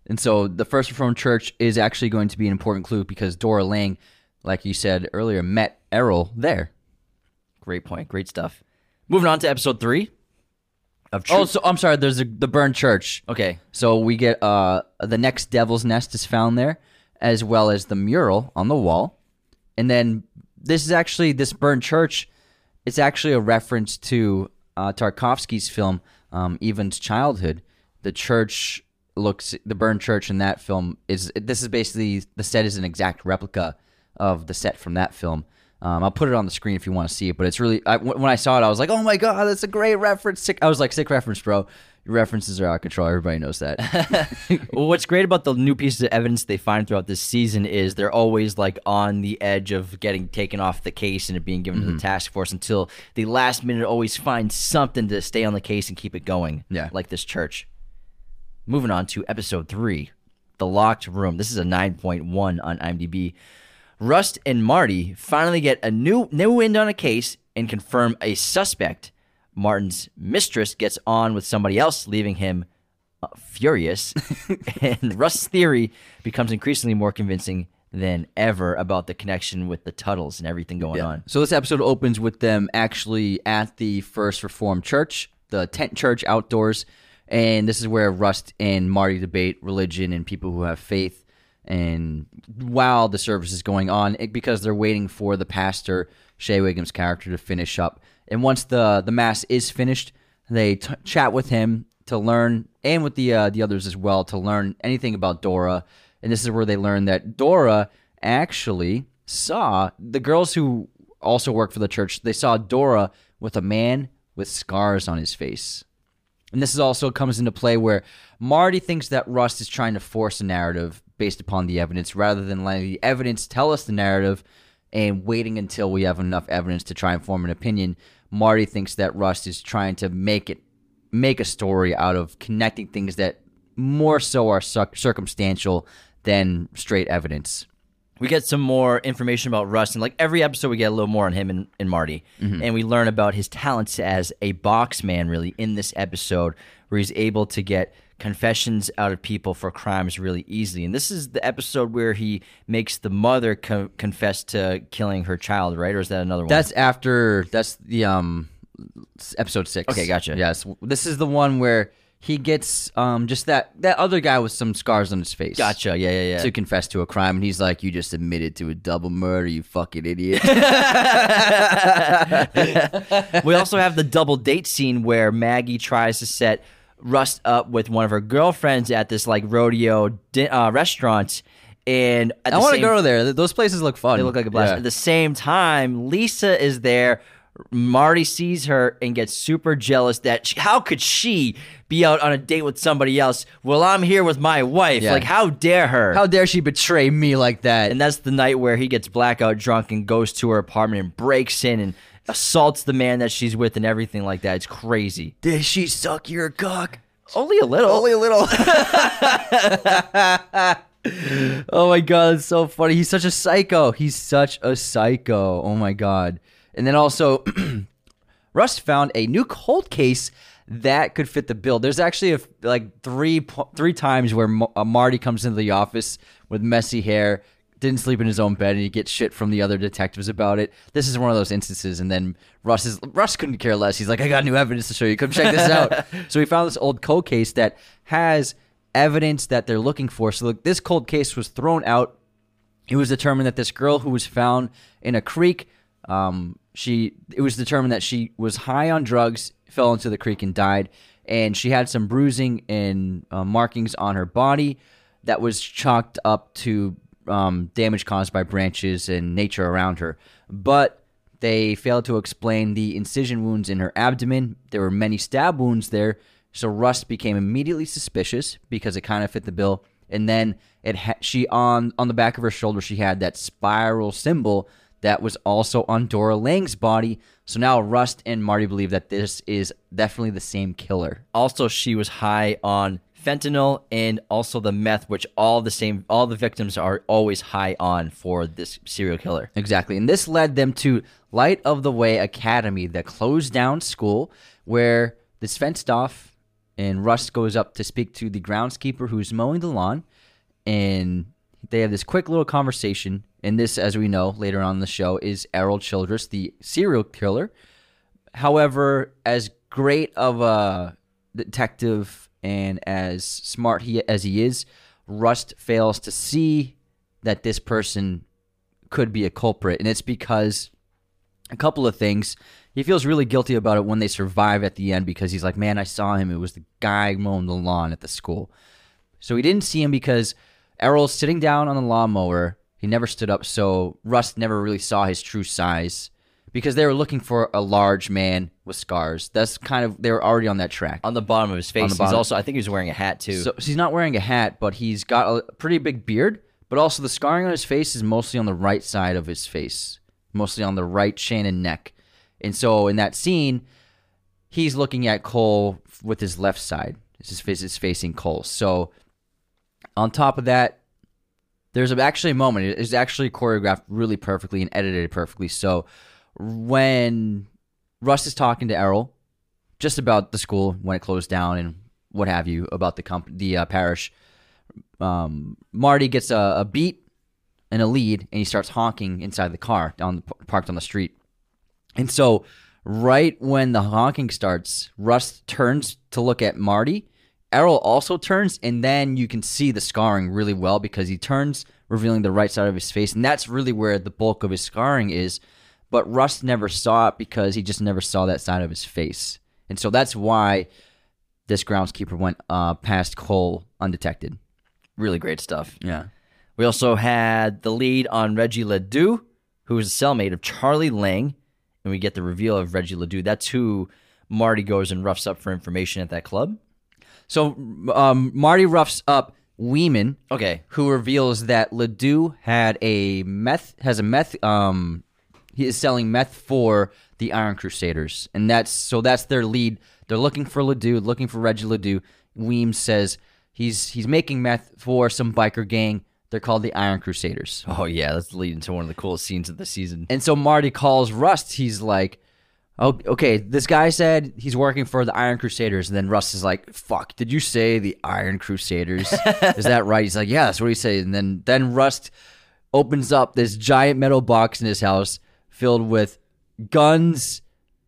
And so the First Reformed Church is actually going to be an important clue because Dora Lang, like you said earlier, met Errol there. Great point, great stuff. Moving on to episode three of True. Oh, so I'm sorry. There's a, the burned church. okay, So we get uh the next Devil's Nest is found there, as well as the mural on the wall, and then this is actually this burned church. It's actually a reference to uh, Tarkovsky's film um, Ivan's childhood. The church looks the burned church in that film is this is basically the set is an exact replica of the set from that film. Um, I'll put it on the screen if you want to see it, but it's really I, when I saw it, I was like, "Oh my god, that's a great reference!" Sick. I was like, "Sick reference, bro." Your references are out of control. Everybody knows that. well, (laughs) (laughs) what's great about the new pieces of evidence they find throughout this season is they're always like on the edge of getting taken off the case and it being given to the task force until the last minute always find something to stay on the case and keep it going. Yeah. Like this church. Moving on to episode three, The Locked Room. This is a 9.1 on IMDb. Rust and Marty finally get a new new wind on a case and confirm a suspect. Martin's mistress gets on with somebody else, leaving him uh, furious, (laughs) and Rust's theory becomes increasingly more convincing than ever about the connection with the Tuttles and everything going on. So this episode opens with them actually at the First Reformed Church, the tent church outdoors, and this is where Rust and Marty debate religion and people who have faith. And while the service is going on, it, because they're waiting for the pastor Shea Whigham's character to finish up, and once the the mass is finished, they t- chat with him to learn, and with the uh, the others as well, to learn anything about Dora. And this is where they learn that Dora actually saw the girls who also work for the church. They saw Dora with a man with scars on his face. And this is also comes into play where Marty thinks that Rust is trying to force a narrative based upon the evidence rather than letting the evidence tell us the narrative and waiting until we have enough evidence to try and form an opinion. Marty thinks that Rust is trying to make it make a story out of connecting things that more so are circumstantial than straight evidence. we get some more information about Rust, and like every episode, we get a little more on him and, and Marty, mm-hmm. and we learn about his talents as a box man. Really, in this episode, where he's able to get confessions out of people for crimes really easily, and this is the episode where he makes the mother co- confess to killing her child, right? Or is that another one? That's after that's the um episode six. Okay, gotcha. Yes, this is the one where he gets um just that that other guy with some scars on his face. gotcha. Yeah, yeah, yeah. To confess to a crime, and he's like, "You just admitted to a double murder, you fucking idiot." (laughs) (laughs) we also have the double date scene where Maggie tries to set Rust up with one of her girlfriends at this like rodeo di- uh, restaurant, and at I want to go there. Those places look fun. They look like a blast. Yeah. At the same time, Lisa is there. Marty sees her and gets super jealous that she, how could she be out on a date with somebody else? Well, I'm here with my wife. Yeah. Like, how dare her? How dare she betray me like that? and that's the night where he gets blackout drunk and goes to her apartment and breaks in and assaults the man that she's with and everything like that. It's crazy. Did she suck your cock? Only a little. Only a little. (laughs) oh my god, it's so funny. He's such a psycho. He's such a psycho. Oh my god. And then also, (clears throat) Rust found a new cold case that could fit the bill. There's actually a, like three three times where uh, Marty comes into the office with messy hair, didn't sleep in his own bed, and he gets shit from the other detectives about it. This is one of those instances. And then Russ is Russ couldn't care less. He's like, I got new evidence to show you. Come check this out. (laughs) so he found this old cold case that has evidence that they're looking for. So look, this cold case was thrown out it was determined that this girl who was found in a creek um, she it was determined that she was high on drugs fell into the creek and died and she had some bruising and uh, markings on her body that was chalked up to um, damage caused by branches and nature around her but they failed to explain the incision wounds in her abdomen there were many stab wounds there so Rust became immediately suspicious because it kind of fit the bill and then it ha- she on on the back of her shoulder she had that spiral symbol that was also on Dora Lang's body. So now Rust and Marty believe that this is definitely the same killer. Also, she was high on fentanyl and also the meth, which all the same, all the victims are always high on for this serial killer. Exactly. And this led them to Light of the Way Academy, the closed down school where this fenced off and Rust goes up to speak to the groundskeeper who's mowing the lawn and they have this quick little conversation and this as we know later on in the show is Errol Childress, the serial killer. However, as great of a detective and as smart he as he is, Rust fails to see that this person could be a culprit, and it's because a couple of things. He feels really guilty about it when they survive at the end because he's like, "Man, I saw him. It was the guy mowing the lawn at the school." So he didn't see him because Errol's sitting down on the lawnmower. He never stood up, so Rust never really saw his true size because they were looking for a large man with scars. That's kind of they were already on that track. On the bottom of his face, he's also, I think he was wearing a hat too. So, so he's not wearing a hat, but he's got a pretty big beard. But also the scarring on his face is mostly on the right side of his face, mostly on the right chin and neck. And so in that scene, he's looking at Cohle with his left side. His face is facing Cohle. So on top of that, there's actually a moment. It is actually choreographed really perfectly and edited perfectly. So when Russ is talking to Errol just about the school when it closed down and what have you about the comp- the uh, parish. Um, Marty gets a, a beat and a lead, and he starts honking inside the car down the, parked on the street. And so, right when the honking starts, Russ turns to look at Marty. Errol also turns, and then you can see the scarring really well because he turns, revealing the right side of his face, and that's really where the bulk of his scarring is. But Russ never saw it because he just never saw that side of his face, and so that's why this groundskeeper went uh, past Cohle undetected. Really great stuff. Yeah. We also had the lead on Reggie Ledoux, who is a cellmate of Charlie Lang, and we get the reveal of Reggie Ledoux. That's who Marty goes and roughs up for information at that club. So um, Marty roughs up Weeman, Okay. who reveals that Ledoux had a meth has a meth um he is selling meth for the Iron Crusaders, and that's so that's their lead. They're looking for Ledoux, looking for Reggie Ledoux. Weems says he's he's making meth for some biker gang. They're called the Iron Crusaders. Oh yeah, that's leading to one of the coolest scenes of the season. And so Marty calls Rust. He's like, "Oh, okay." This guy said he's working for the Iron Crusaders, and then Rust is like, "Fuck, did you say the Iron Crusaders? is that right?" He's like, "Yeah, that's what he said." And then then Rust opens up this giant metal box in his house filled with guns,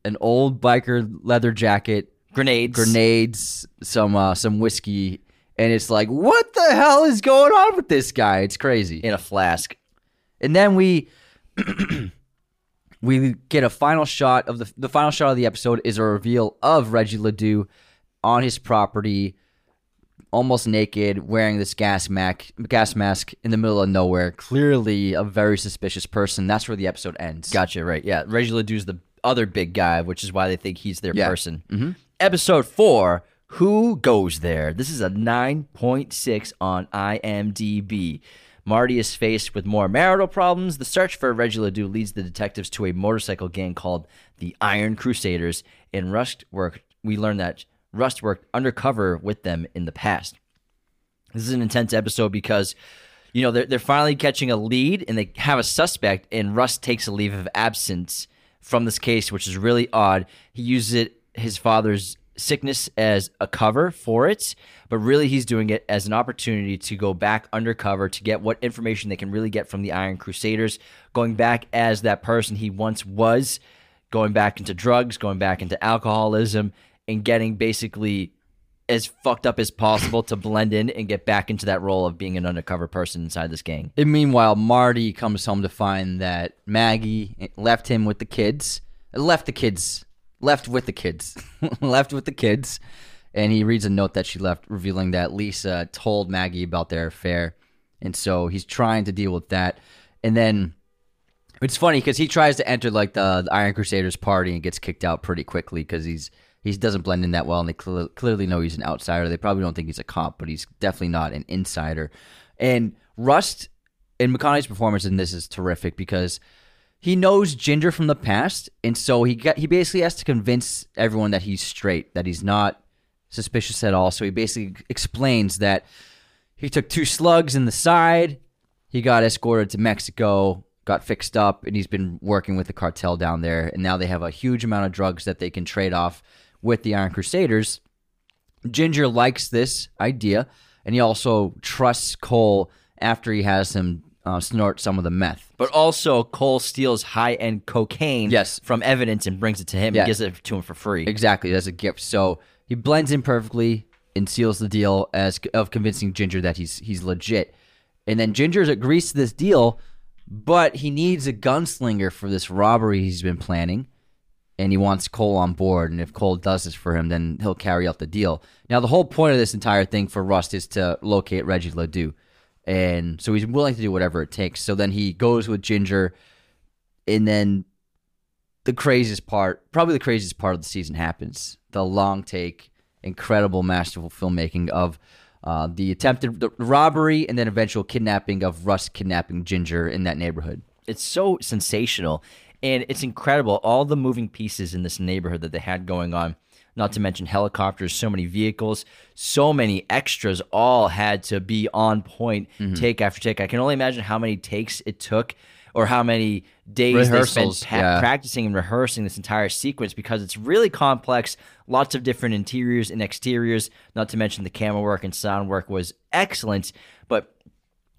an old biker leather jacket, Grenades. grenades, some uh, some whiskey, and it's like, what the hell is going on with this guy? It's crazy. in a flask. And then we (clears throat) we get a final shot of the the final shot of the episode is a reveal of Reggie Ledoux on his property, almost naked, wearing this gas mask gas mask in the middle of nowhere. Clearly a very suspicious person. That's where the episode ends. Gotcha, right. Yeah. Reggie Ledoux's the other big guy, which is why they think he's their Yeah. person. Mm-hmm. Episode four Who Goes There? This is a 9.6 on IMDb. Marty is faced with more marital problems. The search for Reggie Ledoux leads the detectives to a motorcycle gang called the Iron Crusaders. In Rust work, we learn that Rust worked undercover with them in the past. This is an intense episode because, you know, they're, they're finally catching a lead and they have a suspect, and Rust takes a leave of absence from this case, which is really odd. He uses it, his father's sickness as a cover for it, but really he's doing it as an opportunity to go back undercover to get what information they can really get from the Iron Crusaders, going back as that person he once was, going back into drugs, going back into alcoholism, and getting basically as fucked up as possible to blend in and get back into that role of being an undercover person inside this gang. And meanwhile, Marty comes home to find that Maggie left him with the kids. Left the kids. Left with the kids. (laughs) left with the kids. And he reads a note that she left revealing that Lisa told Maggie about their affair. And so he's trying to deal with that. And then it's funny because he tries to enter like the, the Iron Crusaders party and gets kicked out pretty quickly because he's he doesn't blend in that well, and they cl- clearly know he's an outsider. They probably don't think he's a cop, but he's definitely not an insider. And Rust and McConaughey's performance in this is terrific because he knows Ginger from the past, and so he got he basically has to convince everyone that he's straight, that he's not suspicious at all. So he basically explains that he took two slugs in the side, he got escorted to Mexico, got fixed up, and he's been working with the cartel down there. And now they have a huge amount of drugs that they can trade off with the Iron Crusaders. Ginger likes this idea, and he also trusts Cohle after he has him uh, snort some of the meth. But also, Cohle steals high end cocaine Yes. from evidence and brings it to him Yeah. and gives it to him for free. Exactly, as a gift. So he blends in perfectly and seals the deal as of convincing Ginger that he's he's legit. And then Ginger agrees to this deal, but he needs a gunslinger for this robbery he's been planning. And he wants Cohle on board. And if Cohle does this for him, then he'll carry out the deal. Now, the whole point of this entire thing for Rust is to locate Reggie Ledoux. And so he's willing to do whatever it takes. So then he goes with Ginger. And then the craziest part, probably the craziest part of the season happens. The long take, incredible, masterful filmmaking of uh, the attempted robbery and then eventual kidnapping of Russ kidnapping Ginger in that neighborhood. It's so sensational and it's incredible all the moving pieces in this neighborhood that they had going on. Not to mention helicopters, so many vehicles, so many extras, all had to be on point, mm-hmm. take after take. I can only imagine how many takes it took or how many days they Rehearsals, spent pa- yeah. practicing and rehearsing this entire sequence because it's really complex. Lots of different interiors and exteriors, not to mention the camera work and sound work was excellent. But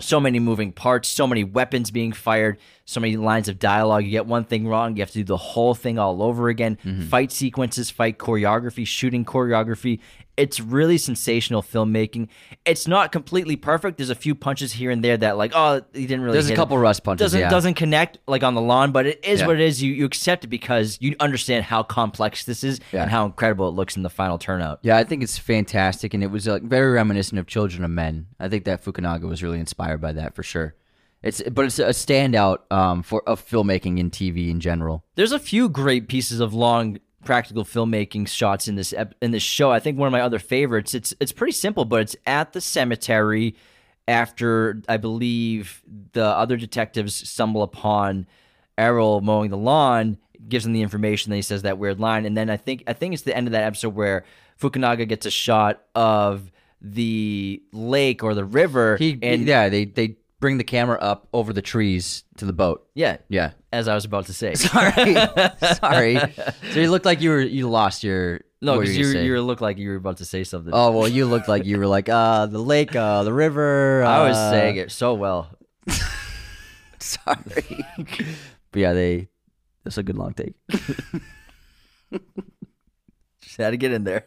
so many moving parts, so many weapons being fired, so many lines of dialogue. You get one thing wrong, you have to do the whole thing all over again. Mm-hmm. Fight sequences, fight choreography, shooting choreography. It's really sensational filmmaking. It's not completely perfect. There's a few punches here and there that, like, oh, he didn't really. There's a hit it. couple rust punches, Doesn't yeah. doesn't connect like on the lawn, but it is Yeah. what it is. You you accept it because you understand how complex this is Yeah. and how incredible it looks in the final turnout. Yeah, I think it's fantastic, and it was uh, very reminiscent of Children of Men. I think that Fukunaga was really inspired by that for sure. It's but it's a standout um, for of filmmaking in TV in general. There's a few great pieces of long practical filmmaking shots in this ep- in this show. I think one of my other favorites. It's it's pretty simple, but it's at the cemetery after I believe the other detectives stumble upon Errol mowing the lawn. Gives him the information. Then he says that weird line, and then I think I think it's the end of that episode where Fukunaga gets a shot of the lake or the river. He and yeah, they they bring the camera up over the trees to the boat. yeah, Yeah. as I was about to say. (laughs) Sorry, sorry. So you looked like you were you lost your No, what were because you you gonna say? you looked like you were about to say something. Oh well, you looked like you were like uh the lake, uh the river. I was uh, saying it so well. (laughs) Sorry, but yeah, they. That's a good long take. (laughs) Just had to get in there.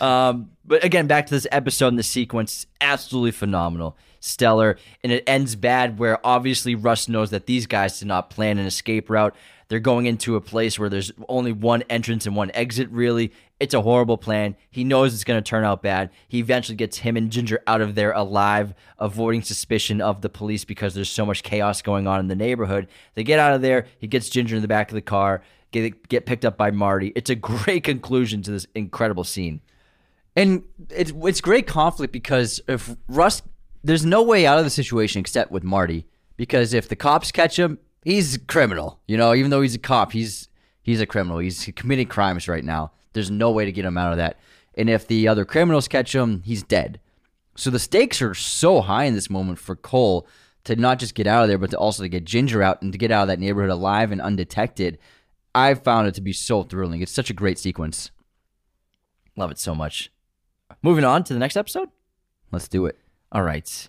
um, but again, back to this episode and the sequence, absolutely phenomenal, stellar, and it ends bad where obviously Russ knows that these guys did not plan an escape route. They're going into a place where there's only one entrance and one exit. Really, it's a horrible plan. He knows it's going to turn out bad. He eventually gets him and Ginger out of there alive, avoiding suspicion of the police because there's so much chaos going on in the neighborhood. They get out of there. He gets Ginger in the back of the car. Get, get picked up by Marty. It's a great conclusion to this incredible scene. And it's it's great conflict because if Russ, there's no way out of the situation except with Marty. Because if the cops catch him, he's a criminal. You know, even though he's a cop, he's he's a criminal. He's committing crimes right now. There's no way to get him out of that. And if the other criminals catch him, he's dead. So the stakes are so high in this moment for Cohle to not just get out of there, but to also to get Ginger out and to get out of that neighborhood alive and undetected. I found it to be so thrilling. It's such a great sequence. Love it so much. Moving on to the next episode. Let's do it. All right.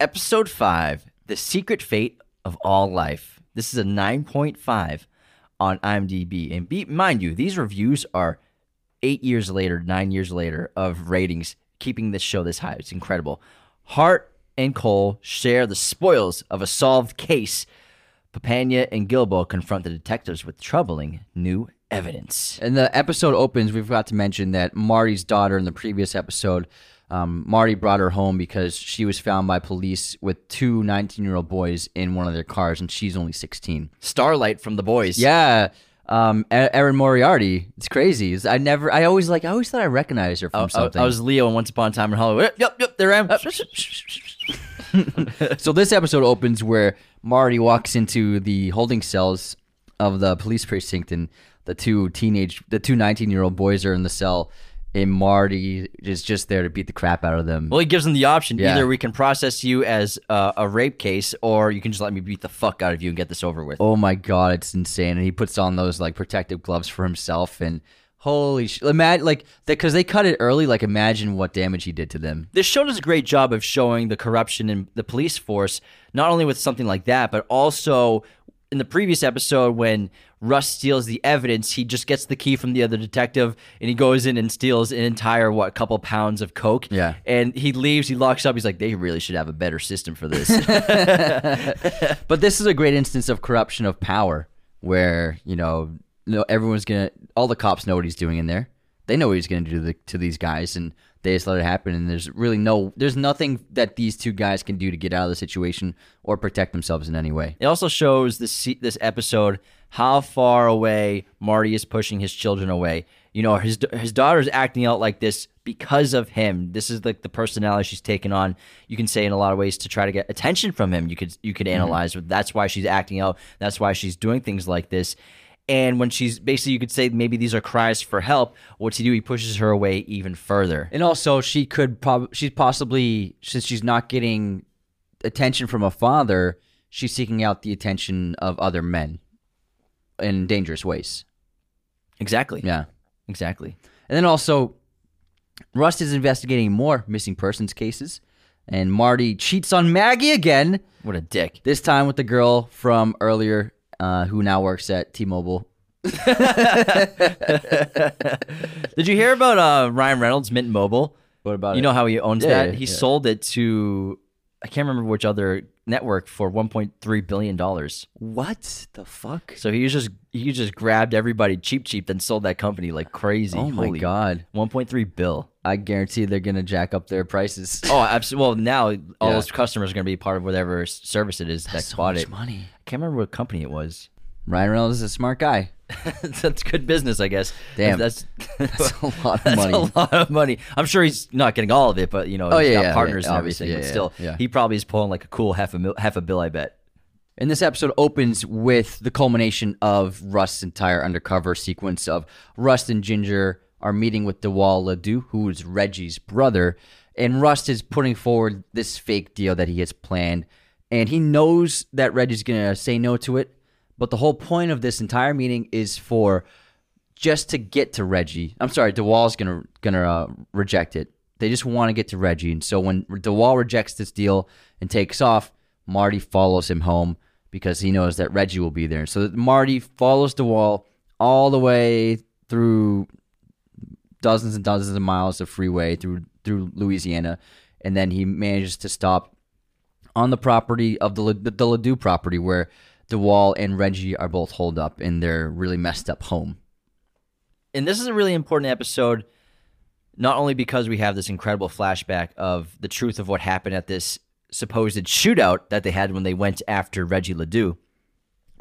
Episode 5 The Secret Fate of All Life. This is a 9.5 on IMDb. And be, mind you, these reviews are eight years later, nine years later of ratings, keeping this show this high. It's incredible. Hart and Cohle share the spoils of a solved case. Papania and Gilbough confront the detectives with troubling new evidence. And the episode opens, we forgot to mention that Marty's daughter in the previous episode, um, Marty brought her home because she was found by police with two 19 year old boys in one of their cars, and she's only 16. Starlight from the boys. Yeah. Um, Erin Moriarty. It's crazy. I never, I always like, I always thought I recognized her from I, I- something. I was Leo in Once Upon a Time in Hollywood. Yep, yep, yep there I am. (laughs) so this episode opens where Marty walks into the holding cells of the police precinct and the two teenage the two 19 year old boys are in the cell and Marty is just there to beat the crap out of them. Well, he gives them the option. Yeah. Either we can process you as uh, a rape case, or you can just let me beat the fuck out of you and get this over with. oh my god, it's insane. And he puts on those like protective gloves for himself and holy sh- imagine like because they cut it early like imagine what damage he did to them. This show does a great job of showing the corruption in the police force, not only with something like that, but also in the previous episode when Russ steals the evidence, he just gets the key from the other detective and he goes in and steals an entire what couple pounds of coke. Yeah. And he leaves, he locks up, he's like, they really should have a better system for this. (laughs) (laughs) But this is a great instance of corruption of power, where you know, no, everyone's gonna, all the cops know what he's doing in there. They know what he's gonna do to, the, to these guys, and they just let it happen. And there's really no, there's nothing that these two guys can do to get out of the situation or protect themselves in any way. It also shows this this episode how far away Marty is pushing his children away. You know, his his daughter's acting out like this because of him. This is like the personality she's taken on. You can say in a lot of ways to try to get attention from him. You could you could mm-hmm. analyze that's why she's acting out. That's why she's doing things like this. And when she's basically, you could say maybe these are cries for help. What's he do? He pushes her away even further. And also, she could probably, she's possibly, since she's not getting attention from a father, she's seeking out the attention of other men in dangerous ways. Exactly. Yeah. Exactly. And then also, Rust is investigating more missing persons cases, and Marty cheats on Maggie again. What a dick. This time with the girl from earlier, uh, who now works at T-Mobile. (laughs) Did you hear about uh, Ryan Reynolds, Mint Mobile? What about You know how he owns Yeah, that? yeah, he yeah. sold it to I can't remember which other network for 1.3 billion dollars. what the fuck? So he just he just grabbed everybody cheap cheap then sold that company like crazy. Oh my Holy- god! 1.3 bill. I guarantee they're gonna jack up their prices. (laughs) Oh, absolutely. Well, now all Yeah. those customers are going to be part of whatever s- service it is that That's so bought much it. money. I can't remember what company it was. Ryan Reynolds is a smart guy. (laughs) That's good business, I guess. Damn. that's (laughs) That's a lot of That's money. a lot of money. I'm sure he's not getting all of it, but you know, Oh, he's yeah, got yeah, partners yeah, and obviously, everything. yeah, but still, yeah, yeah. he probably is pulling like a cool half a mil- half a bill. I bet. And this episode opens with the culmination of Rust's entire undercover sequence of Rust and Ginger are meeting with DeWall Ledoux, who is Reggie's brother, and Rust is putting forward this fake deal that he has planned, and he knows that Reggie's gonna say no to it. But the whole point of this entire meeting is for just to get to Reggie. I'm sorry, DeWall's gonna gonna uh, reject it. They just want to get to Reggie, and so when DeWall rejects this deal and takes off, Marty follows him home because he knows that Reggie will be there. So Marty follows DeWall all the way through dozens and dozens of miles of freeway through through Louisiana, and then he manages to stop on the property of the Le- the Ledoux property where DeWall and Reggie are both holed up in their really messed up home. and this is a really important episode not only because we have this incredible flashback of the truth of what happened at this supposed shootout that they had when they went after Reggie Ledoux,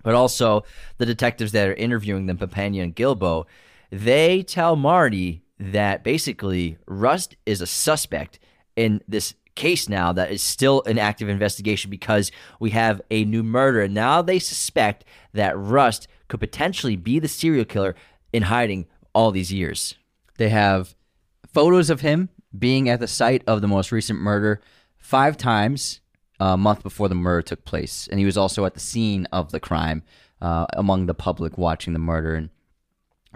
but also the detectives that are interviewing them, Papania and Gilbough, they tell Marty that basically Rust is a suspect in this case now that is still an active investigation because we have a new murder. Now they suspect that Rust could potentially be the serial killer in hiding all these years. They have photos of him being at the site of the most recent murder five times a month before the murder took place, and he was also at the scene of the crime uh, among the public watching the murder. And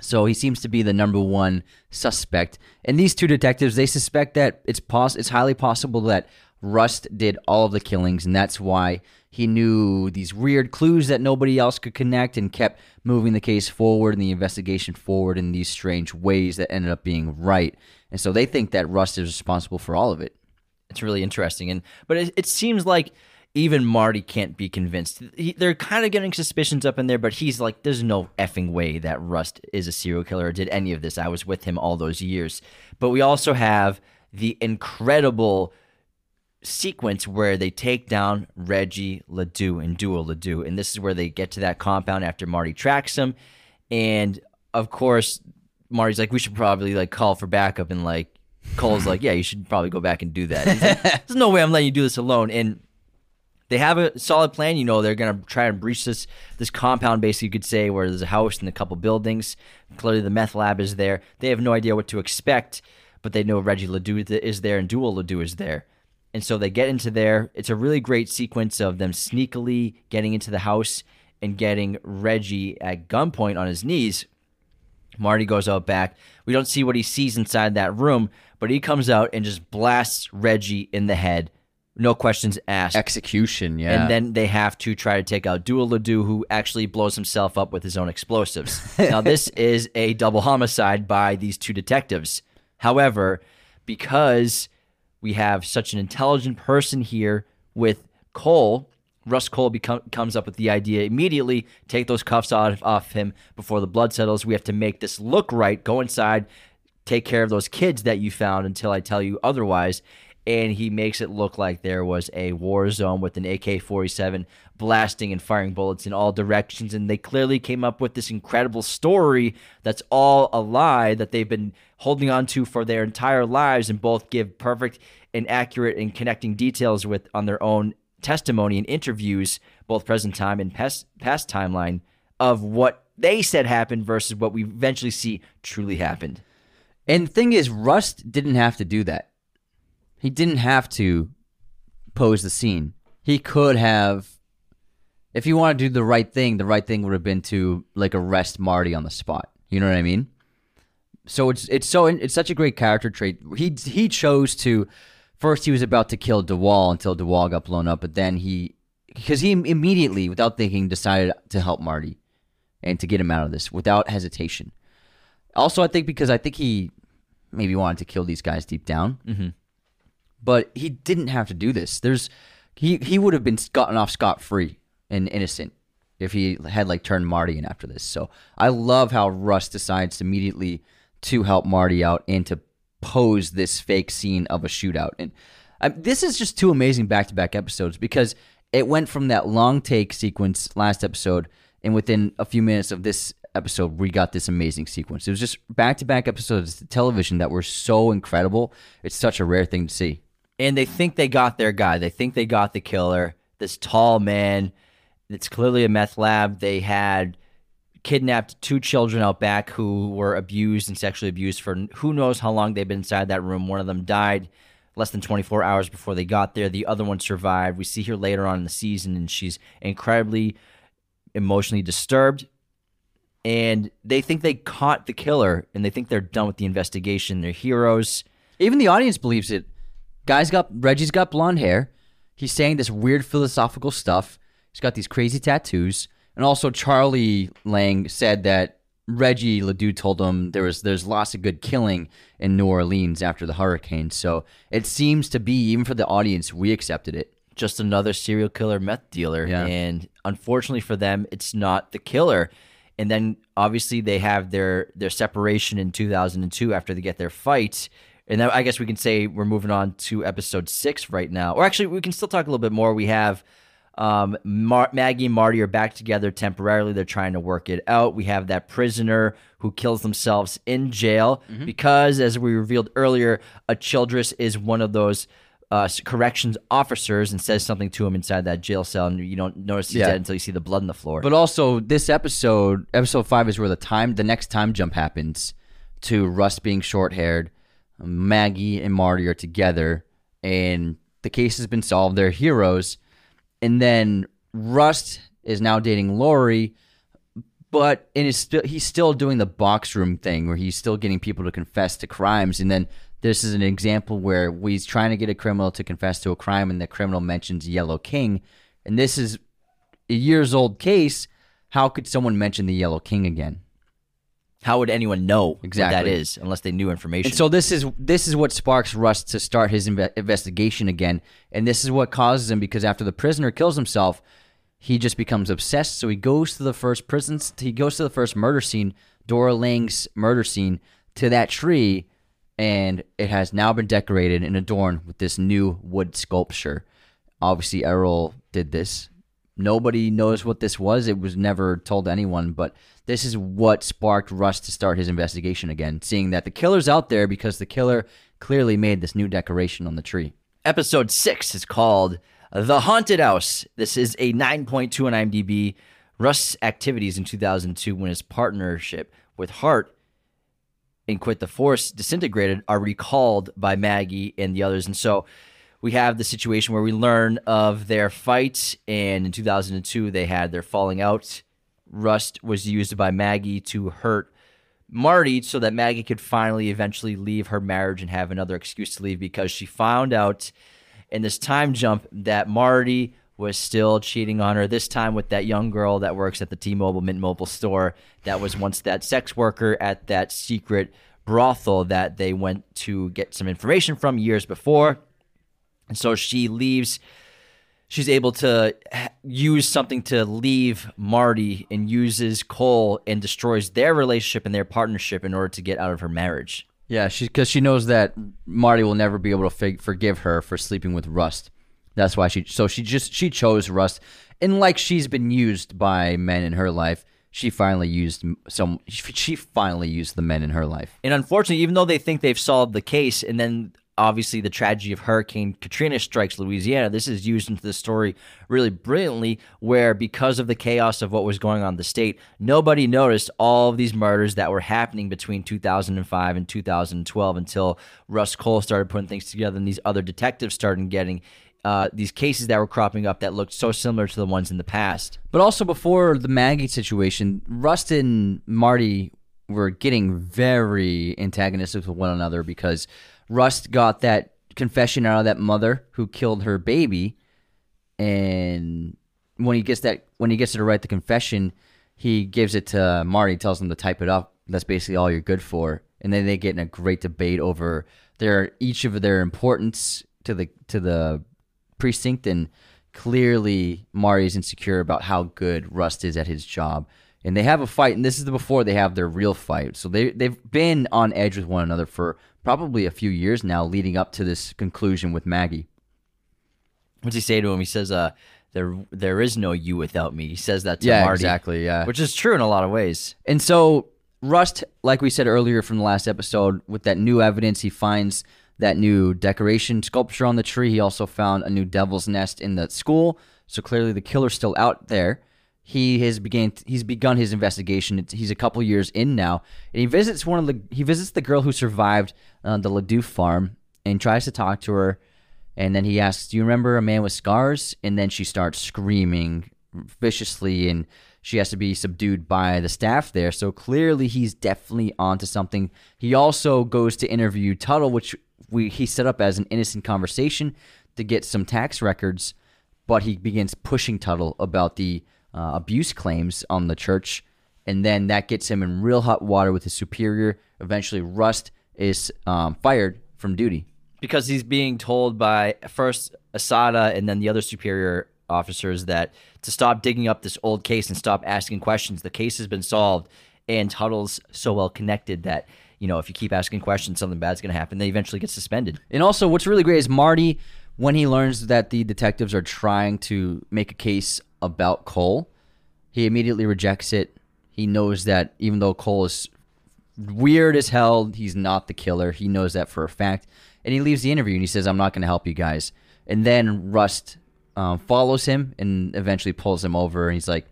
so he seems to be the number one suspect. And these two detectives, they suspect that it's poss- it's highly possible that Rust did all of the killings, and that's why he knew these weird clues that nobody else could connect and kept moving the case forward and the investigation forward in these strange ways that ended up being right. And so they think that Rust is responsible for all of it. It's really interesting, and but it, it seems like even Marty can't be convinced. He, they're kind of getting suspicions up in there, but he's like, "There's no effing way that Rust is a serial killer or did any of this. I was with him all those years." But we also have the incredible sequence where they take down Reggie Ledoux and DeWall Ledoux, and this is where they get to that compound after Marty tracks him, and of course, Marty's like, "We should probably like call for backup," and like Cohle's like, "Yeah, you should probably go back and do that." Like, (laughs) There's no way I'm letting you do this alone, and they have a solid plan. You know, they're gonna try and breach this this compound, basically, you could say, where there's a house and a couple buildings. Clearly, the meth lab is there. They have no idea what to expect, but they know Reggie Ledoux is there and DeWall Ledoux is there. And so they get into there. It's a really great sequence of them sneakily getting into the house and getting Reggie at gunpoint on his knees. Marty goes out back. We don't see what he sees inside that room, but he comes out and just blasts Reggie in the head. No questions asked. Execution, yeah. And then they have to try to take out DeWall Ledoux, who actually blows himself up with his own explosives. (laughs) now, this is a double homicide by these two detectives. However, because we have such an intelligent person here with Cohle, Russ Cohle become, comes up with the idea immediately take those cuffs off, off him before the blood settles. We have to make this look right. Go inside, take care of those kids that you found until I tell you otherwise. And he makes it look like there was a war zone with an AK 47 blasting and firing bullets in all directions. And they clearly came up with this incredible story that's all a lie that they've been holding on to for their entire lives and both give perfect and accurate and connecting details with on their own testimony and interviews, both present time and past, past timeline, of what they said happened versus what we eventually see truly happened. And the thing is, Rust didn't have to do that. He didn't have to pose the scene. He could have if you want to do the right thing, the right thing would have been to like arrest Marty on the spot. You know what I mean? So it's it's so it's such a great character trait. He he chose to first he was about to kill DeWall until DeWall got blown up, but then he because he immediately without thinking decided to help Marty and to get him out of this without hesitation. Also, I think because I think he maybe wanted to kill these guys deep down, mm-hmm. But he didn't have to do this. There's he he would have been gotten off scot free and innocent if he had like turned Marty in after this. So I love how Russ decides immediately to help Marty out and to pose this fake scene of a shootout. And um, this is just two amazing back to back episodes because it went from that long take sequence last episode, and within a few minutes of this episode, we got this amazing sequence. It was just back to back episodes of television that were so incredible. It's such a rare thing to see. And they think they got their guy. They think they got the killer, this tall man. It's clearly a meth lab. They had kidnapped two children out back who were abused and sexually abused for who knows how long they've been inside that room. One of them died less than 24 hours before they got there. The other one survived. We see her later on in the season, and she's incredibly emotionally disturbed. And they think they caught the killer, and they think they're done with the investigation. They're heroes. Even the audience believes it. Guy's got Reggie's got blonde hair. He's saying this weird philosophical stuff. He's got these crazy tattoos. And also Charlie Lang said that Reggie Ledoux told him there was there's lots of good killing in New Orleans after the hurricane. So it seems to be even for the audience, we accepted it. Just another serial killer meth dealer. Yeah. And unfortunately for them, it's not the killer. And then obviously they have their their separation in 2002 after they get their fight. And I guess we can say we're moving on to episode six right now. Or actually, we can still talk a little bit more. We have um, Mar- Maggie and Marty are back together temporarily. They're trying to work it out. We have that prisoner who kills themselves in jail Mm-hmm. because, as we revealed earlier, a Childress is one of those uh, corrections officers and says something to him inside that jail cell, and you don't notice he's Yeah. dead until you see the blood on the floor. But also this episode, episode five is where the time the next time jump happens to Rust being short haired. Maggie and Marty are together and the case has been solved. They're heroes. And then Rust is now dating Lori, but and is still he's still doing the box room thing where he's still getting people to confess to crimes. And then this is an example where he's trying to get a criminal to confess to a crime, and the criminal mentions Yellow King. And this is a years old case. How could someone mention the Yellow King again? How would anyone know what that Exactly. is unless they knew information? And so this is this is what sparks Rust to start his inve- investigation again, and this is what causes him because after the prisoner kills himself, he just becomes obsessed. So he goes to the first prison. He goes to the first murder scene, Dora Lang's murder scene, to that tree, and it has now been decorated and adorned with this new wood sculpture. Obviously, Errol did this. Nobody knows what this was. It was never told to anyone, but this is what sparked Russ to start his investigation again, seeing that the killer's out there because the killer clearly made this new decoration on the tree. Episode six is called The Haunted House. This is a 9.2 on IMDb. Rust's activities in 2002 when his partnership with Hart and Quit the Force disintegrated are recalled by Maggie and the others. And so we have the situation where we learn of their fight, and in 2002 they had their falling out. Rust was used by Maggie to hurt Marty so that Maggie could finally eventually leave her marriage and have another excuse to leave because she found out in this time jump that Marty was still cheating on her, this time with that young girl that works at the T Mobile Mint Mobile store that was once that sex worker at that secret brothel that they went to get some information from years before. And so she leaves she's able to use something to leave Marty and uses Cohle and destroys their relationship and their partnership in order to get out of her marriage. Yeah, she because she knows that Marty will never be able to fig- forgive her for sleeping with Rust. That's why she. So she just she chose Rust, and like she's been used by men in her life, she finally used some. (laughs) She finally used the men in her life. And unfortunately, even though they think they've solved the case, and then obviously the tragedy of Hurricane Katrina strikes Louisiana, this is used into the story really brilliantly, where because of the chaos of what was going on in the state, nobody noticed all of these murders that were happening between 2005 and 2012 until Russ Cohle started putting things together and these other detectives started getting uh, these cases that were cropping up that looked so similar to the ones in the past. But also before the Maggie situation, Rust and Marty were getting very antagonistic with one another because Rust got that confession out of that mother who killed her baby, and when he gets that when he gets her to write the confession, he gives it to Marty, tells him to type it up. That's basically all you're good for. And then they get in a great debate over their each of their importance to the to the precinct, and clearly Marty's insecure about how good Rust is at his job. And they have a fight, and this is the before they have their real fight. So they they've been on edge with one another for probably a few years now, leading up to this conclusion with Maggie. What's he say to him? He says, "Uh, there there is no you without me." He says that to Yeah, Marty, exactly, yeah. which is true in a lot of ways. And so Rust, like we said earlier from the last episode, with that new evidence, he finds that new decoration sculpture on the tree. He also found a new devil's nest in the school. So clearly the killer's still out there. He has began he's begun his investigation. It's, he's a couple years in now, and he visits one of the he visits the girl who survived uh, the Ledoux farm and tries to talk to her. And then he asks, "Do you remember a man with scars?" And then she starts screaming viciously, and she has to be subdued by the staff there. So clearly, he's definitely onto something. He also goes to interview Tuttle, which we he set up as an innocent conversation to get some tax records, but he begins pushing Tuttle about the uh, abuse claims on the church, and then that gets him in real hot water with his superior. Eventually, Rust is um, fired from duty. because he's being told by first Quesada and then the other superior officers that to stop digging up this old case and stop asking questions. The case has been solved, and Tuttle's so well connected that you know if you keep asking questions, something bad's going to happen. They eventually get suspended. And also, what's really great is Marty, when he learns that the detectives are trying to make a case about Cohle, he immediately rejects it. He knows that even though Cohle is weird as hell, he's not the killer. He knows that for a fact. And he leaves the interview and he says, I'm not going to help you guys. And then Rust um, follows him and eventually pulls him over. And he's like,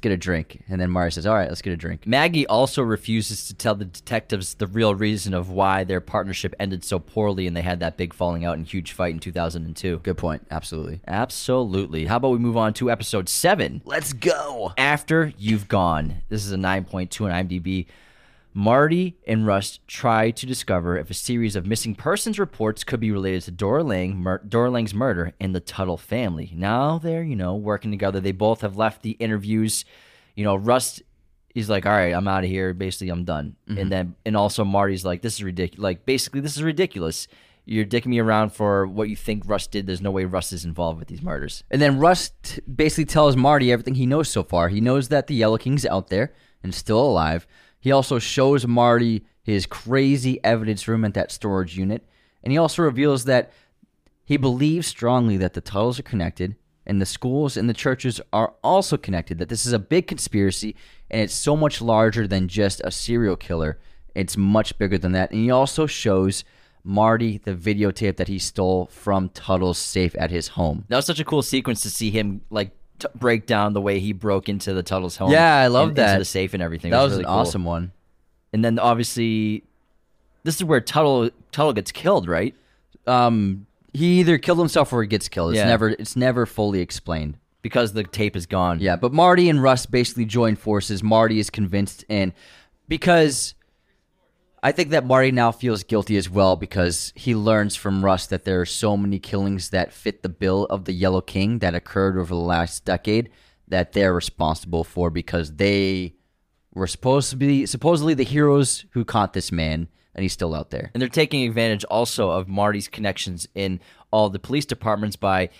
let's get a drink. And then Marty says, all right, let's get a drink. Maggie also refuses to tell the detectives the real reason of why their partnership ended so poorly and they had that big falling out and huge fight in 2002. Good point. Absolutely. Absolutely. How about we move on to episode 7? Let's go. After You've Gone. This is a 9.2 on IMDb. Marty and Rust try to discover if a series of missing persons reports could be related to Dora, Lange, mur- Dora Lange's murder and the Tuttle family. Now they're, you know, working together. They both have left the interviews. You know, Rust is like, all right, I'm out of here. Basically, I'm done. And mm-hmm. then, and also Marty's like, this is ridiculous. Like, basically, this is ridiculous. You're dicking me around for what you think Rust did. There's no way Rust is involved with these murders. And then Rust basically tells Marty everything he knows so far. He knows that the Yellow King's out there and still alive. He also shows Marty his crazy evidence room at that storage unit. And he also reveals that he believes strongly that the Tuttles are connected and the schools and the churches are also connected, that this is a big conspiracy and it's so much larger than just a serial killer. It's much bigger than that. And he also shows Marty the videotape that he stole from Tuttle's safe at his home. That was such a cool sequence to see him like t- break down the way he broke into the Tuttle's home. Yeah, I love and- that. Into the safe and everything. It That was really an cool. awesome one. And then obviously, this is where Tuttle Tuttle gets killed, right? um he either killed himself or he gets killed. It's Yeah. never it's never fully explained. Because the tape is gone. Yeah, but Marty and Rust basically join forces. Marty is convinced and because I think that Marty now feels guilty as well because he learns from Rust that there are so many killings that fit the bill of the Yellow King that occurred over the last decade that they're responsible for because they were supposed to be supposedly the heroes who caught this man and he's still out there. And they're taking advantage also of Marty's connections in all the police departments by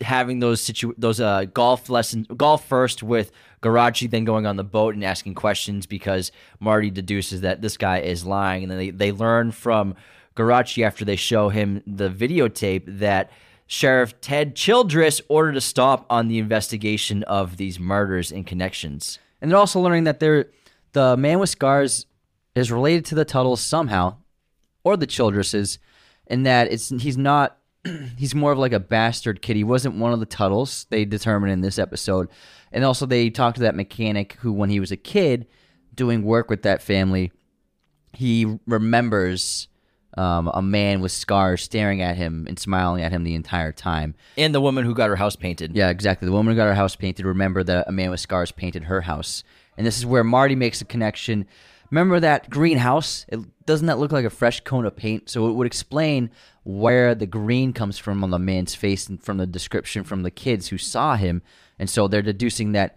having those situ- those uh, golf lessons, golf first with Geraci, then going on the boat and asking questions because Marty deduces that this guy is lying, and then they they learn from Geraci after they show him the videotape that. Sheriff Ted Childress ordered a stop on the investigation of these murders and connections. And they're also learning that they're, the man with scars is related to the Tuttles somehow, or the Childresses, and that it's he's not (clears throat) he's more of like a bastard kid. He wasn't one of the Tuttles. They determined in this episode, and also they talked to that mechanic who, when he was a kid, doing work with that family, he remembers um, a man with scars staring at him and smiling at him the entire time. And the woman who got her house painted. Yeah, exactly. The woman who got her house painted. Remember that a man with scars painted her house, and this is where Marty makes a connection. Remember that greenhouse? It doesn't that look like a fresh cone of paint? So it would explain where the green comes from on the man's face and from the description from the kids who saw him. And so they're deducing that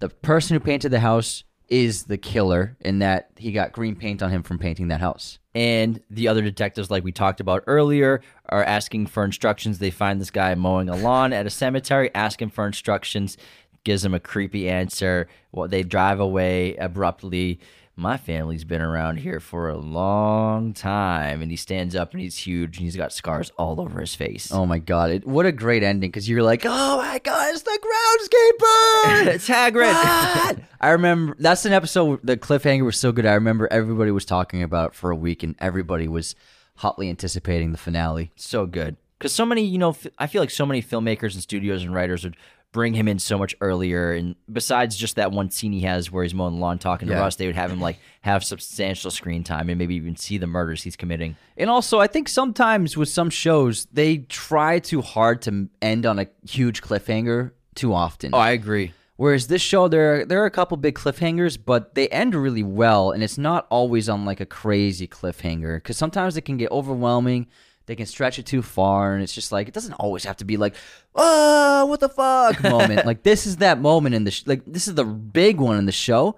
the person who painted the house is the killer and that he got green paint on him from painting that house. And the other detectives, like we talked about earlier, are asking for instructions. They find this guy mowing a lawn at a cemetery, ask him for instructions, gives him a creepy answer. Well, they drive away abruptly my family's been around here for a long time. And he stands up and he's huge and he's got scars all over his face. Oh my god! It, what a great ending because you're like, oh my god, it's the groundskeeper. (laughs) it's Hagrid. I remember that's an episode. The cliffhanger was so good. I remember everybody was talking about it for a week, and everybody was hotly anticipating the finale. so good. Because so many, you know, f- I feel like so many filmmakers and studios and writers would bring him in so much earlier. And besides just that one scene he has where he's mowing the lawn talking to Yeah. Rust, they would have him like have substantial screen time and maybe even see the murders he's committing. And also, I think sometimes with some shows, they try too hard to end on a huge cliffhanger too often. Oh, I agree. Whereas this show, there there are a couple big cliffhangers, but they end really well, and it's not always on like a crazy cliffhanger because sometimes it can get overwhelming. They can stretch it too far, and it's just like it doesn't always have to be like, oh, what the fuck moment. (laughs) like this is that moment in the sh- like this is the big one in the show,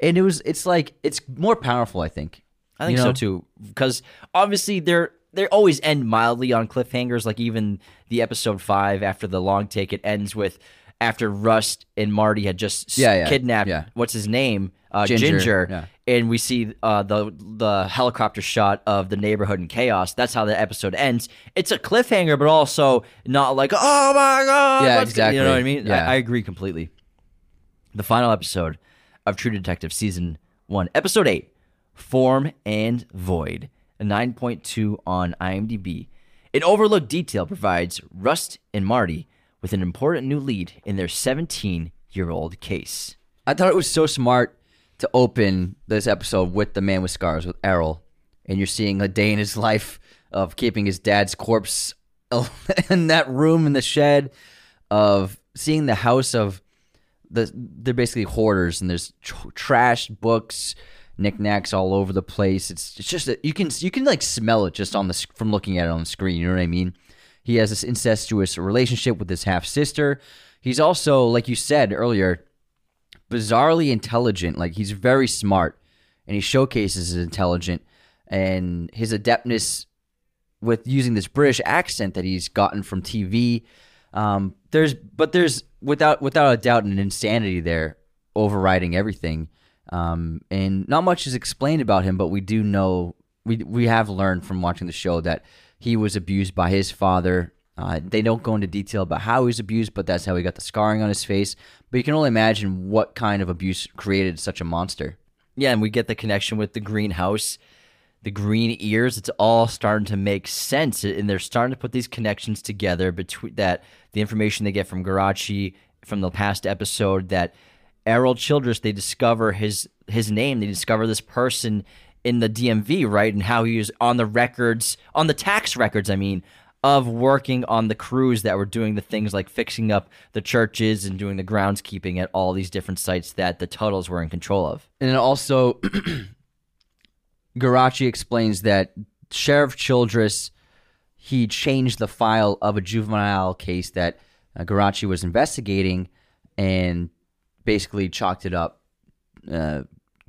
and it was it's like it's more powerful. I think. I think You know? so too. Because obviously they're they always end mildly on cliffhangers. Like even the episode five after the long take, it ends with after Rust and Marty had just Yeah, yeah, kidnapped yeah. what's his name uh, Ginger, Ginger, yeah. And we see uh, the the helicopter shot of the neighborhood in chaos. That's how the episode ends. It's a cliffhanger, but also not like oh my god. Yeah, go-" You know what I mean? Yeah. I, I agree completely. The final episode of True Detective season one, episode eight, Form and Void, a 9.2 on IMDb. An overlooked detail provides Rust and Marty with an important new lead in their 17 year old case. I thought it was so smart to open this episode with the man with scars with Errol, and you're seeing a day in his life of keeping his dad's corpse (laughs) in that room in the shed, of seeing the house of the they're basically hoarders, and there's tr- trashed books, knickknacks all over the place. It's it's just that you can you can like smell it just on the from looking at it on the screen. You know what I mean? He has this incestuous relationship with his half sister. He's also, like you said earlier, bizarrely intelligent. Like he's very smart, and he showcases his intelligent and his adeptness with using this British accent that he's gotten from TV. Um, there's, but there's without without a doubt an insanity there overriding everything. Um, and not much is explained about him, but we do know we we have learned from watching the show that he was abused by his father. Uh, they don't go into detail about how he was abused, but that's how he got the scarring on his face. But you can only imagine what kind of abuse created such a monster. Yeah, and we get the connection with the greenhouse, the green ears. It's all starting to make sense, and they're starting to put these connections together between that the information they get from Geraci from the past episode that Errol Childress they discover his his name. They discover this person in the DMV, right, and how he was on the records, on the tax records. I mean. Of working on the crews that were doing the things like fixing up the churches and doing the groundskeeping at all these different sites that the Tuttles were in control of. And also, (clears throat) Geraci explains that Sheriff Childress he changed the file of a juvenile case that uh, Geraci was investigating, and basically chalked it up, uh,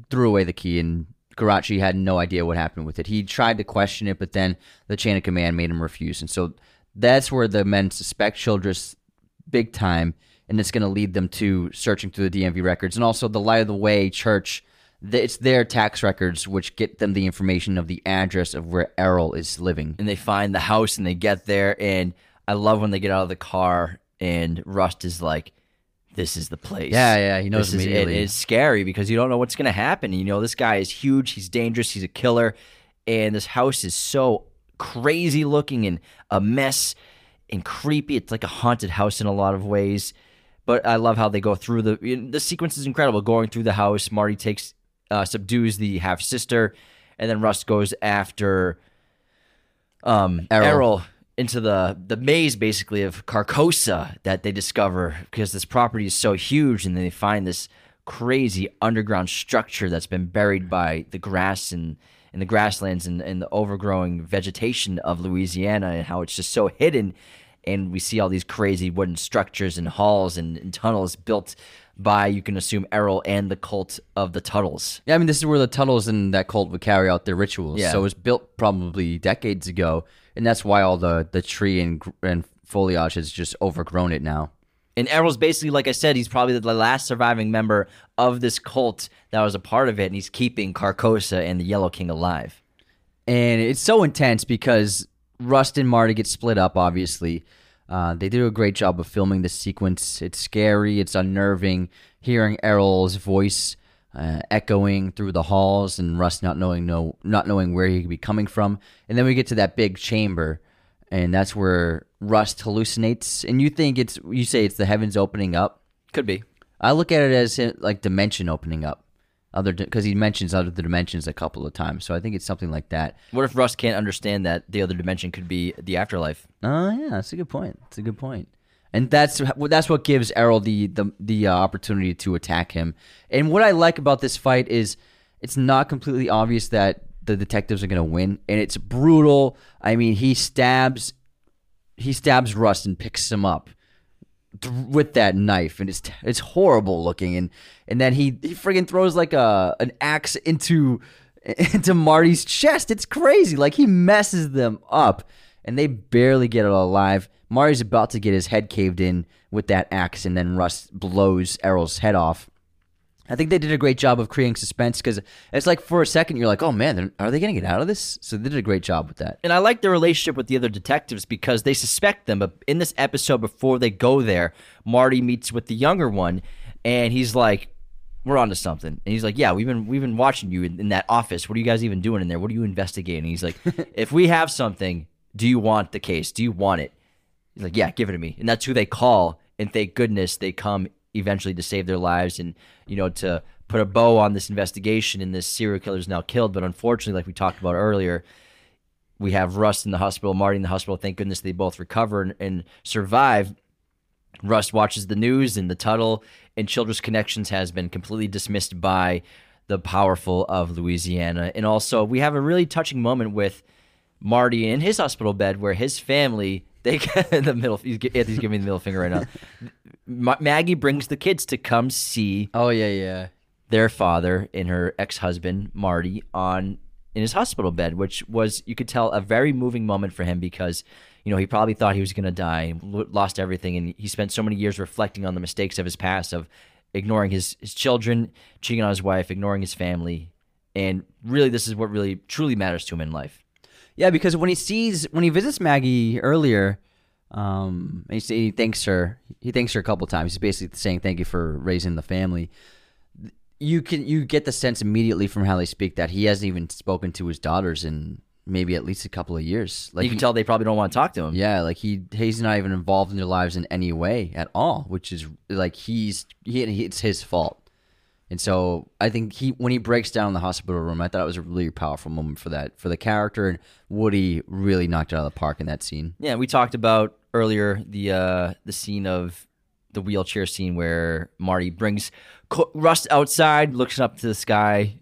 threw away the key, and Geraci had no idea what happened with it. He tried to question it, but then the chain of command made him refuse, and so that's where the men suspect Childress big time, and it's going to lead them to searching through the DMV records and also the Light of the Way Church. It's their tax records which get them the information of the address of where Errol is living. and they find the house and they get there and I love when they get out of the car and Rust is like, "This is the place." Yeah, yeah, he knows This is- immediately. It is scary because you don't know what's going to happen. You know this guy is huge. He's dangerous. He's a killer, and this house is so crazy looking and a mess and creepy. It's like a haunted house in a lot of ways. But I love how they go through the the sequence is incredible. Going through the house, Marty takes uh, subdues the half sister, and then Rust goes after um, Errol. Errol. Into the the maze basically of Carcosa that they discover because this property is so huge, and they find this crazy underground structure that's been buried by the grass and in the grasslands and, and the overgrowing vegetation of Louisiana, and how it's just so hidden. And we see all these crazy wooden structures and halls and, and tunnels built by, you can assume, Errol and the cult of the Tuttles. Yeah, I mean, this is where the Tuttles and that cult would carry out their rituals. Yeah. So it was built probably decades ago, and that's why all the, the tree and, and foliage has just overgrown it now. And Errol's basically, like I said, he's probably the last surviving member of this cult that was a part of it, and he's keeping Carcosa and the Yellow King alive. And it's so intense because Rust and Marty get split up, obviously. Uh, they do a great job of filming this sequence. It's scary, it's unnerving, hearing Errol's voice uh, echoing through the halls and Rust not knowing no not knowing where he could be coming from. And then we get to that big chamber, and that's where Rust hallucinates. And you think it's you say it's the heavens opening up. Could be. I look at it as uh, like dimension opening up, other because he mentions other dimensions a couple of times. So I think it's something like that. What if Rust can't understand that the other dimension could be the afterlife? Oh yeah, that's a good point. That's a good point. And that's that's what gives Errol the the the uh, opportunity to attack him. And what I like about this fight is it's not completely obvious that the detectives are going to win, and it's brutal. I mean, he stabs he stabs Rust and picks him up th- with that knife, and it's it's horrible looking. And and then he he friggin' throws like a an axe into (laughs) into Marty's chest. It's crazy. Like he messes them up, and they barely get it alive. Marty's about to get his head caved in with that axe, and then Rust blows Errol's head off. I think they did a great job of creating suspense because it's like for a second you're like, oh man, they're- they going to get out of this? So they did a great job with that. And I like the relationship with the other detectives because they suspect them. But in this episode, before they go there, Marty meets with the younger one, and he's like, "We're onto something." And he's like, "Yeah, we've been we've been watching you in, in that office. What are you guys even doing in there? What are you investigating?" He's like, (laughs) "If we have something, do you want the case? Do you want it?" He's like, "Yeah, give it to me." And that's who they call. And thank goodness they come eventually to save their lives and you know to put a bow on this investigation. And this serial killer is now killed. But unfortunately, like we talked about earlier we have Rust in the hospital, Marty in the hospital. Thank goodness they both recover and, and survive. Rust watches the news, and the Tuttle and Childress Connections has been completely dismissed by the powerful of Louisiana. And also, we have a really touching moment with Marty in his hospital bed where his family they (laughs) get the middle. He's, Anthony's giving me the middle finger right now. Ma- Maggie brings the kids to come see Oh yeah, yeah. their father and her ex-husband Marty on in his hospital bed, which was you could tell a very moving moment for him because you know he probably thought he was going to die, lost everything, and he spent so many years reflecting on the mistakes of his past of ignoring his his children, cheating on his wife, ignoring his family, and really this is what really truly matters to him in life. Yeah, because when he sees when he visits Maggie earlier, um, he, he thanks her. He thanks her a couple times. He's basically saying thank you for raising the family. You can you get the sense immediately from how they speak that he hasn't even spoken to his daughters in maybe at least a couple of years. Like you can tell they probably don't want to talk to him. yeah, like he he's not even involved in their lives in any way at all, which is like he's he, he- it's his fault. And so I think he when he breaks down in the hospital room, I thought it was a really powerful moment for that for the character and Woody really knocked it out of the park in that scene. Yeah, we talked about earlier the uh, the scene of the wheelchair scene where Marty brings Co- Rust outside, looks up to the sky,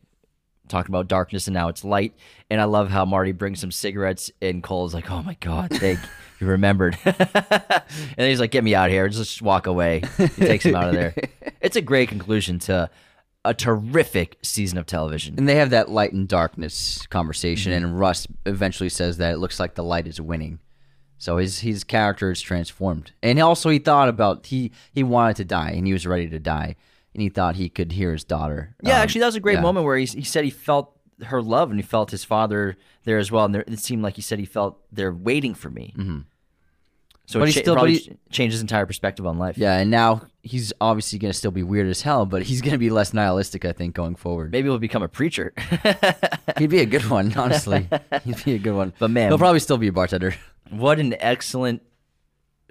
talking about darkness, and now it's light. And I love how Marty brings some cigarettes, and Cohle's like, "Oh my god, thank you (laughs) remembered." (laughs) and he's like, "Get me out of here! Just walk away." He takes him out of there. (laughs) It's a great conclusion to a terrific season of television. And they have that light and darkness conversation, and Rust eventually says that it looks like the light is winning. So his his character is transformed, and also he thought about he he wanted to die, and he was ready to die, and he thought he could hear his daughter. Yeah, Um, actually, that was a great yeah. moment where he, he said he felt her love and he felt his father there as well. And there, it seemed like he said he felt they're waiting for me. Mm-hmm. So But it he cha- still- but he- changed his entire perspective on life. Yeah, and now he's obviously going to still be weird as hell, but he's going to be less nihilistic, I think, going forward. Maybe he'll become a preacher. (laughs) He'd be a good one, honestly. (laughs) He'd be a good one. But man- he'll probably still be a bartender. what an excellent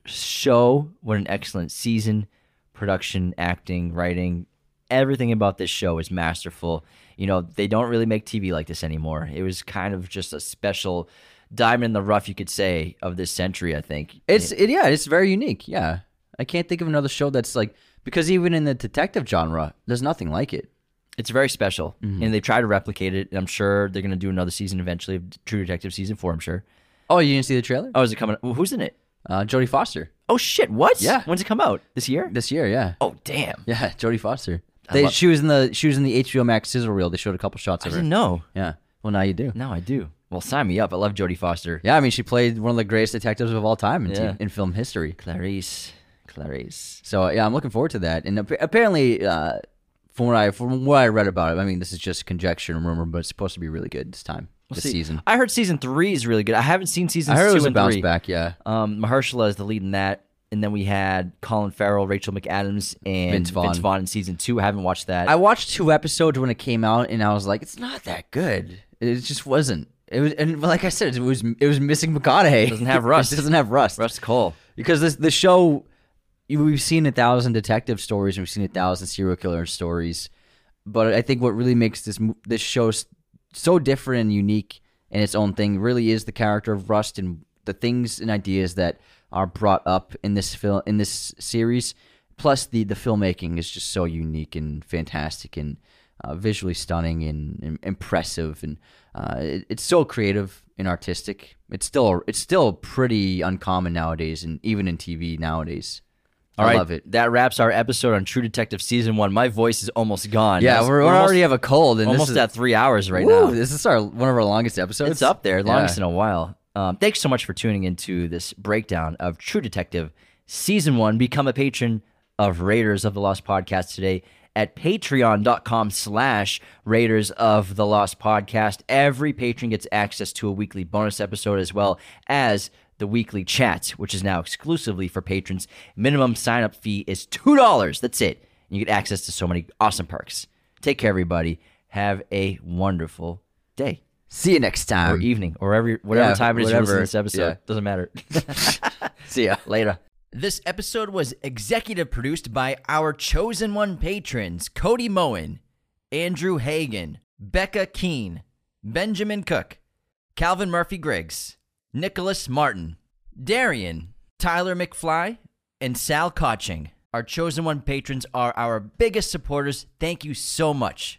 show! What an excellent season! Production, acting, writing, everything about this show is masterful. You know, they don't really make TV like this anymore. It was kind of just a special diamond in the rough, you could say, of this century. I think It's it, yeah, it's very unique. Yeah, I can't think of another show that's like because even in the detective genre, there's nothing like it. It's very special, Mm-hmm. and they try to replicate it. And I'm sure they're going to do another season eventually of True Detective season four. I'm sure. Oh, you didn't see the trailer? Oh, is it coming? well, Who's in it? Uh, Jodie Foster Oh shit! What? Yeah. When's it come out? This year? this year. Yeah, Oh damn! yeah, (laughs) Jodie Foster. They, love- she was in the she was in the HBO Max sizzle reel. They showed a couple shots I of her. didn't know. Yeah. Well, now you do. Now I do. Well, sign me up. I love Jodie Foster. Yeah, I mean, she played one of the greatest detectives of all time in, Yeah. t- in film history. Clarice. Clarice. So yeah, I'm looking forward to that. And ap- apparently, uh, from what I from what I read about it, I mean, this is just conjecture and rumor, but it's supposed to be really good this time, this See, season. I heard season three is really good. I haven't seen season I heard two it was a bounce three. back. Yeah, Um, Mahershala is the lead in that, and then we had Colin Farrell, Rachel McAdams, and Vince Vaughn. Vince Vaughn. in season two. I haven't watched that. I watched two episodes when it came out, and I was like, it's not that good. It just wasn't. It was, and like I said, it was it was missing McConaughey. Doesn't have Rust. it doesn't have Rust. (laughs) Rust Cohle. because this the show we've seen a thousand detective stories and we've seen a thousand serial killer stories but i think what really makes this this show so different and unique in its own thing really is the character of rust and the things and ideas that are brought up in this film in this series plus the the filmmaking is just so unique and fantastic and uh, visually stunning and, and impressive and uh, it, it's so creative and artistic it's still it's still pretty uncommon nowadays and even in tv nowadays All i right, love it That wraps our episode on True Detective season one. My voice is almost gone. yeah we're, we almost, already have a cold and almost this is, at three hours right Woo, now. this is our one of our longest episodes It's up there, longest Yeah. in a while. Um, thanks so much for tuning into this breakdown of True Detective Season 1. Become a patron of Raiders of the Lost Podcast today at patreon.com slash Raiders of the Lost Podcast. Every patron gets access to a weekly bonus episode as well as the weekly chat, which is now exclusively for patrons. Minimum sign-up fee is $2. That's it. And you get access to so many awesome perks. Take care, everybody. Have a wonderful day see you next time. or evening or every whatever Yeah, time it is you listen to this episode. Yeah. Doesn't matter. (laughs) see ya Later. This episode was executive produced by our chosen one patrons Cody Moen, Andrew Hagan, Becca Keene, Benjamin Cook, Calvin Murphy Griggs, Nicholas Martin, Darian, Tyler McFly, and Sal Koching. Our chosen one patrons are our biggest supporters. Thank you so much.